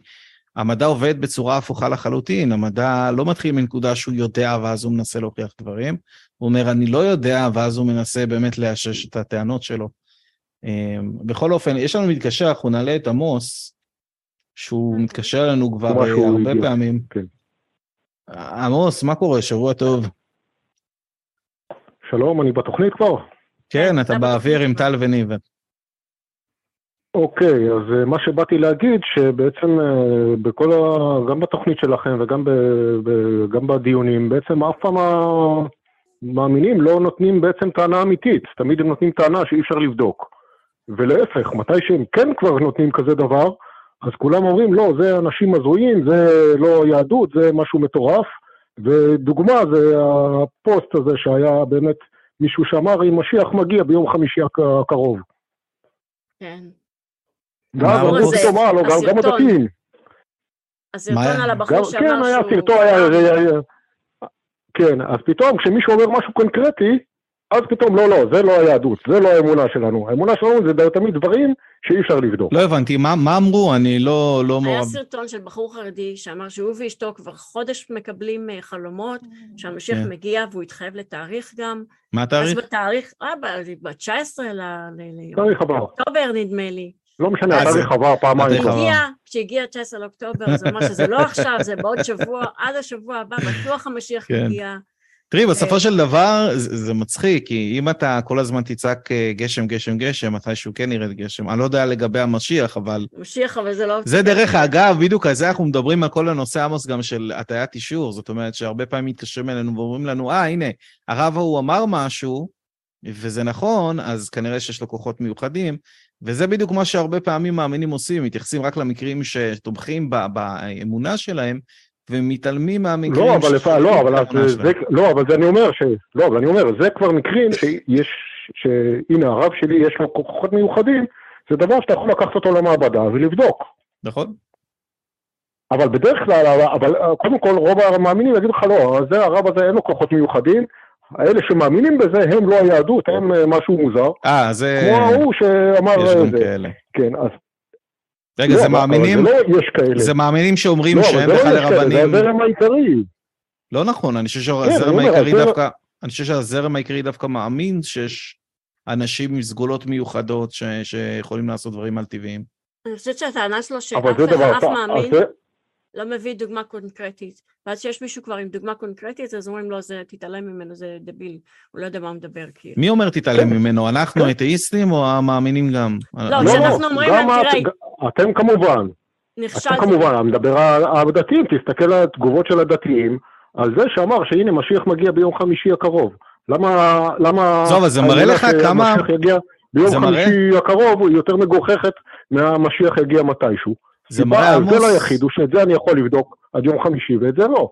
המדע עובד בצורה הפוכה לחלוטין, המדע לא מתחיל מנקודה שהוא יודע ואז הוא מנסה להוכיח דברים, הוא אומר אני לא יודע ואז הוא מנסה באמת לאשש את הטענות שלו. אמ, בכל אופן, יש לנו מתקשר, אנחנו נעלה את עמוס, שהוא מתקשר אלינו כבר הרבה הגיע. פעמים. כן. עמוס, מה קורה? שבוע טוב. שלום, אני בתוכנית כבר? כן, אתה באוויר עם. טל וניבה. אוקיי, אז אה, מה שבאתי להגיד, שבעצם אה, בכל ה... גם בתוכנית שלכם וגם ב... ב... גם בדיונים, בעצם אף פעם המאמינים לא נותנים בעצם טענה אמיתית, תמיד הם נותנים טענה שאי אפשר לבדוק. ולהפך, מתי שהם כן כבר נותנים כזה דבר, אז כולם אומרים, לא, זה אנשים הזויים, זה לא יהדות, זה משהו מטורף. ודוגמה זה הפוסט הזה שהיה באמת מישהו שאמר, אם משיח מגיע ביום חמישי הק- הקרוב. כן. ואז מה אמרו? פתאום, אה, לא, גם- גם הסרטון. הדתיים. הסרטון מה- על הבחור גם- שאמר כן, היה שהוא... סרטון, היה... כן, אז פתאום כשמישהו אומר משהו קונקרטי, אז פתאום, לא, לא, זה לא היהדות, זה לא האמונה שלנו. האמונה שלנו זה תמיד דברים שאי אפשר לבדוק. לא הבנתי, מה, מה אמרו? אני לא, לא היה מעורב. סרטון של בחור חרדי שאמר שהוא ואשתו כבר חודש מקבלים אה, חלומות שהמשיח כן. מגיע והוא התחייב לתאריך גם. מה אז התאריך? בתאריך, אה, ב-19 ליום תאריך עבר. אוקטובר נדמה לי. לא משנה, זה- התאריך עבר פעמיים. כשהגיע 19 לאוקטובר, אז הוא אמר שזה לא עכשיו, זה בעוד שבוע, עד השבוע הבא, בטוח המשיח כן. מגיע. תראי, אה, בסופו של דבר זה, זה מצחיק, כי אם אתה כל הזמן תצעק אה, גשם, גשם, גשם, מתישהו כן ירד גשם. אני לא יודע לגבי המשיח, אבל משיח, אבל זה לא... זה דרך אגב, בדיוק על זה אנחנו מדברים על כל הנושא, עמוס, גם של הטיית אישור. זאת אומרת שהרבה פעמים מתקשרים אלינו ואומרים לנו, אה, הנה, הרב ההוא אמר משהו, וזה נכון, אז כנראה שיש לו כוחות מיוחדים, וזה בדיוק מה שהרבה פעמים מאמינים עושים, מתייחסים רק למקרים שתומכים ב- באמונה שלהם, ומתעלמים מהמקרים לא, אבל לפעמים, לא, אבל אז זה, שלהם. לא, אבל זה אני אומר, ש, לא, אבל אני אומר, זה כבר מקרים שיש, שהנה הרב שלי יש לו כוחות מיוחדים, זה דבר שאתה יכול לקחת אותו למעבדה ולבדוק. נכון? אבל בדרך כלל, אבל קודם כל רוב המאמינים יגידו לך לא, זה הרב הזה אין לו כוחות מיוחדים, האלה שמאמינים בזה הם לא היהדות, הם אה, משהו מוזר, אה, זה... כמו ההוא שאמר יש גם זה. כאלה. כן, אז... רגע, לא, זה מאמינים, זה לא יש כאלה. זה מאמינים שאומרים לא, שהם לא בכלל יש כאלה, רבנים... זה הזרם העיקרי. לא נכון, אני חושב אני שהזרם העיקרי דווקא, אני חושב שהזרם העיקרי דווקא מאמין שיש אנשים עם סגולות מיוחדות ש, שיכולים לעשות דברים על טבעיים. אני חושבת שהטענה שלו שאף מאמין לא מביא דוגמה קונקרטית. ואז כשיש מישהו כבר עם דוגמה קונקרטית, אז אומרים לו, זה, תתעלם ממנו, זה דביל. הוא לא יודע מה הוא מדבר, כאילו. מי אומר תתעלם כן. ממנו? אנחנו כן. אתאיסטים או המאמינים גם? לא, לא, כשאנחנו לא, אומרים גם להם, את- תראה, אתם כמובן, נכשל. אתם כמובן, אני מדבר על הדתיים, תסתכל על התגובות של הדתיים, על זה שאמר שהנה משיח מגיע ביום חמישי הקרוב. למה, למה... עזוב, אז זה מראה לך כמה- ביום חמישי הקרוב היא יותר מגוחכת מהמשיח יגיע מתישהו. זה מראה, ההבדל עמוס, היחיד הוא שאת זה אני יכול לבדוק עד יום חמישי ואת זה לא.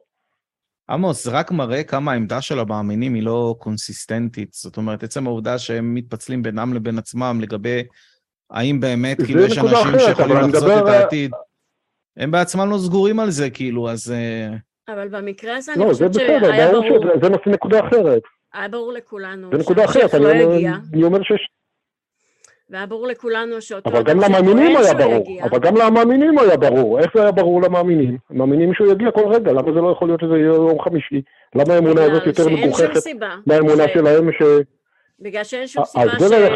עמוס, זה רק מראה כמה העמדה של המאמינים היא לא קונסיסטנטית. זאת אומרת, עצם העובדה שהם מתפצלים בינם לבין עצמם לגבי האם באמת, זה כאילו, יש אנשים אחרת, שיכולים אני לחזות מדבר- את העתיד. הם בעצמם לא סגורים על זה, כאילו, אז... אה, אבל במקרה הזה אני לא, זה חושבת בסדר, שהיה ברור ברור, שזה זה נקודה אחרת. היה ברור לכולנו זה נקודה אחרת, לא אני. אני אומר שיש... והיה ברור לכולנו שאותו אבל גם למאמינים היה ברור, יגיע, אבל גם למאמינים היה ברור. איך זה היה ברור למאמינים? מאמינים שהוא יגיע כל רגע, למה זה לא יכול להיות שזה יהיה יום חמישי? למה האמונה הזאת יותר מגוחכת. מהאמונה ש- שלהם ש... בגלל שאין שום סיבה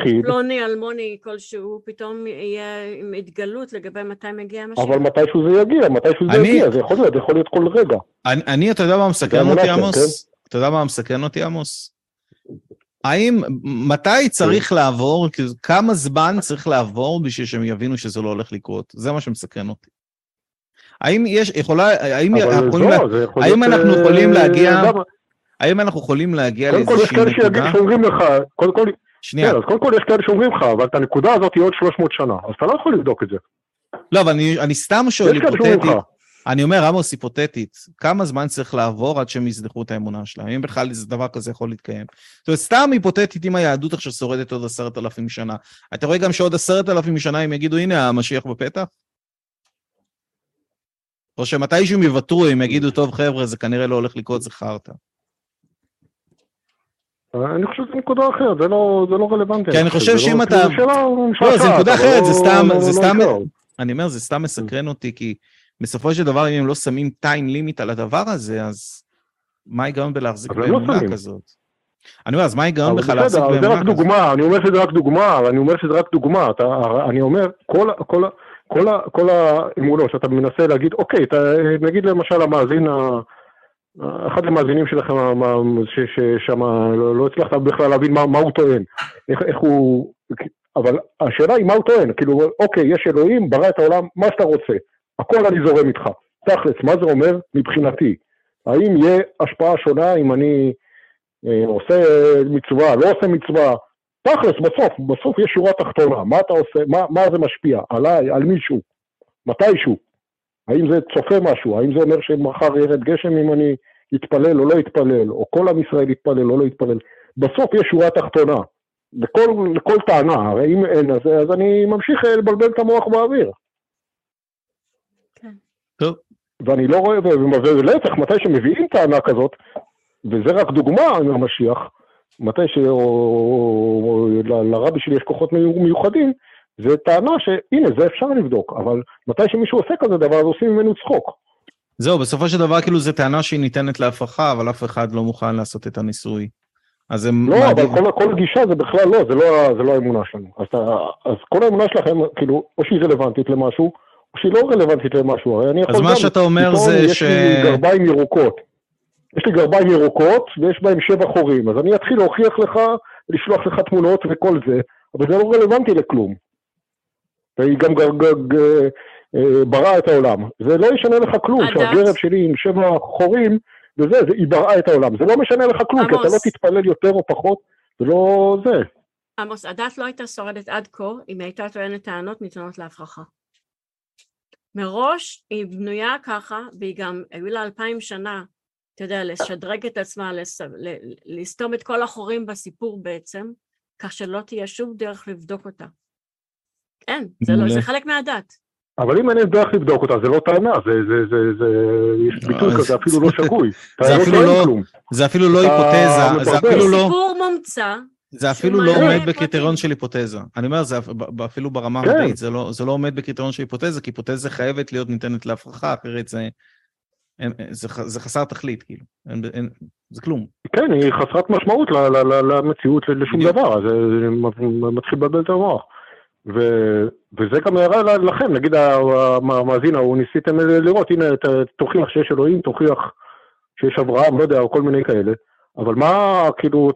שפלוני אלמוני כלשהו פתאום יהיה עם התגלות לגבי מתי מגיע המשיח. אבל מתישהו זה יגיע, מתישהו זה אני- יגיע, זה יכול להיות, זה יכול להיות כל רגע. אני, אני, אתה יודע מה מסכן אותי, עמוס? אתה יודע מה מסכן אותי, עמוס? האם, מתי צריך לעבור, כאילו, כמה זמן צריך לעבור בשביל שהם יבינו שזה לא הולך לקרות? זה מה שמסכן אותי. האם יש, יכולה, האם אנחנו לה- לא, זה יכול האם. אנחנו אה, יכולים להגיע האם אנחנו יכולים להגיע קודם כל יש לאיזושהי כאלה שיגיד- נקודה? שאומרים לך, קודם כל, שנייה, כן, אז קודם כל יש כאלה שאומרים לך, אבל את הנקודה הזאת היא עוד 300 שנה, אז אתה לא יכול לבדוק את זה. לא, אבל אני, אני סתם שואל היפותטית, אני אומר, עמוס, היפותטית, כמה זמן צריך לעבור עד שהם יזנחו את האמונה שלהם? אם בכלל איזה דבר כזה יכול להתקיים. זאת אומרת, סתם היפותטית, אם היהדות עכשיו שורדת עוד עשרת אלפים שנה, אתה רואה גם שעוד עשרת אלפים שנה הם יגידו, הנה, המשיח בפתח? או שמתישהו הם יוותרו, הם יגידו, טוב, חבר'ה, זה כנראה לא הולך לקרות, זה חרטא. אני חושב שזו נקודה אחרת, זה לא, זה לא רלוונטי. כי אני חושב שאם לא- אתה- כאילו, שאלה לא, זה נקודה אבל אחרת, לא- זה סתם- לא- לא. אני אומר, זה סתם מסקרן אותי, כי בסופו של דבר, אם הם לא שמים טיים לימיט על הדבר הזה, אז מה ההיגיון בלהחזיק לא באמונה שמים. כזאת? אני אומר, אז מה ההיגיון בכלל להחזיק בסדר, זה באמונה רק כזאת? דוגמה, אני אומר שזה רק דוגמה, אני אומר שזה רק דוגמה, אתה, אני אומר, כל, כל, כל, ה- כל האמונות שאתה מנסה להגיד, אוקיי, אתה, נגיד למשל המאזין, ה- אחד המאזינים שלכם, ששם לא, לא הצלחת בכלל להבין מה, מה הוא טוען, איך, איך הוא, אבל השאלה היא מה הוא טוען, כאילו, אוקיי, יש אלוהים, ברא את העולם, מה שאתה רוצה, הכל אני זורם איתך, תכלס, מה זה אומר? מבחינתי? האם יהיה השפעה שונה אם אני אה, עושה מצווה, לא עושה מצווה, תכלס, בסוף, בסוף יש שורה תחתונה, מה אתה עושה, מה, מה זה משפיע, עליי, על מישהו, מתישהו, האם זה צופה משהו, האם זה אומר שמחר ירד גשם אם אני אתפלל או לא אתפלל, או כל עם ישראל יתפלל או לא יתפלל, בסוף יש שורה תחתונה, לכל, לכל טענה, הרי אם אין, אז, אז אני ממשיך אה, לבלבל את המוח באוויר. כן. טוב. ואני לא רואה, ולהפך, מתי שמביאים טענה כזאת, וזה רק דוגמה מהמשיח, מתי שלרבי שלי יש כוחות מיו- מיוחדים, זה טענה שהנה, זה אפשר לבדוק, אבל מתי שמישהו עושה כזה דבר, אז עושים ממנו צחוק. זהו, בסופו של דבר, כאילו, זו טענה שהיא ניתנת להפרחה, אבל אף אחד לא מוכן לעשות את הניסוי. אז הם לא, מעדיף- אבל כל, כל גישה זה בכלל לא, זה לא, זה לא האמונה שלנו. אז, אתה, אז כל האמונה שלכם, כאילו, או שהיא רלוונטית למשהו, שהיא לא רלוונטית למשהו. הרי אני יכול אז מה גם, שאתה אומר זה יש ש... לי גרביים ירוקות. יש לי גרביים ירוקות ויש בהם שבע חורים, אז אני אתחיל להוכיח לך, לשלוח לך תמונות וכל זה, אבל זה לא רלוונטי לכלום. והיא גם גר, גר, אה, בראה את העולם. זה לא ישנה לך כלום. שהגרב שלי עם שבע חורים, וזה, זה, היא בראה את העולם. זה לא משנה לך כלום, כי אתה עמוס. לא תתפלל יותר או פחות, זה לא זה. עמוס, הדת לא הייתה שורדת עד כה אם הייתה טוענת טענות ניתנות להפרחה. מראש היא בנויה ככה, והיא גם, היו לה אלפיים שנה, אתה יודע, לשדרג את עצמה, לס... ל... לסתום את כל החורים בסיפור בעצם, כך שלא תהיה שום דרך לבדוק אותה. אין, זה, לא. זה חלק מהדת. אבל אם אין דרך לבדוק אותה, זה לא טענה, זה, זה, זה, זה, יש ביטוי אז- כזה אפילו לא *laughs* שגוי. זה לא אפילו טוען לא-. זה אפילו לא היפותזה, זה. אפילו לא... סיפור מומצא, זה אפילו לא עומד. בקריטריון של היפותזה. אני אומר, זה אפילו ברמה כן. המדעית, זה לא, זה לא עומד בקריטריון של היפותזה, כי היפותזה חייבת להיות ניתנת להפרחה, אחרת זה, זה, חסר תכלית, כאילו. זה כלום. כן, היא חסרת משמעות למציאות, לשום בדיוק. דבר, אז זה מתחיל לבלבל את המוח. וזה גם הערה לכם, נגיד המ- המאזין ההוא, ניסיתם לראות, הנה, תוכיח שיש אלוהים, תוכיח שיש אברהם, לא יודע, או כל מיני כאלה. אבל מה, כאילו,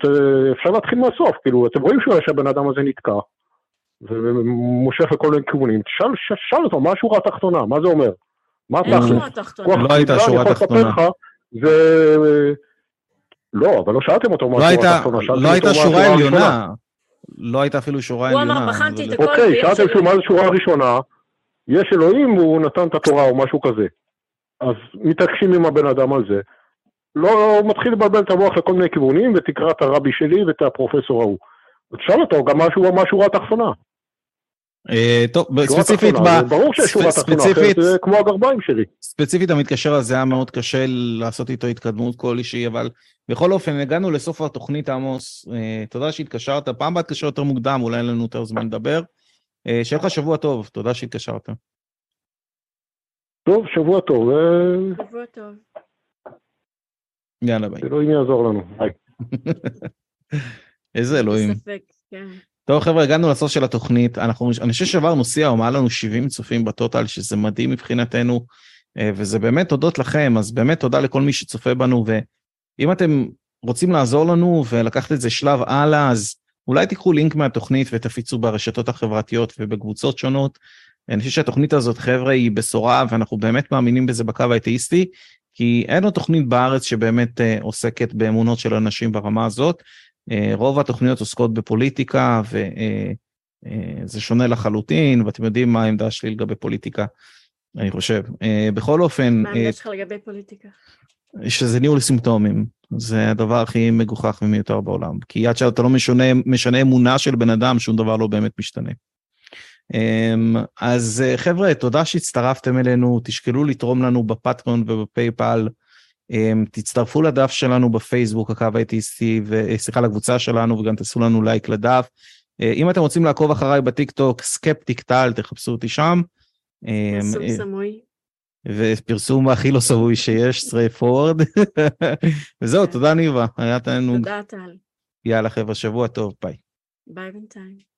אפשר להתחיל מהסוף, כאילו, אתם רואים שהבן אדם הזה נתקע, ומושך לכל מיני כיוונים, תשאל אותו, מה השורה התחתונה, מה זה אומר? מה אין תכל'ס? שורה תחתונה. כוח לא הייתה שורה תחתונה. זה... לא, אבל לא שאלתם אותו מה לא השורה התחתונה, לא הייתה שורה. עליונה. לא הייתה אפילו שורה הוא עליונה. אמר, בחנתי את הכל, אוקיי, שאלתם שהוא. מה זה שורה הראשונה, יש אלוהים והוא נתן את התורה או משהו כזה. אז מתעקשים עם הבן אדם על זה. לא מתחיל לבלבל את המוח לכל מיני כיוונים, ותקרא את הרבי שלי ואת הפרופסור ההוא. תשאל אותו גם מה השורה- מה השורה התחתונה. אה, טוב, שורה ספציפית, ברור שיש שורה ספ- תחתונה, ספציפית- אחרת זה כמו הגרביים שלי. ספציפית המתקשר הזה היה מאוד קשה לעשות איתו התקדמות כלשהי, אבל בכל אופן, הגענו לסוף התוכנית, עמוס. אה, תודה שהתקשרת. פעם הבאה תתקשר יותר מוקדם, אולי אין לנו יותר זמן לדבר. אה, שיהיה לך שבוע טוב, תודה שהתקשרת. טוב, שבוע טוב, שבוע טוב. יאללה ביי. אלוהים יעזור לנו. ביי. *laughs* איזה אלוהים. ספק, כן. טוב חבר'ה, הגענו לסוף של התוכנית. אנחנו, אני חושב שעברנו שיא היה לנו 70 צופים בטוטל, שזה מדהים מבחינתנו, אה, וזה באמת תודות לכם, אז באמת תודה לכל מי שצופה בנו, ואם אתם רוצים לעזור לנו ולקחת את זה שלב הלאה, אז אולי תיקחו לינק מהתוכנית ותפיצו ברשתות החברתיות ובקבוצות שונות. אני חושב שהתוכנית הזאת, חבר'ה, היא בשורה, ואנחנו באמת מאמינים בזה בקו האתאיסטי, כי אין עוד תוכנית בארץ שבאמת אה, עוסקת באמונות של אנשים ברמה הזאת. אה, רוב התוכניות עוסקות בפוליטיקה, וזה שונה לחלוטין, ואתם יודעים מה העמדה שלי לגבי פוליטיקה, אני חושב. אה, בכל אופן, מה אה, העמדה שלך לגבי פוליטיקה? שזה ניהול סימפטומים, זה הדבר הכי מגוחך ומיותר בעולם, כי עד שאתה לא משנה, משנה אמונה של בן אדם, שום דבר לא באמת משתנה. אמ, אז אה, חבר'ה, תודה שהצטרפתם אלינו, תשקלו לתרום לנו ב Patreon וב PayPal, אמ, תצטרפו לדף שלנו בפייסבוק, הקו האתיסטי, וסליחה, לקבוצה שלנו, וגם תעשו לנו לייק לדף. אה, אם אתם רוצים לעקוב אחריי בטיקטוק, Skeptic טל, תחפשו אותי שם. אמ, פרסום אה, סמוי. ופרסום הכי לא סבוי שיש, straight *laughs* forward. וזהו, תודה ניבה, היה תענוג. תודה טל. יאללה חבר'ה, שבוע טוב, ביי. ביי בינתיים.